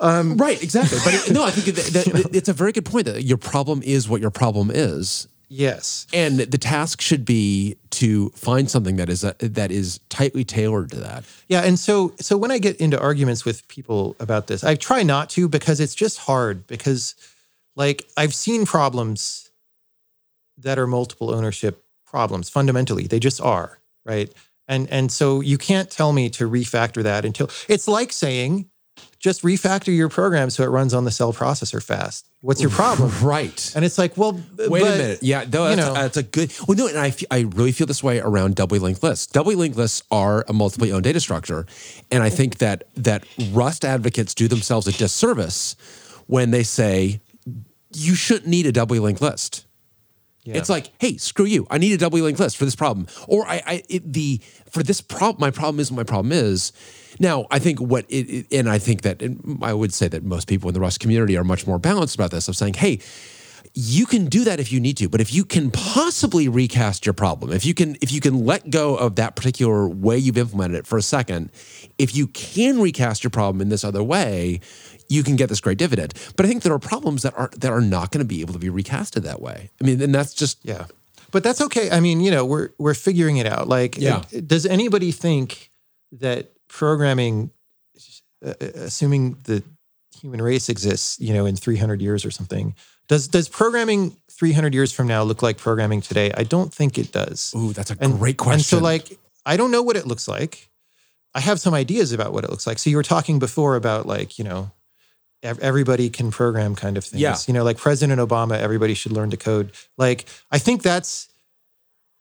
Um, right, exactly. But it, no, I think that, that, you know? it's a very good point that your problem is what your problem is, Yes. And the task should be to find something that is a, that is tightly tailored to that. Yeah, and so so when I get into arguments with people about this, I try not to because it's just hard because like I've seen problems that are multiple ownership problems fundamentally. They just are, right? And and so you can't tell me to refactor that until it's like saying just refactor your program so it runs on the cell processor fast. What's your problem? Right. And it's like, well, wait but, a minute. Yeah, no, that's, know, that's, a good. Well, no, and I, I really feel this way around doubly linked lists. Doubly linked lists are a multiply owned data structure, and I think that that Rust advocates do themselves a disservice when they say you shouldn't need a doubly linked list. Yeah. It's like, hey, screw you. I need a doubly linked list for this problem, or I, I it, the for this problem. My problem is what my problem is now, I think what it, and I think that I would say that most people in the Rust community are much more balanced about this of saying, hey, you can do that if you need to but if you can possibly recast your problem if you can if you can let go of that particular way you've implemented it for a second if you can recast your problem in this other way you can get this great dividend but i think there are problems that are that are not going to be able to be recasted that way i mean and that's just yeah but that's okay i mean you know we're we're figuring it out like yeah. does anybody think that programming, uh, uh, assuming the human race exists, you know, in 300 years or something, does does programming 300 years from now look like programming today? I don't think it does. Ooh, that's a and, great question. And so, like, I don't know what it looks like. I have some ideas about what it looks like. So you were talking before about like, you know, everybody can program kind of things. Yeah. You know, like President Obama, everybody should learn to code. Like, I think that's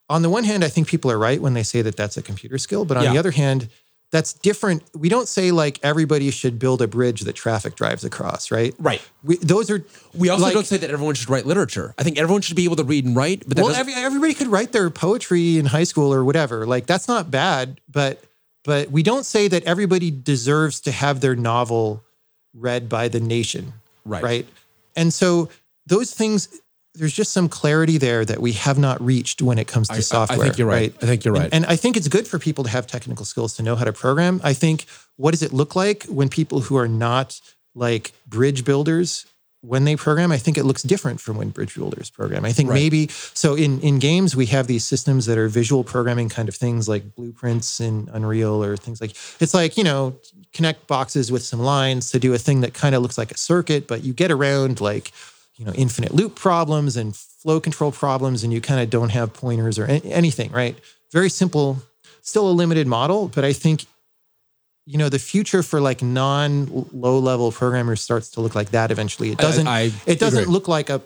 on the one hand, I think people are right when they say that that's a computer skill, but on yeah. the other hand, that's different. We don't say like everybody should build a bridge that traffic drives across, right? Right. We, those are. We also like, don't say that everyone should write literature. I think everyone should be able to read and write. But well, every, everybody could write their poetry in high school or whatever. Like that's not bad, but but we don't say that everybody deserves to have their novel read by the nation. Right. Right. And so those things there's just some clarity there that we have not reached when it comes to I- I software. think you're right. I think you're And- right. And, I think it's good for people to have technical skills to know how to program. I think what does it look like when people who are not like bridge builders when they program, I think it looks different from when bridge builders program. I think Right. maybe so in in games we have these systems that are visual programming kind of things like blueprints in Unreal or things like it's like, you know, connect boxes with some lines to do a thing that kind of looks like a circuit, but you get around like, you know, infinite loop problems and flow control problems and you kind of don't have pointers or anything, right? Very simple, still a limited model, but I think you know the future for like non low level programmers starts to look like that eventually it doesn't I it doesn't agree. look like a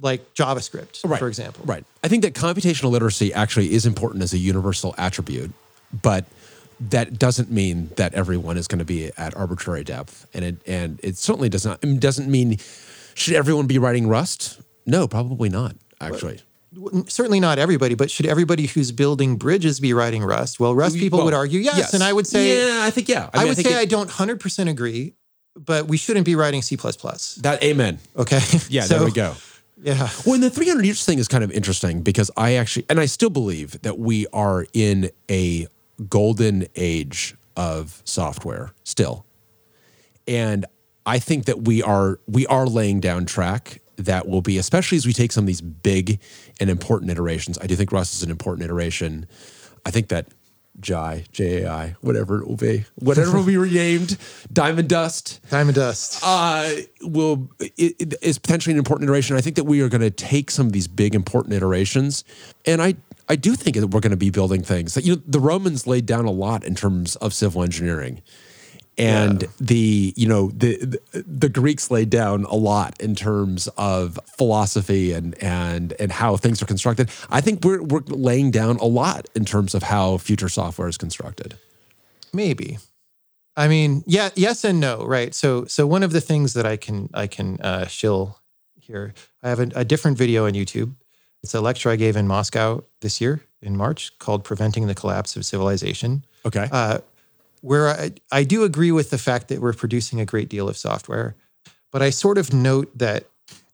like javascript Right. for example Right. I think that computational literacy actually is important as a universal attribute, but that doesn't mean that everyone is going to be at arbitrary depth, and it and it certainly does not it doesn't mean should everyone be writing Rust? No, probably not. Actually, certainly not everybody but should everybody who's building bridges be writing rust well rust people Well, would argue yes, and i would say yeah, I think yeah. i, mean, would think say it- i don't 100% agree but we shouldn't be writing c++ that amen. okay Yeah, So, there we go. yeah Well, and the 300 years thing is kind of interesting because I actually, and I still believe that we are in a golden age of software still. And I think that we are we are laying down track that will be, especially as we take some of these big and important iterations. I do think Rust is an important iteration. I think that Jai, J A I, whatever it will be, whatever will be renamed, Diamond Dust diamond dust uh, will it, it is potentially an important iteration. I think that we are going to take some of these big important iterations, and I I do think that we're going to be building things that you know the Romans laid down a lot in terms of civil engineering, and the you know the, the the Greeks laid down a lot in terms of philosophy and and and how things are constructed. I think we're we're laying down a lot in terms of how future software is constructed. Maybe. I mean, yeah, yes and no, right? So, so one of the things that I can I can uh, shill here, I have a, a different video on YouTube. It's a lecture I gave in Moscow this year in March called "Preventing the Collapse of Civilization," Okay. uh, where I, I do agree with the fact that we're producing a great deal of software, but I sort of note that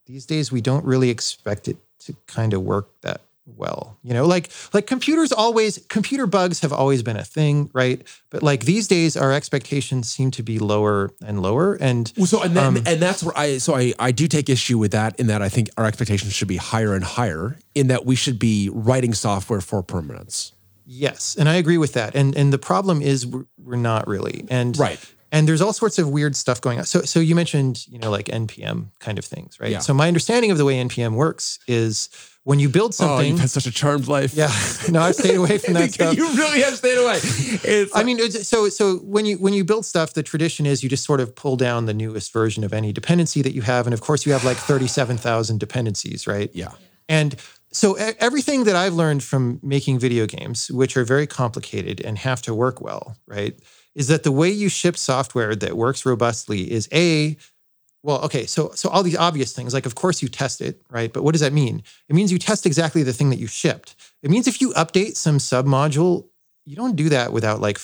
these days we don't really expect it to kind of work that well you know like like computers always computer bugs have always been a thing right but like these days our expectations seem to be lower and lower and Well, so and then, Um, and that's where I so I I do take issue with that in that I think our expectations should be higher and higher in that we should be writing software for permanence. yes and i agree with that and and the problem is we're, we're not really and Right. and there's all sorts of weird stuff going on so so you mentioned you know like npm kind of things right Yeah. so my understanding of the way npm works is when you build something, Oh, you've had such a charmed life. yeah no i've stayed away from that stuff you really have stayed away. It's I mean, it's- so so when you when you build stuff, the tradition is you just sort of pull down the newest version of any dependency that you have, and of course you have like thirty seven thousand dependencies, right? yeah. And so everything that I've learned from making video games, which are very complicated and have to work well, right, is that the way you ship software that works robustly is a well, okay, so so all these obvious things, like of course you test it, right? But what does that mean? It means you test exactly the thing that you shipped. It means if you update some submodule, you don't do that without like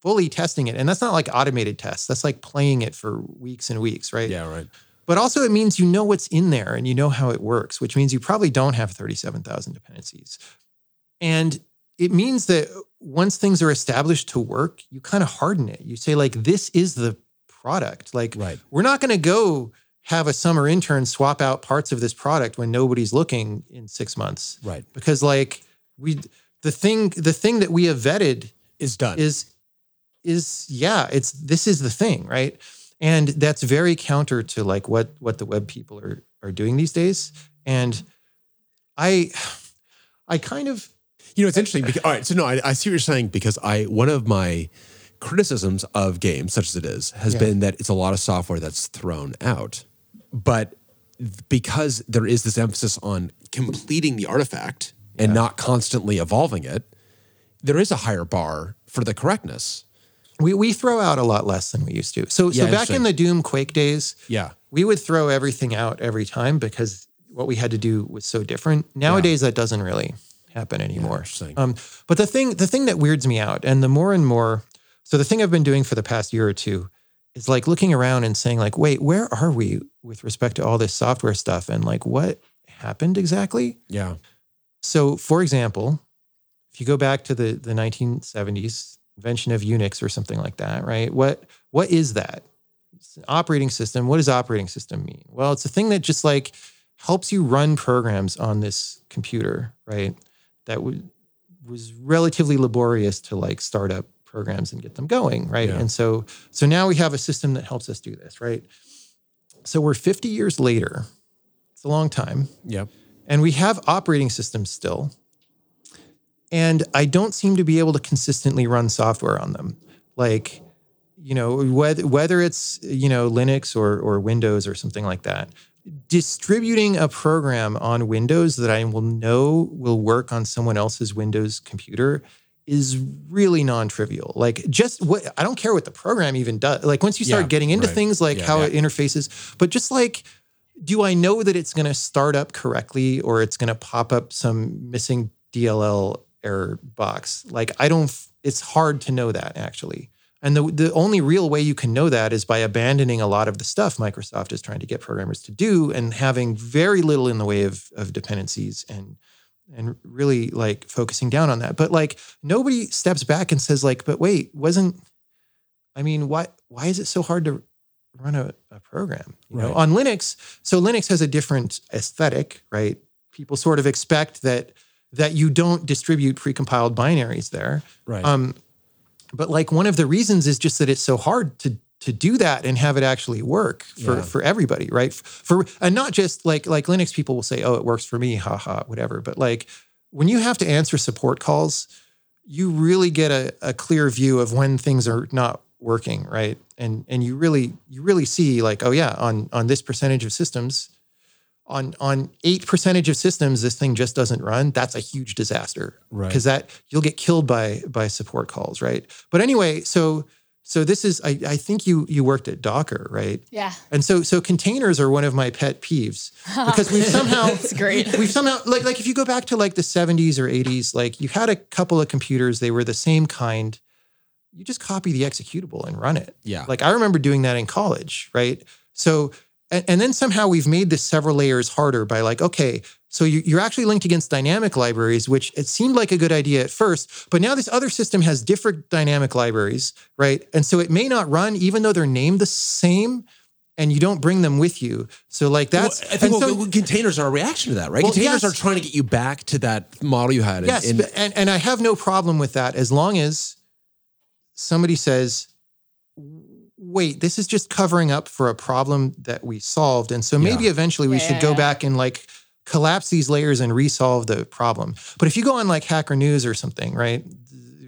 fully testing it. And that's not like automated tests. That's like playing it for weeks and weeks, right? Yeah, right. But also, it means you know what's in there and you know how it works, which means you probably don't have 37,000 dependencies. And it means that once things are established to work, you kind of harden it. You say, like, this is the product. Like, Right. we're not going to go have a summer intern swap out parts of this product when nobody's looking in six months Right. because, like, we, the thing, the thing that we have vetted Is done. is is yeah it's this is the thing right and that's very counter to like what what the web people are are doing these days and i i kind of You know, it's interesting. Because, all right, so no, I, I see what you're saying because I one of my criticisms of games, such as it is, has Yeah. been that it's a lot of software that's thrown out. But because there is this emphasis on completing the artifact and not constantly evolving it, there is a higher bar for the correctness. we we throw out a lot less than we used to so Yeah, so back in the doom quake days Yeah. we would throw everything out every time because what we had to do was so different nowadays that doesn't really happen anymore um, but the thing the thing that weirds me out and the more and more so the thing i've been doing for the past year or two is like looking around and saying like wait where are we with respect to all this software stuff and like what happened exactly. Yeah. So, for example, if you go back to the, the 1970s, invention of Unix or something like that, right? What what is that? It's an operating system. What does operating system mean? Well, it's a thing that just like helps you run programs on this computer, right? That w- was relatively laborious to like start up programs and get them going, right? Yeah. And so so now we have a system that helps us do this, right? So we're 50 years later. It's a long time Yep. and we have operating systems still. And I don't seem to be able to consistently run software on them. Like, you know, whether whether it's you know Linux or or Windows or something like that, distributing a program on Windows that I will know will work on someone else's Windows computer is really non-trivial. Like just what I don't care what the program even does. Like once you start Yeah, getting into right. things like Yeah, how yeah. it interfaces, but just like do I know that it's going to start up correctly or it's going to pop up some missing DLL error box? Like I don't it's hard to know that actually. And the the only real way you can know that is by abandoning a lot of the stuff Microsoft is trying to get programmers to do and having very little in the way of of dependencies and and really like focusing down on that. But like nobody steps back and says like, but wait, wasn't I mean, why why is it so hard to run a, a program? You know, on Linux, so Linux has a different aesthetic, right? People sort of expect that that you don't distribute precompiled binaries there. Right. Um, but like one of the reasons is just that it's so hard to to do that and have it actually work for Yeah. for everybody, right? For and not just like like Linux people will say, "Oh, it works for me," haha, whatever. But like when you have to answer support calls, you really get a, a clear view of when things are not working, right? And and you really you really see like, oh yeah, on on this percentage of systems, on on eight percentage of systems, this thing just doesn't run. That's a huge disaster, Right. Because that you'll get killed by by support calls, right? But anyway, so so this is I, I think you you worked at Docker, right? Yeah. And so so containers are one of my pet peeves because we've somehow That's great. we've somehow like like if you go back to like the 70s or 80s, like you had a couple of computers, they were the same kind. You just copy the executable and run it. Yeah. Like I remember doing that in college, right? So and, and then somehow we've made this several layers harder by like, okay, so you, you're actually linked against dynamic libraries, which it seemed like a good idea at first, but now this other system has different dynamic libraries, right? And so it may not run even though they're named the same, and you don't bring them with you. So like that's Well, I think and well, so- containers are a reaction to that, right? Well, containers yes. are trying to get you back to that model you had. in- Yes, in- but- and, and I have no problem with that as long as somebody says, wait, this is just covering up for a problem that we solved. And so maybe eventually we Yeah, should yeah, go yeah. back and like collapse these layers and resolve the problem. But if you go on like Hacker News or something, right,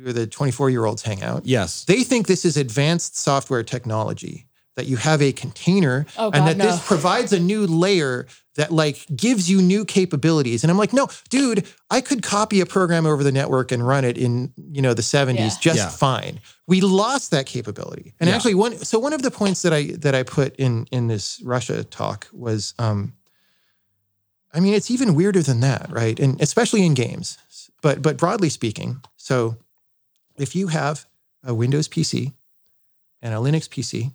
where the 24 year olds hang out, yes. they think this is advanced software technology that you have a container Oh, and God, that this provides a new layer that like gives you new capabilities and i'm like no dude i could copy a program over the network and run it in you know the 70s Yeah. just Yeah. fine we lost that capability and Yeah. actually one so one of the points that i that i put in in this russia talk was um i mean it's even weirder than that right and especially in games but but broadly speaking so if you have a Windows PC and a Linux PC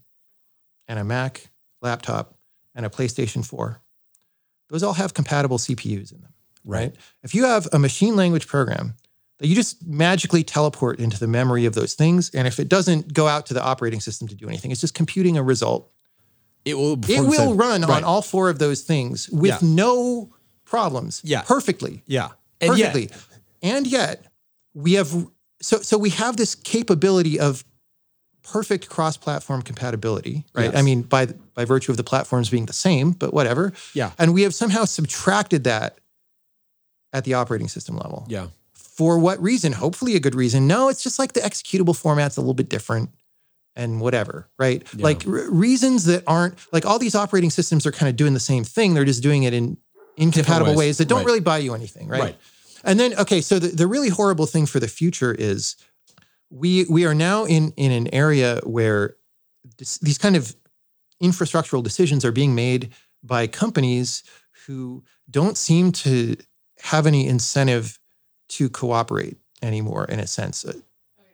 and a Mac laptop and a PlayStation 4, those all have compatible CPUs in them, right? If you have a machine language program that you just magically teleport into the memory of those things, and if it doesn't go out to the operating system to do anything, it's just computing a result, It will. it will same- run Right. on all four of those things with Yeah. no problems, Yeah. perfectly Yeah. And yet- perfectly. and yet, we have so so we have this capability of perfect cross-platform compatibility, right? Yes. I mean, by by virtue of the platforms being the same, but whatever. Yeah. And we have somehow subtracted that at the operating system level. yeah. For what reason? Hopefully, a good reason. No, it's just like the executable format's a little bit different and whatever, right? Yeah. Like r- reasons that aren't like all these operating systems are kind of doing the same thing. They're just doing it in incompatible ways. ways. that don't Right. really buy you anything, right? Right. And then, okay, so the, the really horrible thing for the future is we we are now in in an area where this, these kind of infrastructural decisions are being made by companies who don't seem to have any incentive to cooperate anymore in a sense. Uh,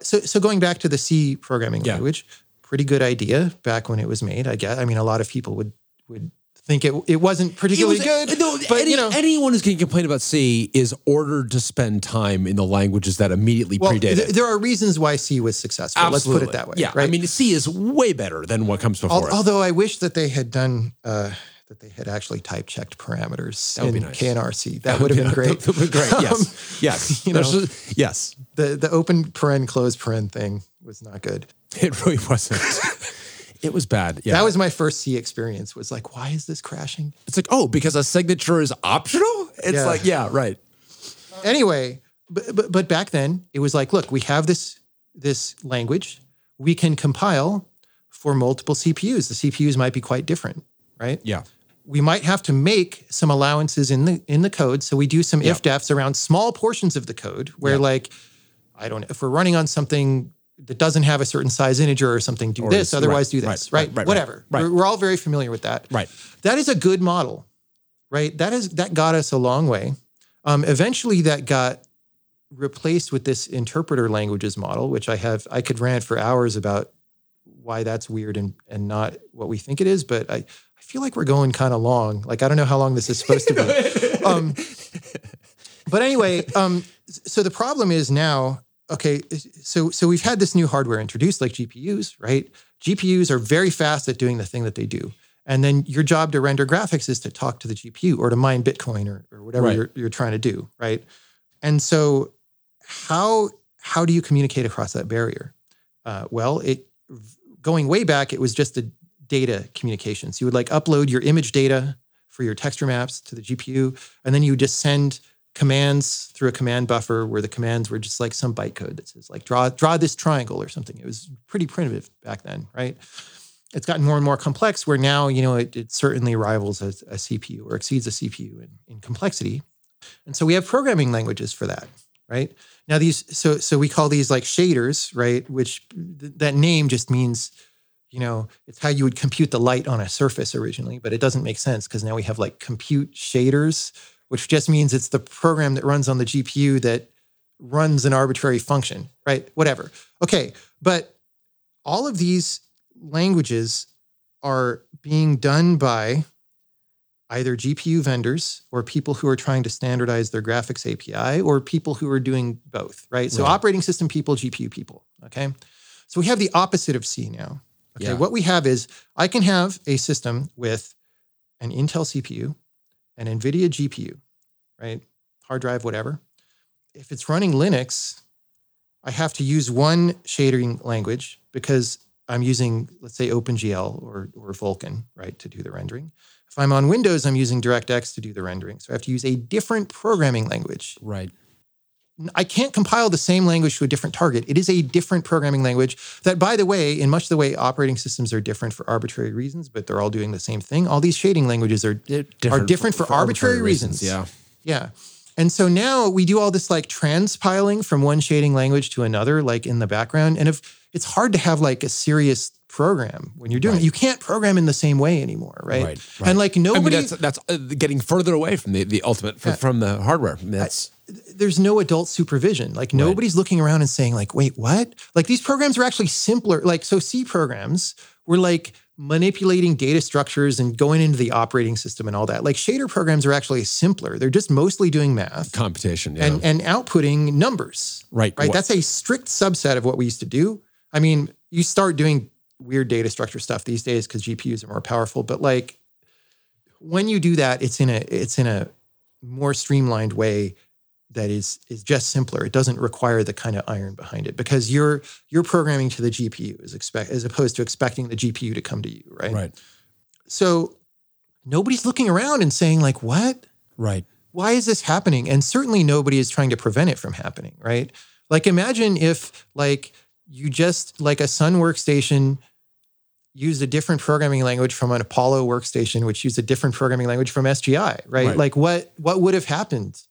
So so going back to the C programming Yeah. language, pretty good idea back when it was made, I guess. I mean, a lot of people would would think it it wasn't particularly was- good. No, but any- you know, anyone who's going to complain about C is ordered to spend time in the languages that immediately well, predate th- it. there are reasons why C was successful. Let's put it that way. Yeah, right? I mean, C is way better than what comes before Al- it. although I wish that they had done uh, that they had actually type checked parameters That would in be nice. K&R C. That would have been great. That would be great. Yes, yes, you know. There's- yes. the the open paren closed paren thing was not good. It really wasn't. it was bad. Yeah, That was my first C experience. Was like, why is this crashing? It's like, oh, because a signature is optional. It's Yeah. like, yeah, right. Anyway, but, but but back then it was like, look, we have this this language. We can compile for multiple CPUs. The CPUs might be quite different, right? Yeah, we might have to make some allowances in the in the code. So we do some if defs around small portions of the code where Yeah. like I don't know if we're running on something that doesn't have a certain size integer or something, do Or this, otherwise right, do this, right, right? right, Whatever. right. We're, we're all very familiar with that. right. That is a good model, right? That is that got us a long way. Um, eventually, that got replaced with this interpreter languages model, which I have I could rant for hours about why that's weird and and not what we think it is. But I I feel like we're going kind of long. Like I don't know how long this is supposed to be. um, but anyway, um, so the problem is now okay. So so we've had this new hardware introduced, like GPUs, right? GPUs are very fast at doing the thing that they do. And then your job to render graphics is to talk to the GPU or to mine Bitcoin or, or whatever Right. you're, you're trying to do, right? And so, how how do you communicate across that barrier? Uh, well, it going way back, it was just a data communication. So you would like upload your image data for your texture maps to the GPU, and then you just send commands through a command buffer where the commands were just like some bytecode that says like draw draw this triangle or something. It was pretty primitive back then, right? It's gotten more and more complex where now, you know, it, it certainly rivals a, a CPU or exceeds a CPU in, in complexity. And so we have programming languages for that, right? Now these, so so we call these like shaders, right? Which th- that name just means, you know, it's how you would compute the light on a surface originally, but it doesn't make sense because now we have like compute shaders, which just means it's the program that runs on the GPU that runs an arbitrary function, right? Whatever. Okay, but all of these languages are being done by either GPU vendors or people who are trying to standardize their graphics API or people who are doing both, right? So Right. operating system people, GPU people, okay? So we have the opposite of C now. Okay, Yeah. what we have is I can have a system with an Intel CPU, an NVIDIA GPU, right? Hard drive, whatever. If it's running Linux, I have to use one shading language because I'm using, let's say, OpenGL or, or Vulkan, right, to do the rendering. If I'm on Windows, I'm using DirectX to do the rendering. So I have to use a different programming language. Right. I can't compile the same language to a different target. It is a different programming language that, by the way, in much the way operating systems are different for arbitrary reasons, but they're all doing the same thing. All these shading languages are are different for, arbitrary, reasons. Yeah. Yeah. And so now we do all this like transpiling from one shading language to another, like in the background. And if it's hard to have like a serious program when you're doing it, you can't program in the same way anymore, right? Right, right. And like I mean, nobody, that's that's uh, getting further away from the, the ultimate from, from the hardware. I mean, That's there's no adult supervision. Like nobody's looking around and saying like, wait, what? Like these programs are actually simpler. Like so C programs were like manipulating data structures and going into the operating system and all that. Like shader programs are actually simpler. They're just mostly doing math computation. Yeah. and and outputting numbers. right. Right? What- That's a strict subset of what we used to do. I mean, you start doing weird data structure stuff these days because GPUs are more powerful, but like when you do that, it's in a it's in a more streamlined way that is is just simpler. It doesn't require the kind of iron behind it because you're you're programming to the GPU as expect as opposed to expecting the GPU to come to you, right? right. So nobody's looking around and saying like, "What? Right. why is this happening? And certainly nobody is trying to prevent it from happening, right? Like imagine if like you just like a Sun workstation used a different programming language from an Apollo workstation, which used a different programming language from SGI, right? Right. Like what what would have happened?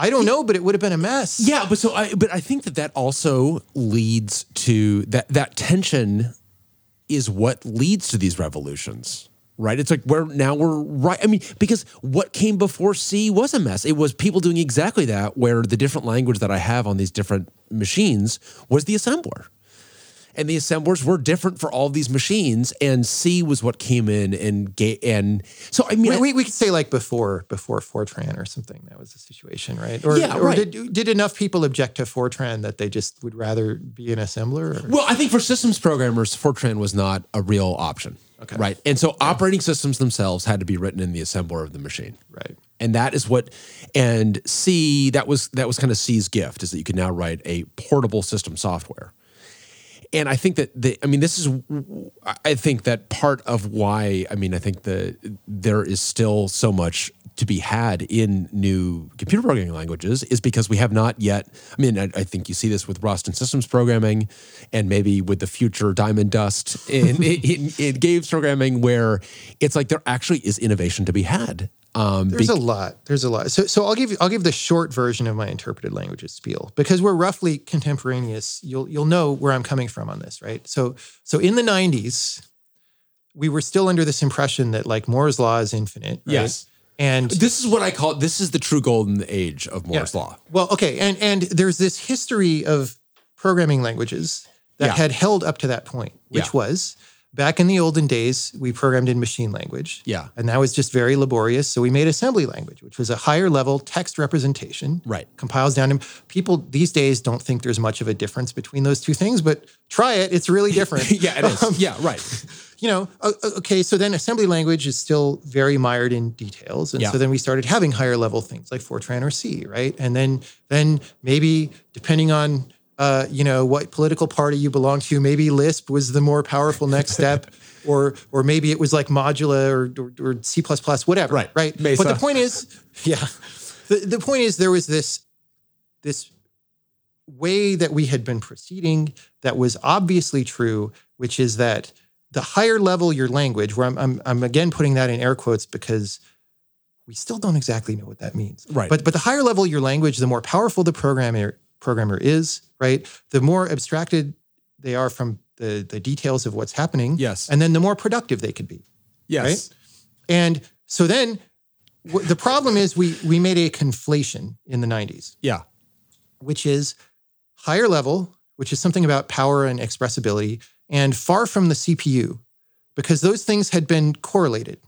I don't know, but it would have been a mess. Yeah, but so I but I think that that also leads to that that tension is what leads to these revolutions. Right? It's like we're now we're right. I mean, because what came before C was a mess. It was people doing exactly that, where the different language that I have on these different machines was the assembler. And the assemblers were different for all these machines, and C was what came in and ga- and so I mean, We, we, we could say like before before Fortran or something. That was the situation, right? Or, Yeah, or right. Did, did enough people object to Fortran that they just would rather be an assembler? Or? Well, I think for systems programmers, Fortran was not a real option. Okay. Right. And so operating systems themselves had to be written in the assembler of the machine. Right. And that is what and C, that was that was kind of C's gift, is that you can now write a portable system software. And I think that the I mean, this is I think that part of why I mean, I think the there is still so much to be had in new computer programming languages is because we have not yet. I mean, I, I think you see this with Rust and systems programming, and maybe with the future Diamond Dust in, in, in games programming, where it's like there actually is innovation to be had. Um, There's be- a lot. There's a lot. So, so I'll give you, I'll give the short version of my interpreted languages spiel because we're roughly contemporaneous. You'll you'll know where I'm coming from on this, right? So, so in the '90s, we were still under this impression that like Moore's law is infinite. Right? Yes. And this is what I call this is the true golden age of Moore's Yeah. law. Well, okay, and and there's this history of programming languages that Yeah. had held up to that point, which Yeah. was back in the olden days we programmed in machine language. Yeah. and that was just very laborious. So we made assembly language, which was a higher level text representation. Right. compiles down to people these days don't think there's much of a difference between those two things, but try it; it's really different. Yeah, it is. Um, yeah, right. you know, okay, so then assembly language is still very mired in details. And Yeah. so then we started having higher level things like Fortran or C, right? And then then maybe depending on uh, you know, what political party you belong to, maybe Lisp was the more powerful next step. Or, or maybe it was like Modula or, or, or C++, whatever. Right. Right. Mesa. But the point is, yeah, the, the point is there was this, this way that we had been proceeding that was obviously true, which is that the higher level your language, where I'm, I'm, I'm again putting that in air quotes because we still don't exactly know what that means. Right. But but the higher level your language, the more powerful the programmer programmer is, right? The more abstracted they are from the the details of what's happening. Yes. And then the more productive they could be. Yes. And so then w- the problem is we we made a conflation in the 90s Yeah. which is higher level, which is something about power and expressibility, and far from the CPU, because those things had been correlated.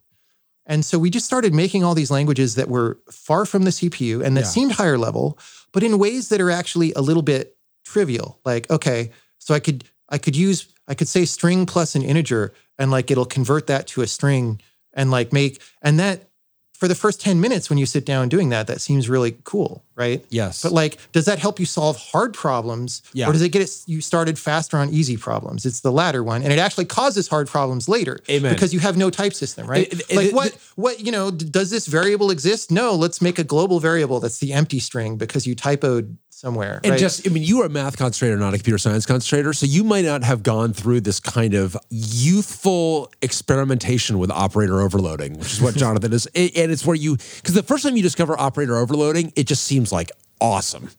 And so we just started making all these languages that were far from the CPU and that Yeah. seemed higher level, but in ways that are actually a little bit trivial. Like, okay, so I could I could use I could say string plus an integer and like it'll convert that to a string and like make and that for the first 10 minutes when you sit down doing that, that seems really cool, right? Yes. But like, does that help you solve hard problems, Yeah. or does it get it, you started faster on easy problems? It's the latter one, and it actually causes hard problems later Amen. because you have no type system, right? And- and like it- what what you know? Does this variable exist? No. Let's make a global variable that's the empty string because you typoed somewhere. And right? just, I mean, you are a math concentrator, not a computer science concentrator. So you might not have gone through this kind of youthful experimentation with operator overloading, which is what Jonathan is. And it's where you, because the first time you discover operator overloading, it just seems like awesome.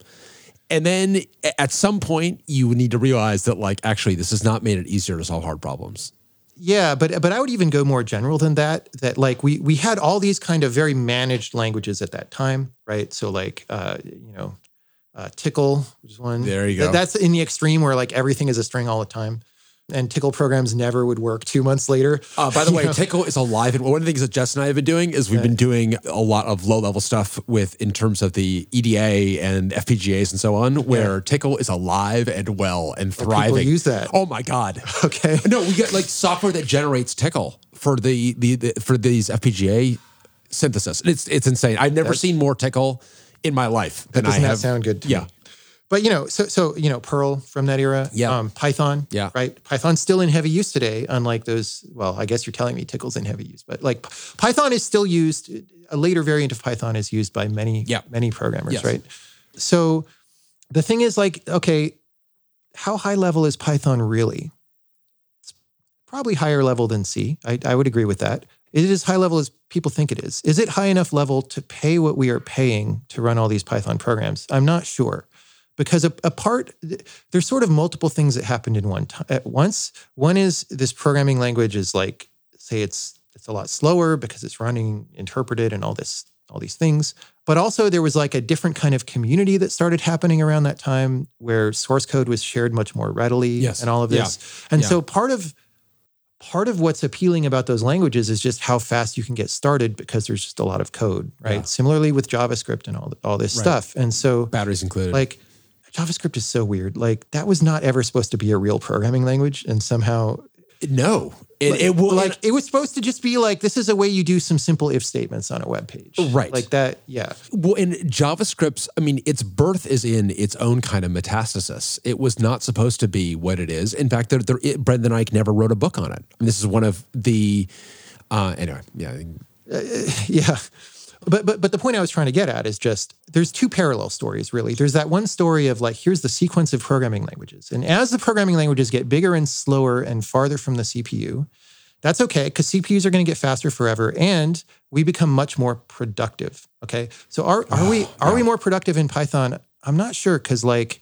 And then at some point, you need to realize that, like, actually, this has not made it easier to solve hard problems. Yeah, but but I would even go more general than that. That like we we had all these kind of very managed languages at that time, right? So like uh, you know, uh, Tcl, which is one. There you go. That's in the extreme where like everything is a string all the time, and Tcl programs never would work two months later. Uh, by the way, know? Tcl is alive. And one of the things that Jess and I have been doing is we've been doing a lot of low level stuff with in terms of the EDA and FPGAs and so on, where Tcl is alive and well and thriving. use that. Oh my God. okay. No, we get like software that generates Tcl for the, the, the for these FPGA synthesis. It's it's insane. I've never seen more Tcl in my life than I Doesn't that have. sound good to yeah. me? But you know, so so you know, Perl from that era, Yeah. um, Python, Yeah. right? Python's still in heavy use today, unlike those. Well, I guess you're telling me Tcl's in heavy use, but like Python is still used. A later variant of Python is used by many Yeah. many programmers, Yes. right? So the thing is, like, okay, how high level is Python really? It's probably higher level than C. I, I would agree with that. Is it as high level as people think it is? Is it high enough level to pay what we are paying to run all these Python programs? I'm not sure. Because a, a part, there's sort of multiple things that happened in one time at once. One is this programming language is like, say it's it's a lot slower because it's running interpreted and all this all these things. But also there was like a different kind of community that started happening around that time where source code was shared much more readily Yes. and all of Yeah. this. And Yeah. so part of part of what's appealing about those languages is just how fast you can get started because there's just a lot of code, right? Yeah. Similarly with JavaScript and all all this Right. stuff. And so Batteries included. like JavaScript is so weird. Like that was not ever supposed to be a real programming language, and somehow no, it, it will like it was supposed to just be like this is a way you do some simple if statements on a web page, Right. Like that. Yeah, Well, and JavaScript's, I mean, its birth is in its own kind of metastasis. It was not supposed to be what it is. In fact, there, there, it, Brendan Eich never wrote a book on it. And this is one of the, uh, anyway, yeah. yeah. But but but the point I was trying to get at is just there's two parallel stories really. There's that one story of like here's the sequence of programming languages, and as the programming languages get bigger and slower and farther from the CPU, that's okay because CPUs are going to get faster forever, and we become much more productive. Okay, so are are we ah, are we more productive in Python? I'm not sure because like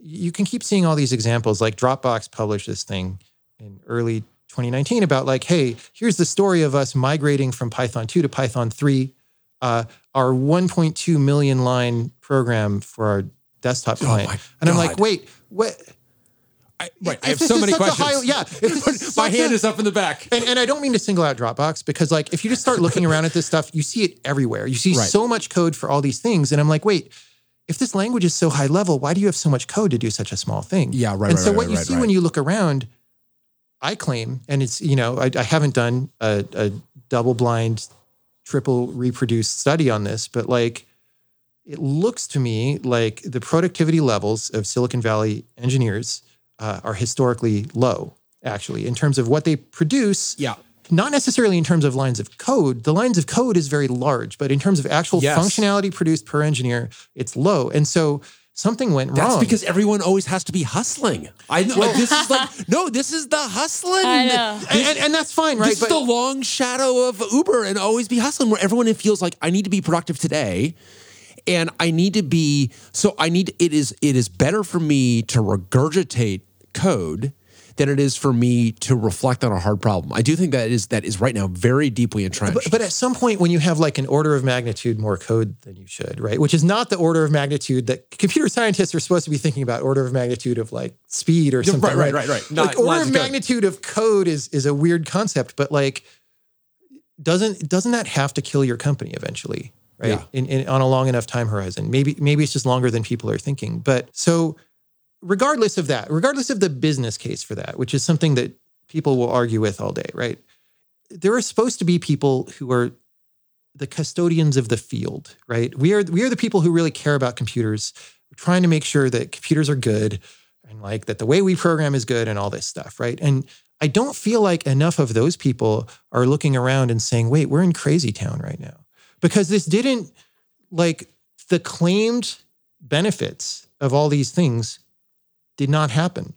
you can keep seeing all these examples. Like Dropbox published this thing in early 2019 about like, hey, here's the story of us migrating from Python 2 to Python 3. Uh, our 1.2 million line program for our desktop client, my and I'm like, wait, what? I, right. I have so many such questions. high- yeah, if My hand a- is up in the back. And, and I don't mean to single out Dropbox because, like, if you just start looking around at this stuff, you see it everywhere. You see Right. so much code for all these things. And I'm like, wait, if this language is so high level, why do you have so much code to do such a small thing? Yeah, right, And right, so right, what you see when you look around, I claim, and it's, you know, I, I haven't done a, a double blind, triple reproduced study on this, but like, it looks to me like the productivity levels of Silicon Valley engineers uh, are historically low, actually, in terms of what they produce Yeah. not necessarily in terms of lines of code. The lines of code is very large, but in terms of actual Yes. functionality produced per engineer, it's low. And so something went wrong. That's wrong. because everyone always has to be hustling. I know. like, this is like, no, this is the hustling. I know. and, and, and that's fine, right? This is the long shadow of Uber and always be hustling where everyone feels like I need to be productive today. And I need to be so I need it is it is better for me to regurgitate code than it is for me to reflect on a hard problem. I do think that is that is right now very deeply entrenched. but, but at some point, when you have like an order of magnitude more code than you should, right? Which is not the order of magnitude that computer scientists are supposed to be thinking about. Order of magnitude of like speed or something. right, right, right, right. Not Like order of of magnitude of code is is a weird concept, but like doesn't doesn't that have to kill your company eventually? Right. Yeah. In, in on a long enough time horizon. Maybe maybe it's just longer than people are thinking. But so regardless of that, regardless of the business case for that, which is something that people will argue with all day, right? There are supposed to be people who are the custodians of the field, right? We are we are the people who really care about computers. We're trying to make sure that computers are good and like that the way we program is good and all this stuff, right? And I don't feel like enough of those people are looking around and saying, "Wait, we're in crazy town right now." Because this didn't like the claimed benefits of all these things did not happen.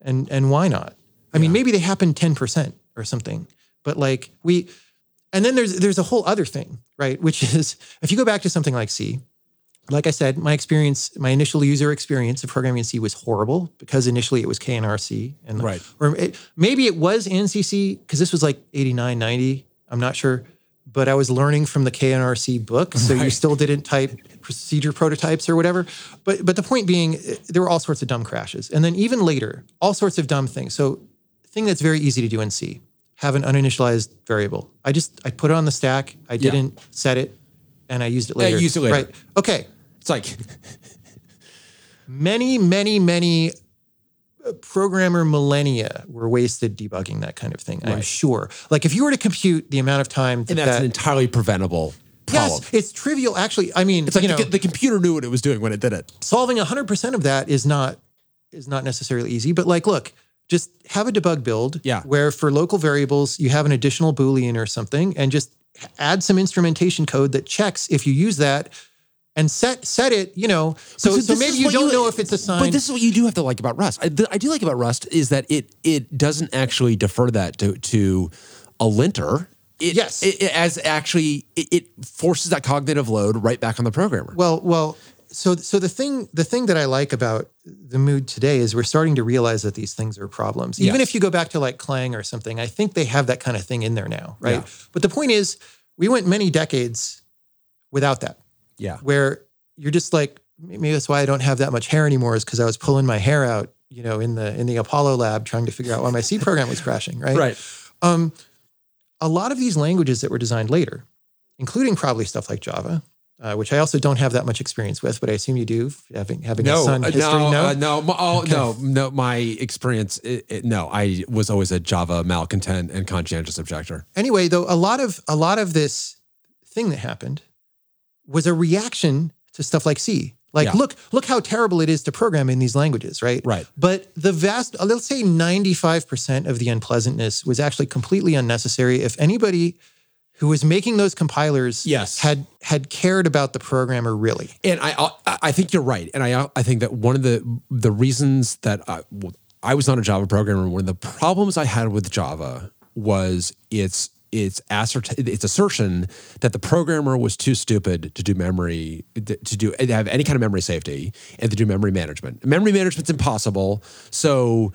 And and why not? I mean, maybe they happened 10% or something. But like we and then there's there's a whole other thing, right? Which is if you go back to something like C, like I said, my experience, my initial user experience of programming in C was horrible because initially it was K&R C and Right. or it, maybe it was ANSI C because this was like 89, 90. I'm not sure. But I was learning from the K&R C book, so you still didn't type procedure prototypes or whatever. But but the point being, there were all sorts of dumb crashes, and then even later, all sorts of dumb things. So, thing that's very easy to do in C, have an uninitialized variable. I just I put it on the stack. I didn't set it, and I used it Yeah, later. used it later. Right. Okay. it's like Many many many uh, programmer millennia were wasted debugging that kind of thing. I'm sure. Like if you were to compute the amount of time that, and that's that entirely preventable problem. yes, it's trivial. Actually, I mean, It's like you the, know, the computer knew what it was doing when it did it. solving 100% of that is not is not necessarily easy but like look just have a debug build Yeah. where for local variables you have an additional boolean or something and just add some instrumentation code that checks if you use that and set set it you know so, But so, maybe you don't know if it's a sign But this is what you do have to like about Rust. I, the, I do like about Rust is that it it doesn't actually defer that to to a linter. It, Yes. it, it- as actually it, it forces that cognitive load right back on the programmer. Well, well, so so the thing the thing that I like about the mood today is we're starting to realize that these things are problems. Even Yes. if you go back to like Clang or something, I think they have that kind of thing in there now, right? Yeah. But the point is, we went many decades without that. Yeah. Where you're just like, maybe that's why I don't have that much hair anymore, is because I was pulling my hair out, you know, in the in the Apollo lab trying to figure out why my C program was crashing, right? Right. Um, a lot of these languages that were designed later, including probably stuff like Java, uh, which I also don't have that much experience with, but I assume you do, having having a Sun uh, history. no, No, uh, no, my- oh, no, no. My experience, it, it- no, I was always a Java malcontent and conscientious objector. anyway, though, a lot of a lot of this thing that happened was a reaction to stuff like C. Like, Yeah. look, look how terrible it is to program in these languages, right? Right. But the vast, uh, let's say, ninety-five percent of the unpleasantness was actually completely unnecessary. If anybody who was making those compilers, Yes. had had cared about the programmer really, And I, I, I think you're right. And I, I think that one of the the reasons that I, I was not a Java programmer, one of the problems I had with Java was its its assert- its assertion that the programmer was too stupid to do memory to do to have any kind of memory safety and to do memory management. Memory management's impossible. So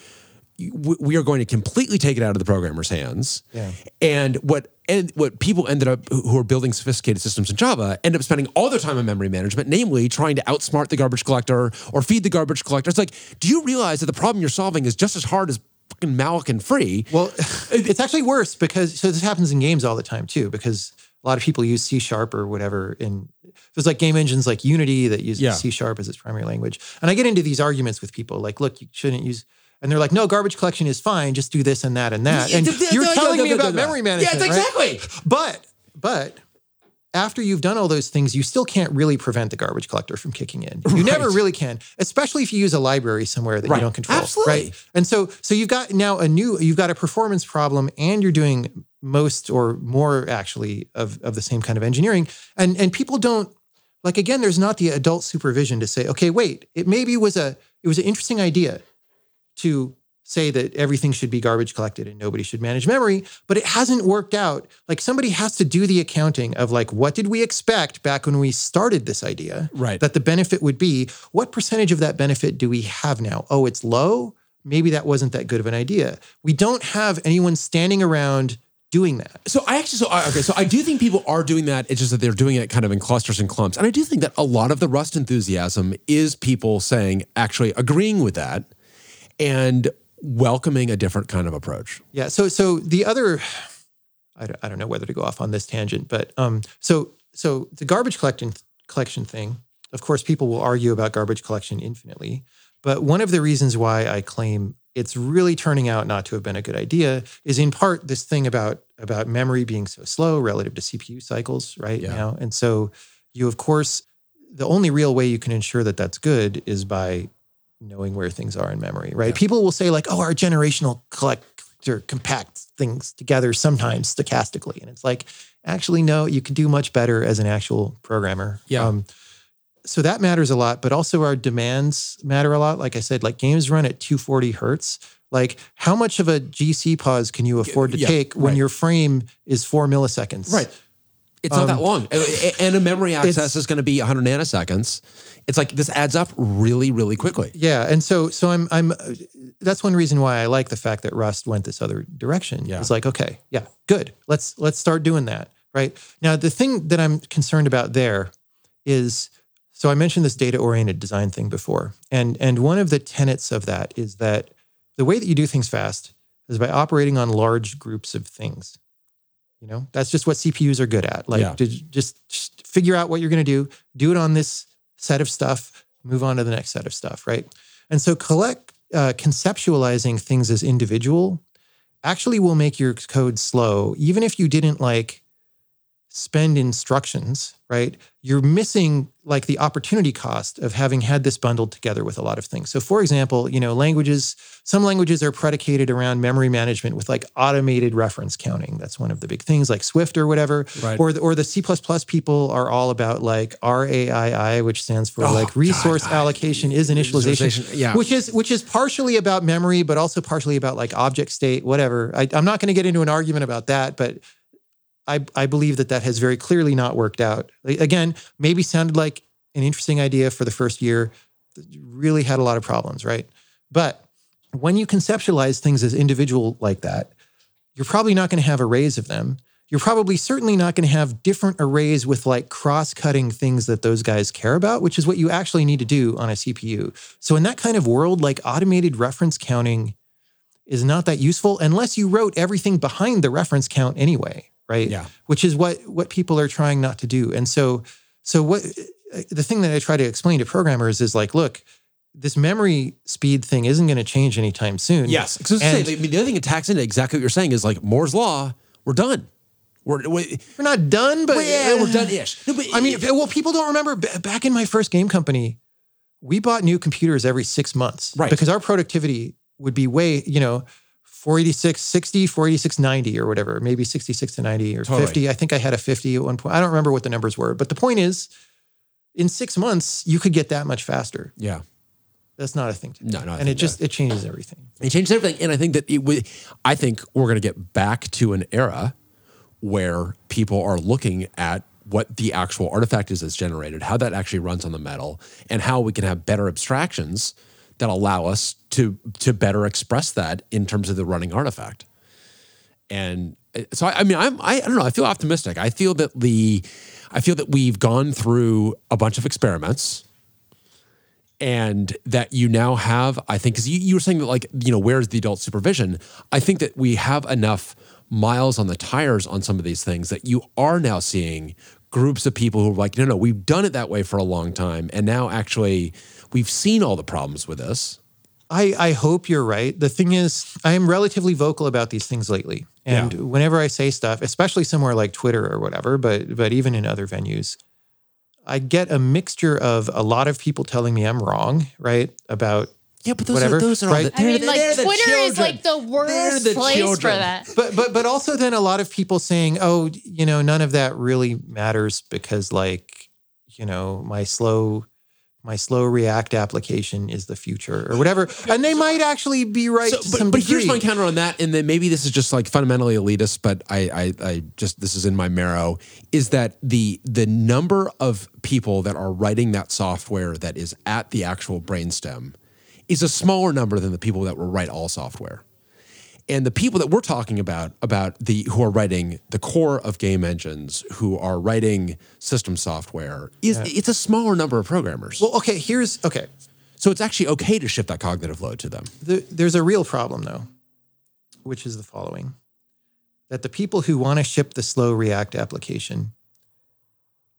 we are going to completely take it out of the programmer's hands. Yeah. And what and what people ended up who who are building sophisticated systems in Java end up spending all their time on memory management, namely trying to outsmart the garbage collector or feed the garbage collector. It's like, do you realize that the problem you're solving is just as hard as fucking and free? Well, it's actually worse because so this happens in games all the time too. Because a lot of people use C sharp or whatever. In there's like game engines like Unity that uses Yeah. C sharp as its primary language. And I get into these arguments with people like, look, you shouldn't use. And they're like, no, garbage collection is fine. Just do this and that and that. And you're telling me about memory management. Yeah, right? exactly. But but after you've done all those things, you still can't really prevent the garbage collector from kicking in. You never really can, especially if you use a library somewhere that Right. you don't control. Absolutely. Right. And so so you've got now a new you've got a performance problem and you're doing most or more actually of, of the same kind of engineering. And and people don't like again, there's not the adult supervision to say, okay, wait, it maybe was a it was an interesting idea to say that everything should be garbage collected and nobody should manage memory, but it hasn't worked out. Like somebody has to do the accounting of like what did we expect back when we started this idea Right. that the benefit would be? What percentage of that benefit do we have now? Oh, it's low. Maybe that wasn't that good of an idea. We don't have anyone standing around doing that. So I actually so I, okay so I do think people are doing that. It's just that they're doing it kind of in clusters and clumps, and I do think that a lot of the Rust enthusiasm is people saying actually agreeing with that and welcoming a different kind of approach. Yeah. So so the other, I don't, I don't know whether to go off on this tangent, but um, so so the garbage collection collection thing. Of course, people will argue about garbage collection infinitely, but one of the reasons why I claim it's really turning out not to have been a good idea is in part this thing about about memory being so slow relative to CPU cycles right Yeah. now, and so you of course the only real way you can ensure that that's good is by knowing where things are in memory, right? People will say like, "Oh, our generational collector compacts things together sometimes stochastically," and it's like, actually, no, you can do much better as an actual programmer. Yeah. Um, so that matters a lot, but also our demands matter a lot. Like I said, like games run at 240 hertz. Like, how much of a GC pause can you afford to yeah, take when right. your frame is four milliseconds? It's not Um, that long, A- a- and a memory access is going to be 100 nanoseconds. It's like this adds up really, really quickly. Yeah, and so so I'm I'm that's one reason why I like the fact that Rust went this other direction. Yeah. It's like, okay, yeah, good. Let's let's start doing that. Right. Now the thing that I'm concerned about there is so I mentioned this data-oriented design thing before. And and one of the tenets of that is that the way that you do things fast is by operating on large groups of things. You know, that's just what CPUs are good at. Like Yeah. to just, just figure out what you're going to do, do it on this set of stuff, move on to the next set of stuff, right? And so collect uh, conceptualizing things as individual actually will make your code slow, even if you didn't like spend instructions, right? You're missing like the opportunity cost of having had this bundled together with a lot of things. So for example, you know, languages, some languages are predicated around memory management with like automated reference counting. That's one of the big things like Swift or whatever. Right. Or the, or the C++ people are all about like RAII, which stands for Oh, like resource God. allocation is initialization, Initialization, yeah. which is which is partially about memory, but also partially about like object state, whatever. I, I'm not going to get into an argument about that, but I, I believe that that has very clearly not worked out. Again, maybe sounded like an interesting idea for the first year, really had a lot of problems, right? But when you conceptualize things as individual like that, you're probably not going to have arrays of them. you're probably certainly not going to have different arrays with like cross-cutting things that those guys care about, which is what you actually need to do on a CPU. So in that kind of world, like automated reference counting is not that useful unless you wrote everything behind the reference count anyway, right? Yeah. Which is what what people are trying not to do. And so so what the thing that I try to explain to programmers is like, look, this memory speed thing isn't going to change anytime soon. Yes. So say, the other thing it tacks into exactly what you're saying is like Moore's law. We're done. We're, we We're not done, but yeah, we're done-ish. No, but- I mean, well, people don't remember b- back in my first game company, we bought new computers every six months, Right. Because our productivity would be way, you know, 486, 60, 486, 90 or whatever, maybe 66 to 90 or Totally. 50. I think I had a 50 at one point. I don't remember what the numbers were, but the point is, in six months, you could get that much faster. yeah. That's not a thing to do. No, no, and it just, it changes everything. It changes everything, and I think that it would. I think we're going to get back to an era where people are looking at what the actual artifact is that's generated, how that actually runs on the metal, and how we can have better abstractions that allow us to to better express that in terms of the running artifact. And uh, so, I, I mean, I'm I, I don't know. I feel optimistic. I feel that the I feel that we've gone through a bunch of experiments and that you now have, I think, because you, you were saying that, like, you know, where's the adult supervision? I think that we have enough miles on the tires on some of these things that you are now seeing groups of people who are like, no, no, we've done it that way for a long time. And now actually we've seen all the problems with this. I, I hope you're right. The thing is, I am relatively vocal about these things lately. And Yeah. whenever I say stuff, especially somewhere like Twitter or whatever, but but even in other venues, I get a mixture of a lot of people telling me I'm wrong, right? About Yeah, but those Whatever, are those are all right? the, I mean, they're- like they're the Twitter is like the worst the place for that. but but but also then a lot of people saying, "Oh, you know, none of that really matters because like, you know, my slow my slow React application is the future or whatever." And they might actually be right So, but, some but here's my counter on that, and then maybe this is just like fundamentally elitist, but I, I, I just this is in my marrow. Is that the the number of people that are writing that software that is at the actual brainstem is a smaller number than the people that will write all software. And the people that we're talking about, about the who are writing the core of game engines, who are writing system software, is it's a smaller number of programmers. Well, okay, here's okay. so it's actually okay to shift that cognitive load to them. The, there's a real problem though, which is the following: that the people who want to ship the slow React application,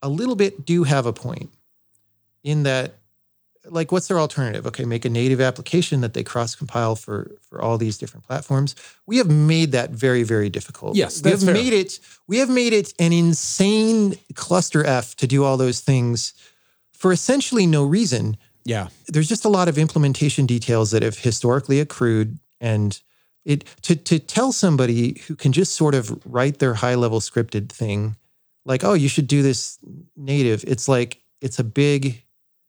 a little bit do have a point, in that, like, what's their alternative? Okay, make a native application that they cross compile for for all these different platforms. We have made that very very difficult. Yes, we have fair. made it. We have made it an insane cluster f to do all those things for essentially no reason Yeah. there's just a lot of implementation details that have historically accrued and it to to tell somebody who can just sort of write their high level scripted thing like oh you should do this native it's like it's a big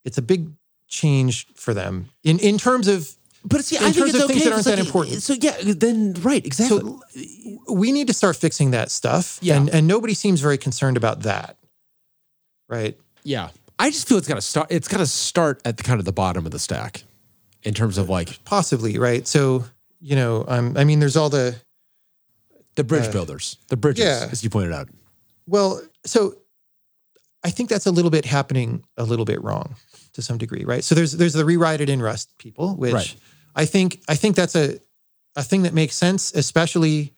it's a big change for them in in terms of But see, In I think terms it's of okay. things that aren't it's that important. So yeah, then right, exactly. so we need to start fixing that stuff Yeah. and and nobody seems very concerned about that right yeah, I just feel it's got to start. It's got to start at the kind of the bottom of the stack, in terms of like possibly right so you know um, i mean there's all the the bridge builders, the bridges, yeah. as you pointed out. Well, so I think that's a little bit happening a little bit wrong to some degree, right? So there's there's the rewrite it in Rust people, which Right. I think I think that's a a thing that makes sense, especially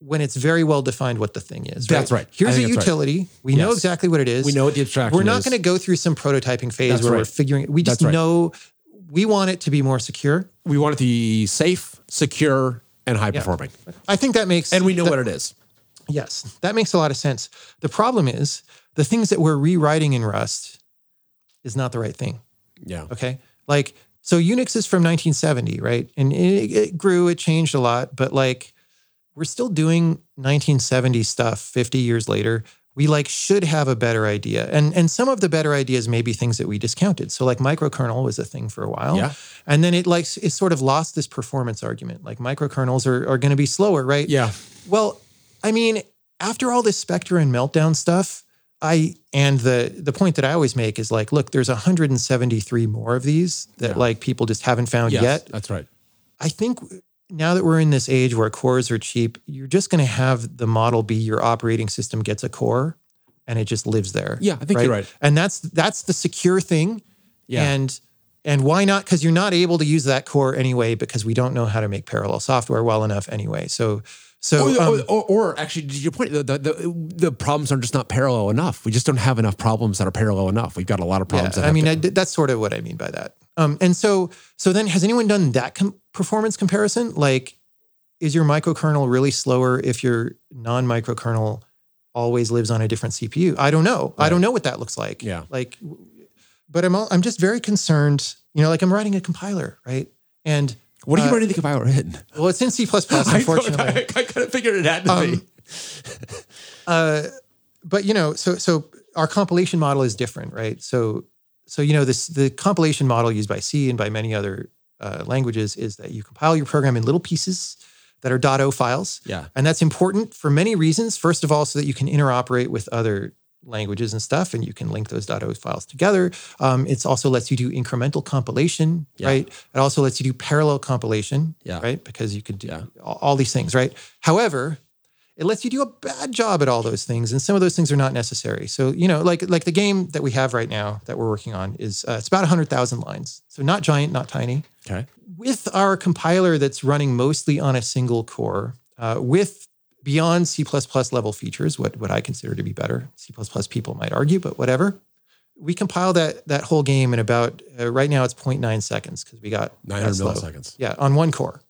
when it's very well defined what the thing is. That's right. Here's a that's right. utility. We know exactly what it is. We know what the abstraction. Is. We're not going to go through some prototyping phase That's where we're figuring. We just know we want it to be more secure. We want it to be safe, secure, and high performing, I think that makes and we know that- what it is. Yes, that makes a lot of sense. The problem is the things that we're rewriting in Rust is not the right thing. Yeah. Okay. Like, so Unix is from 1970, right? And it, it grew, it changed a lot, but like, we're still doing 1970 stuff 50 years later. We like should have a better idea. And and some of the better ideas may be things that we discounted. So like microkernel was a thing for a while. Yeah. And then it like it sort of lost this performance argument. Like microkernels are, are going to be slower, right? Yeah. Well, I mean, after all this Spectre and Meltdown stuff, I and the the point that I always make is like, look, there's 173 more of these that Yeah. like people just haven't found Yes, yet. That's right. I think now that we're in this age where cores are cheap, you're just going to have the model be your operating system gets a core and it just lives there. Yeah, I think you're right. And that's that's the secure thing. Yeah. And and why not? Because you're not able to use that core anyway because we don't know how to make parallel software well enough anyway. So so Or, um, or, or actually, to your point, the, the, the, the problems are just not parallel enough. We just don't have enough problems that are parallel enough. We've got a lot of problems. Yeah, I mean, to- I that's sort of what I mean by that. Um, and so, so then, has anyone done that com- performance comparison? Like, is your microkernel really slower if your non-microkernel always lives on a different CPU? I don't know. I don't know what that looks like. Yeah. Like, but I'm all, I'm just very concerned. You know, like I'm writing a compiler, right? And what are you uh, running the compiler in? well, it's in C++, I, unfortunately. I, I kind of figured it had to Um, be. uh, but you know, so so our compilation model is different, right? So so you know this the compilation model used by C and by many other uh, languages is that you compile your program in little pieces that are .o files, Yeah. and that's important for many reasons. First of all, so that you can interoperate with other languages and stuff, and you can link those .o files together. Um, it also lets you do incremental compilation, Yeah. right? It also lets you do parallel compilation, Yeah. right? Because you could do Yeah. all, all these things, right? However, it lets you do a bad job at all those things, and some of those things are not necessary. So you know, like like the game that we have right now that we're working on is uh, it's about hundred thousand lines, so not giant, not tiny Okay. with our compiler that's running mostly on a single core, uh, with beyond C level features, what, what I consider to be better. C people might argue, but whatever. We compile that that whole game in about uh, right now it's 0.9 seconds because we got 900 milliseconds. Yeah, on one core.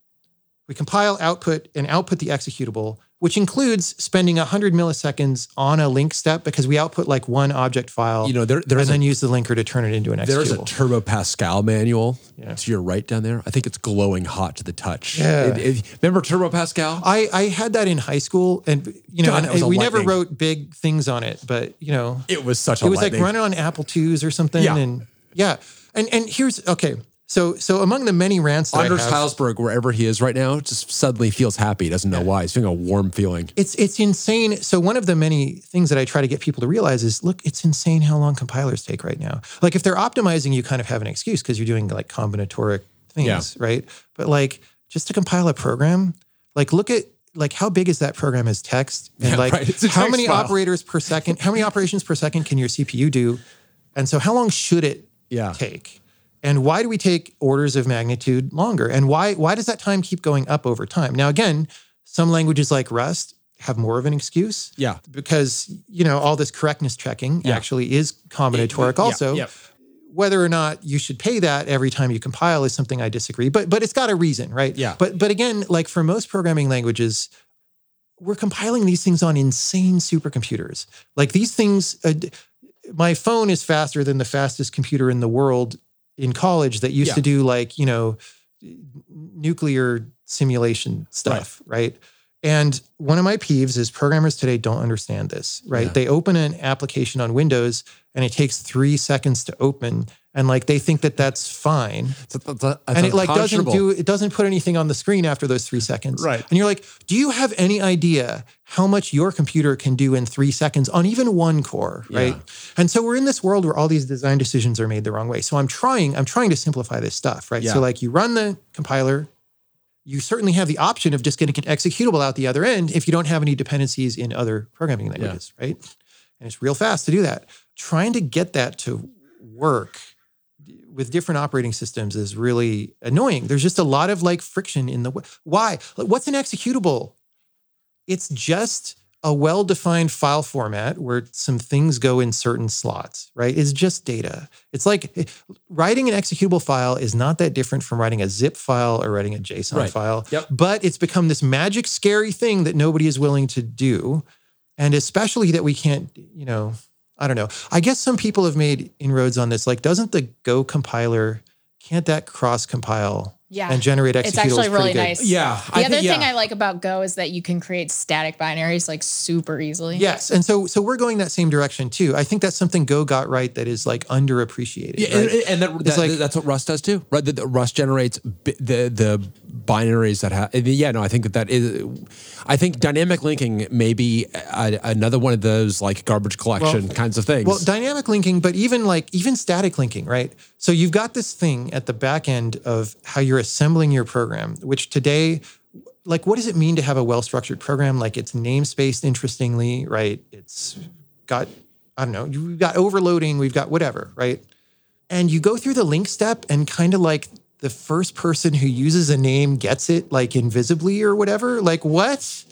We compile, output, and output the executable, which includes spending 100 milliseconds on a link step because we output like one object file You know, there, and then a, use the linker to turn it into an executable. there's a. Turbo Pascal manual Yeah. to your right down there. I think it's glowing hot to the touch. Yeah. It- it- remember Turbo Pascal? I, I had that in high school, and you know, God, and that was a we never wrote big things on it, but you know, It was such a it was like running on Apple IIs or something, Yeah. and yeah, and and here's okay. So so among the many rants that Anders Hejlsberg, wherever he is right now, just suddenly feels happy. Doesn't know why. He's feeling a warm feeling. it's it's insane. So one of the many things that I try to get people to realize is, look, it's insane how long compilers take right now. Like if they're optimizing, you kind of have an excuse because you're doing like combinatoric things, Yeah. right? But like just to compile a program, like look at like how big is that program as text and Yeah, like right. How many file. operators per second, how many operations per second can your CPU do? And so how long should it Yeah. take? And why do we take orders of magnitude longer? And why why does that time keep going up over time? Now again, some languages like Rust have more of an excuse Yeah. because you know all this correctness checking Yeah. actually is combinatoric Yeah, also yeah. whether or not you should pay that every time you compile is something i disagree but but it's got a reason right Yeah. but but again like for most programming languages we're compiling these things on insane supercomputers like these things uh, my phone is faster than the fastest computer in the world in college that used Yeah. to do like you know nuclear simulation stuff right and one of my peeves is programmers today don't understand this, right? Yeah. They open an application on Windows and it takes three seconds to open, and like they think that that's fine, and it like doesn't do it doesn't put anything on the screen after those three seconds, Right. And you're like, do you have any idea how much your computer can do in three seconds on even one core, right? Yeah. And so we're in this world where all these design decisions are made the wrong way. So I'm trying, I'm trying to simplify this stuff, right? Yeah. So like you run the compiler, you certainly have the option of just getting an executable out the other end if you don't have any dependencies in other programming languages, right? And it's real fast to do that. Trying to get that to work with different operating systems is really annoying. There's just a lot of like friction in the w- why. What's an executable? It's just a well-defined file format where some things go in certain slots, right? It's just data. It's like eh, writing an executable file is not that different from writing a zip file or writing a JSON Right. file. Yep. But it's become this magic, scary thing that nobody is willing to do. And especially that we can't, you know, I don't know. I guess some people have made inroads on this. Like, doesn't the Go compiler, can't that cross compile Yeah. and generate executables? It's actually pretty really good? nice. Yeah, The I other think- thing yeah. I like about Go is that you can create static binaries like super easily. Yes, and so so we're going that same direction too. I think that's something Go got right that is like underappreciated. Yeah, right? and, and that, that- like- that's what Rust does too. Right, the, the Rust generates bi- the the binaries that have. Yeah, no, I think that that is. I think dynamic linking may be a, another one of those like garbage collection Well- kinds of things. Well, dynamic linking, but even like even static linking, right? So you've got this thing at the back end of how you're assembling your program, which today, like, what does it mean to have a well-structured program? Like, it's namespaced interestingly, right? It's got, I don't know, we've got overloading, we've got whatever, right? And you go through the link step, and kind of like the first person who uses a name gets it like invisibly or whatever. Like, what?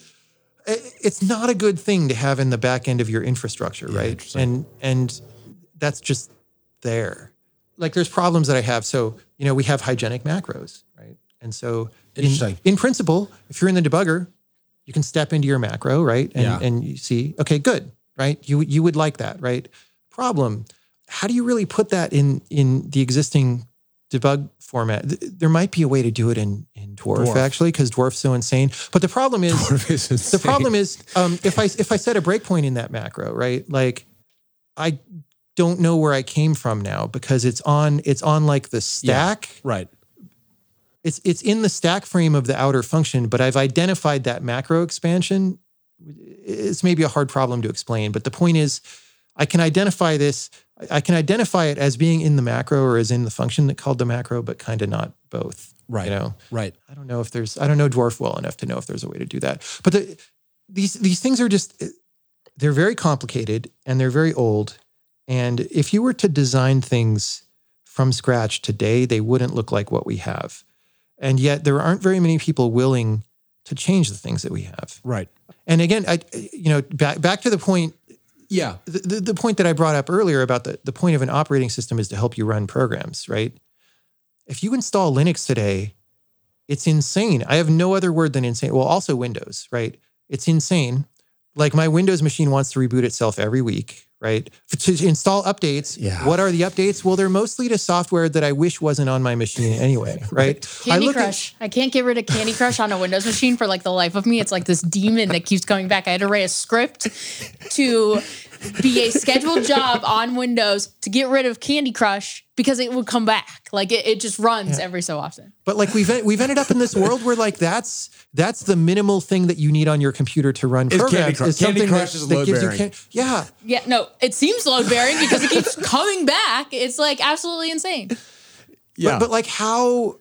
it's not a good thing to have in the back end of your infrastructure, right? And and that's just there. Like there's problems that I have. So, you know, we have hygienic macros, right? And so in, in principle, if you're in the debugger, you can step into your macro, right? And Yeah. and you see, okay, good, right? You you would like that, right? Problem, how do you really put that in in the existing debug format? Th- There might be a way to do it in in Dwarf, Dwarf. actually, because Dwarf's so insane. But the problem is the problem is um, if I if I set a breakpoint in that macro, right? Like I don't know where I came from now because it's on it's on like the stack. right. It's it's in the stack frame of the outer function, but I've identified that macro expansion. It's maybe a hard problem to explain, but the point is I can identify this I can identify it as being in the macro or as in the function that called the macro, but kind of not both. Right. You know? Right. I don't know if there's I don't know dwarf well enough to know if there's a way to do that. But the, these these things are just eh, they're very complicated and they're very old. And if you were to design things from scratch today, they wouldn't look like what we have. And yet there aren't very many people willing to change the things that we have. Right. And again, I you know, back back to the point Yeah. the, the, the point that I brought up earlier about the, the point of an operating system is to help you run programs, right? If you install Linux today, it's insane. I have no other word than insane. Well, also Windows, right? It's insane. Like my Windows machine wants to reboot itself every week, right? To install updates. Yeah. What are the updates? Well, they're mostly to software that I wish wasn't on my machine anyway, right? Candy I look at- Crush. I can't get rid of Candy Crush on a Windows machine for like the life of me. It's like this demon that keeps coming back. I had to write a script to be a scheduled job on Windows to get rid of Candy Crush because it would come back. Like it, it just runs every so often. But like we've we've ended up in this world where like that's that's the minimal thing that you need on your computer to run Is Candy programs. Crush- is Candy Crush that, is that gives you load-bearing. can- yeah. Yeah, no, it seems load bearing because it keeps coming back. It's like absolutely insane. Yeah. But, but like how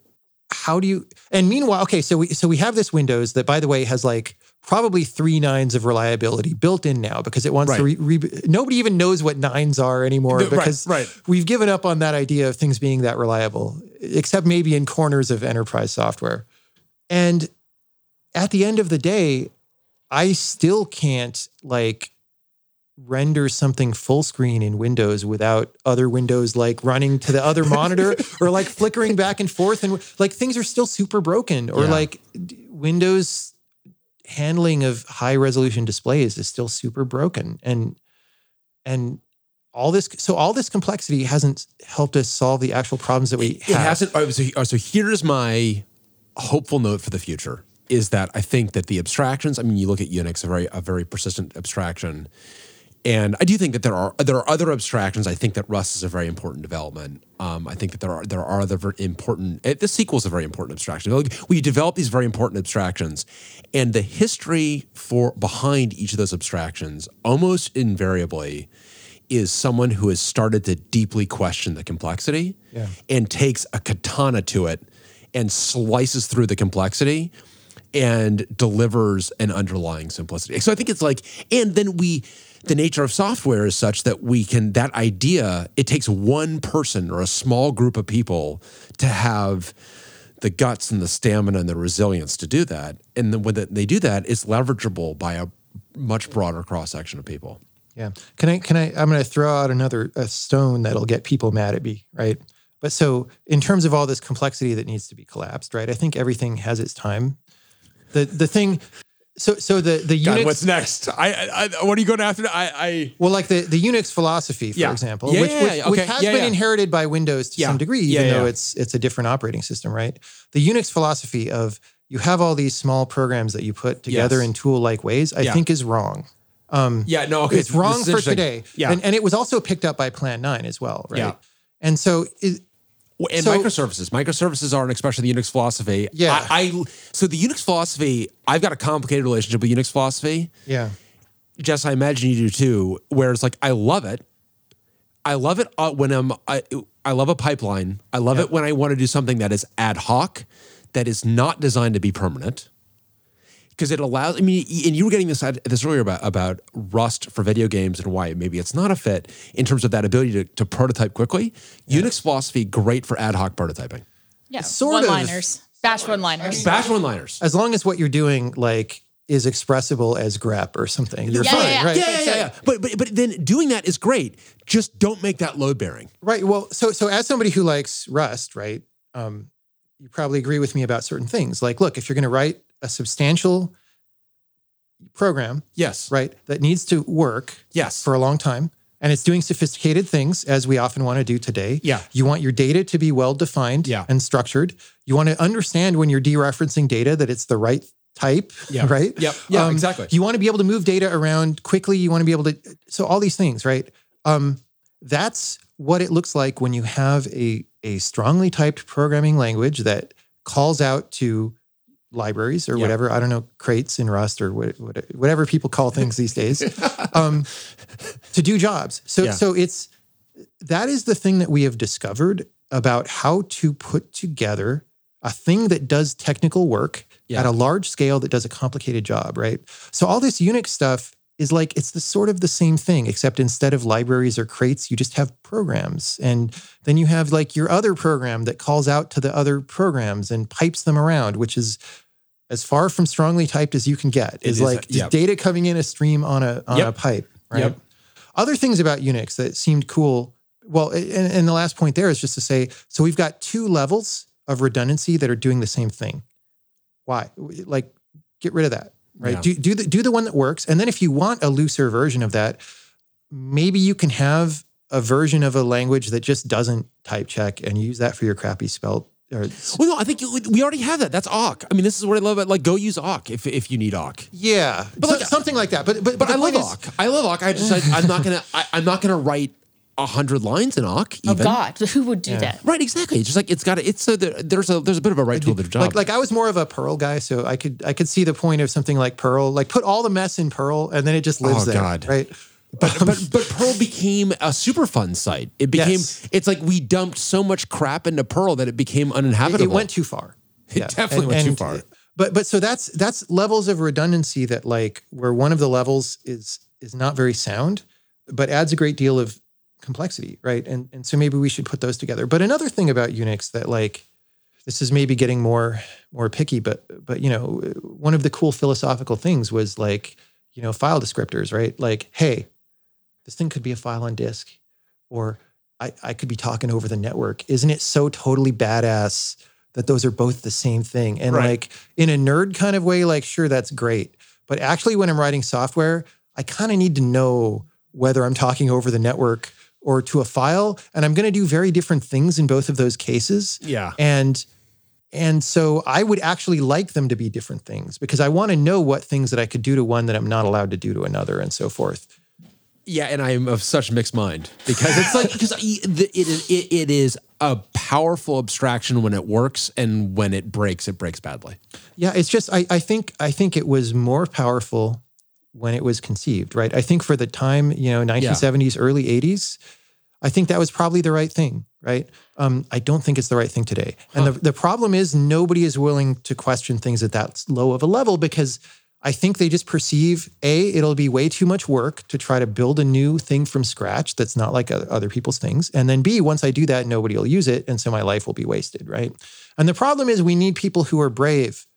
how do you and meanwhile okay so we so we have this Windows that by the way has like probably three nines of reliability built in now because it wants to re, re, nobody even knows what nines are anymore Right, because right. we've given up on that idea of things being that reliable except maybe in corners of enterprise software and at the end of the day I still can't like render something full screen in Windows without other windows like running to the other monitor or like flickering back and forth and like things are still super broken or Yeah. like d- Windows handling of high resolution displays is still super broken and and all this so all this complexity hasn't helped us solve the actual problems that we it have. hasn't. all right, So, right, so here's my hopeful note for the future: is that I think that the abstractions. I mean, you look at Unix, a very a very persistent abstraction, and I do think that there are there are other abstractions. I think that Rust is a very important development. Um, I think that there are there are other important. eh, The SQL is a very important abstraction. Like, We develop these very important abstractions, and the history for behind each of those abstractions almost invariably is someone who has started to deeply question the complexity Yeah. and takes a katana to it and slices through the complexity and delivers an underlying simplicity. So I think it's like, and then we, the nature of software is such that we can, that idea, it takes one person or a small group of people to have the guts and the stamina and the resilience to do that. And then when they do that, it's leverageable by a much broader cross section of people. Yeah. Can I, can I, I'm going to throw out another stone that'll get people mad at me, right? But so in terms of all this complexity that needs to be collapsed, right? I think everything has its time. The, the thing, so, so the, the God, what's next? I, I, what are you going after? I, I well, like the, the Unix philosophy, for Yeah. example, Yeah, which, yeah, which, yeah, which has been inherited by Windows to some degree, even though it's, it's a different operating system, right? The Unix philosophy of you have all these small programs that you put together Yes. in tool-like ways, I think is wrong. Um, yeah, no, okay. it's wrong for today. Yeah. And, and it was also picked up by Plan 9 as well, right? Yeah. And so it, And So- microservices. Microservices are an expression of the Unix philosophy. Yeah. I, I so the Unix philosophy, I've got a complicated relationship with Unix philosophy. Yeah. Jess, I imagine you do too, where it's like I love it. I love it uh, when I'm I, I love a pipeline. I love it when I want to do something that is ad hoc, that is not designed to be permanent. Because it allows, I mean, and you were getting this this earlier about about Rust for video games and why maybe it's not a fit in terms of that ability to, to prototype quickly. Unix philosophy great for ad hoc prototyping. Yeah, Sort of. one-liners, bash one-liners. Bash one liners. As long as what you're doing like is expressible as grep or something, you're Yeah, fine, yeah, yeah. right? Yeah, yeah, yeah, yeah. But but but then doing that is great. Just don't make that load bearing. Right. Well, so so as somebody who likes Rust, right? Um, you probably agree with me about certain things. Like, look, if you're going to write a substantial program, Yes. right, that needs to work Yes. for a long time, and it's doing sophisticated things as we often want to do today. Yeah. You want your data to be well defined Yeah. and structured. You want to understand when you're dereferencing data that it's the right type, Yeah. right? Um, Yep. Yeah, exactly. You want to be able to move data around quickly. You want to be able to, so all these things, right? Um, that's what it looks like when you have a, a strongly typed programming language that calls out to libraries or Yeah. whatever. I don't know, crates in Rust or what, what, whatever people call things these days um, to do jobs. So, Yeah. so it's that is the thing that we have discovered about how to put together a thing that does technical work Yeah. at a large scale that does a complicated job, right? So all this Unix stuff is like it's the sort of the same thing, except instead of libraries or crates, you just have programs. And then you have like your other program that calls out to the other programs and pipes them around, which is as far from strongly typed as you can get. It's is, uh, like just yeah. data coming in a stream on a on Yep. a pipe, right? Yep. Other things about Unix that seemed cool. Well, and, and the last point there is just to say, so we've got two levels of redundancy that are doing the same thing. Why? Like, get rid of that, right? Yeah. Do do the do the one that works, and then if you want a looser version of that, maybe you can have a version of a language that just doesn't type check and use that for your crappy spell. Or, Well, no, I think we already have that. That's awk. I mean, this is what I love about like go use awk if if you need awk. yeah, But so- like- something like that. But but But the I love awk. I love awk. I just I, I'm not gonna I, I'm not gonna write a hundred lines in awk. Oh Even. God, who would do that? Right, exactly. It's just like it's got to, it's so there's a there's a bit of a right tool, bit of job. Like like I was more of a Perl guy, so I could I could see the point of something like Perl, Like put all the mess in Perl, and then it just lives Oh, there, God. right? but um, but but Perl became a Superfund site. It became Yes. it's like we dumped so much crap into Perl that it became uninhabitable. it went too far. It definitely went too far. But but so that's that's levels of redundancy that like where one of the levels is is not very sound, but adds a great deal of complexity, right? And and so maybe we should put those together. But another thing about Unix that like this is maybe getting more more picky, but but you know one of the cool philosophical things was like you know file descriptors, right? Like hey, this thing could be a file on disk, or I, I could be talking over the network. Isn't it so totally badass that those are both the same thing? And Right. like in a nerd kind of way, like sure, that's great. But actually, when I'm writing software, I kind of need to know whether I'm talking over the network or to a file, and I'm going to do very different things in both of those cases. Yeah. And and so I would actually like them to be different things because I want to know what things that I could do to one that I'm not allowed to do to another, and so forth. Yeah, and I am of such mixed mind because it's like because it is it, it is a powerful abstraction when it works, and when it breaks, it breaks badly. Yeah, it's just I, I think I think it was more powerful when it was conceived, right? I think for the time, you know, 1970s, early 80s, I think that was probably the right thing, right? Um, I don't think it's the right thing today. And the, the problem is nobody is willing to question things at that low of a level because I think they just perceive A, it'll be way too much work to try to build a new thing from scratch that's not like other people's things. And then B, once I do that, nobody will use it. And so my life will be wasted, right? And the problem is we need people who are brave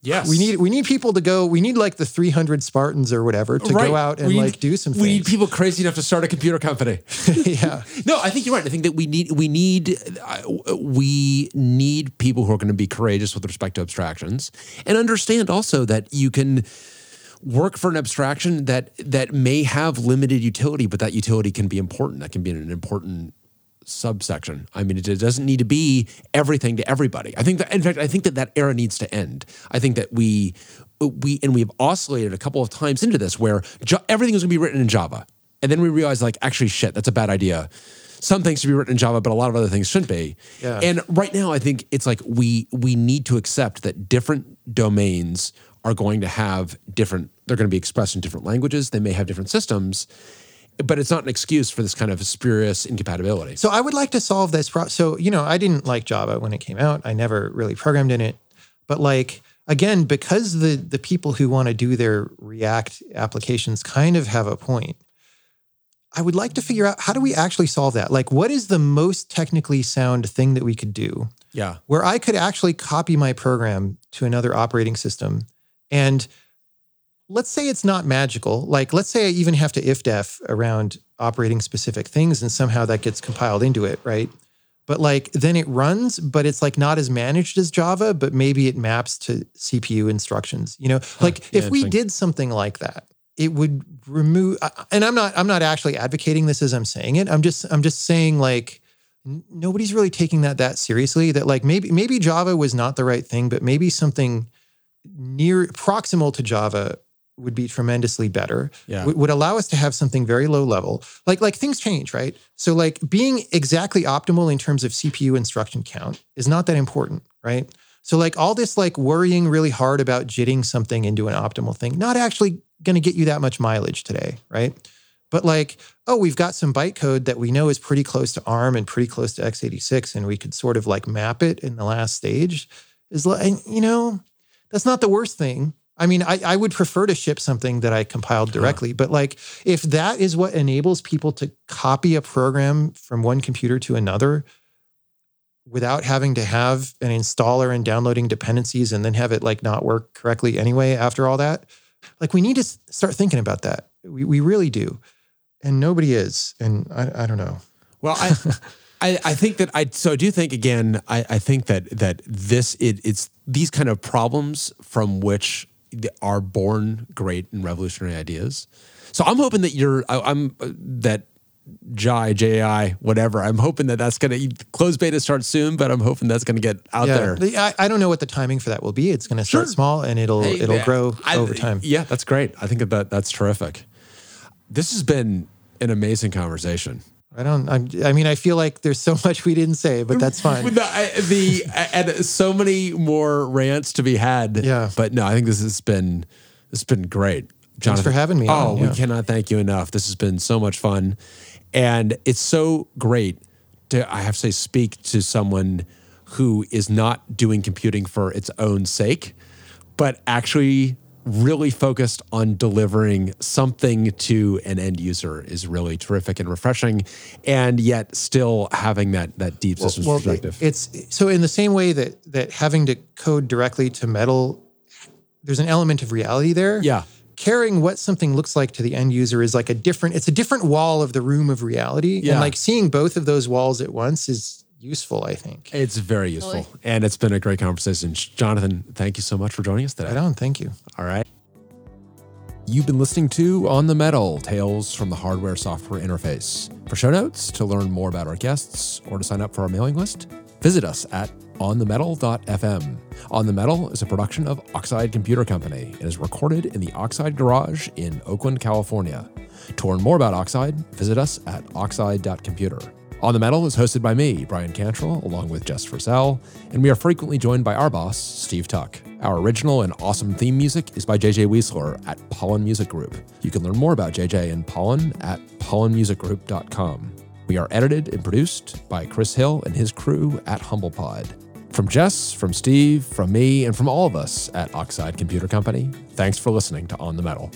Yes, we need we need people to go. We need like the 300 Spartans or whatever to go out and We like do some We need people crazy enough to start a computer company. yeah, No, I think you're right. I think that we need we need uh, we need people who are going to be courageous with respect to abstractions and understand also that you can work for an abstraction that that may have limited utility, but that utility can be important. That can be an important subsection. I mean, it, doesn't need to be everything to everybody. I think that, in fact, I think that that era needs to end. I think that we we and we've oscillated a couple of times into this where jo- everything is going to be written in Java, and then we realize like actually shit, that's a bad idea. some things should be written in Java, but a lot of other things shouldn't be. Yeah. And right now, I think it's like we we need to accept that different domains are going to have different. They're going to be expressed in different languages. They may have different systems, but it's not an excuse for this kind of spurious incompatibility. So I would like to solve this. Pro- so you know, I didn't like Java when it came out. I never really programmed in it. But like again, because the the people who want to do their React applications kind of have a point. I would like to figure out how do we actually solve that? Like, what is the most technically sound thing that we could do yeah. where I could actually copy my program to another operating system and let's say it's not magical. Like, let's say I even have to if def around operating specific things and somehow that gets compiled into it, right? But like, then it runs, but it's like not as managed as Java, but maybe it maps to CPU instructions. You know, like yeah, if we did something like that, it would remove. And I'm not, I'm not actually advocating this as I'm saying it. I'm just, I'm just saying like, n- nobody's really taking that that seriously. That like maybe, maybe Java was not the right thing, but maybe something near proximal to Java would be tremendously better. Yeah. Would, would allow us to have something very low level. Like like things change, right? So like being exactly optimal in terms of CPU instruction count is not that important, right? So like all this like worrying really hard about jitting something into an optimal thing, not actually going to get you that much mileage today, right? But like, oh, we've got some bytecode that we know is pretty close to ARM and pretty close to x86, and we could sort of like map it in the last stage. Is like, and, you know, that's not the worst thing. I mean, I, I would prefer to ship something that I compiled directly, but like if that is what enables people to copy a program from one computer to another without having to have an installer and downloading dependencies and then have it like not work correctly anyway after all that, like we need to start thinking about that. We, we really do. And nobody is. And I, I don't know. Well, I, I, I think that I so I do think again. I, I think that that this it, it's these kind of problems from which are born great and revolutionary ideas. So I'm hoping that you're. I, I'm uh, that Jai JI whatever. I'm hoping that that's going to close beta start soon, but I'm hoping that's going to get out there. The- I, I don't know what the timing for that will be. It's going to start Sure. small and it'll Hey, it'll yeah, grow I- over time. Yeah, that's great. I think that that's terrific. This has been an amazing conversation. I don't. I'm, I mean, I feel like there's so much we didn't say, but that's fine. the, I- the and so many more rants to be had. Yeah. but no, I think this has been this has been great. Jonathan, for having me Oh, on, we yeah. cannot thank you enough. This has been so much fun, and it's so great to I have to say speak to someone who is not doing computing for its own sake, but actually really focused on delivering something to an end user is really terrific and refreshing and yet still having that that deep systems well, perspective it's so in the same way that that having to code directly to metal, there's an element of reality there. Yeah. Caring what something looks like to the end user is like a different. It's a different wall of the room of reality, Yeah. and like seeing both of those walls at once is useful. I think. It's very useful. Totally. And it's been a great conversation. Jonathan, thank you so much for joining us today. I don't. Thank you. All right. You've been listening to On the Metal Tales from the Hardware Software Interface. For show notes, to learn more about our guests, or to sign up for our mailing list, visit us at onthemetal.fm. On the Metal is a production of Oxide Computer Company and is recorded in the Oxide Garage in Oakland, California. To learn more about Oxide, visit us at oxide.computer. On the Metal is hosted by me, Bryan Cantrill, along with Jess Frazelle, and we are frequently joined by our boss, Steve Tuck. Our original and awesome theme music is by JJ Wiesler at Pollen Music Group. You can learn more about JJ and Pollen at pollenmusicgroup.com. We are edited and produced by Chris Hill and his crew at HumblePod. From Jess, from Steve, from me, and from all of us at Oxide Computer Company, thanks for listening to On the Metal.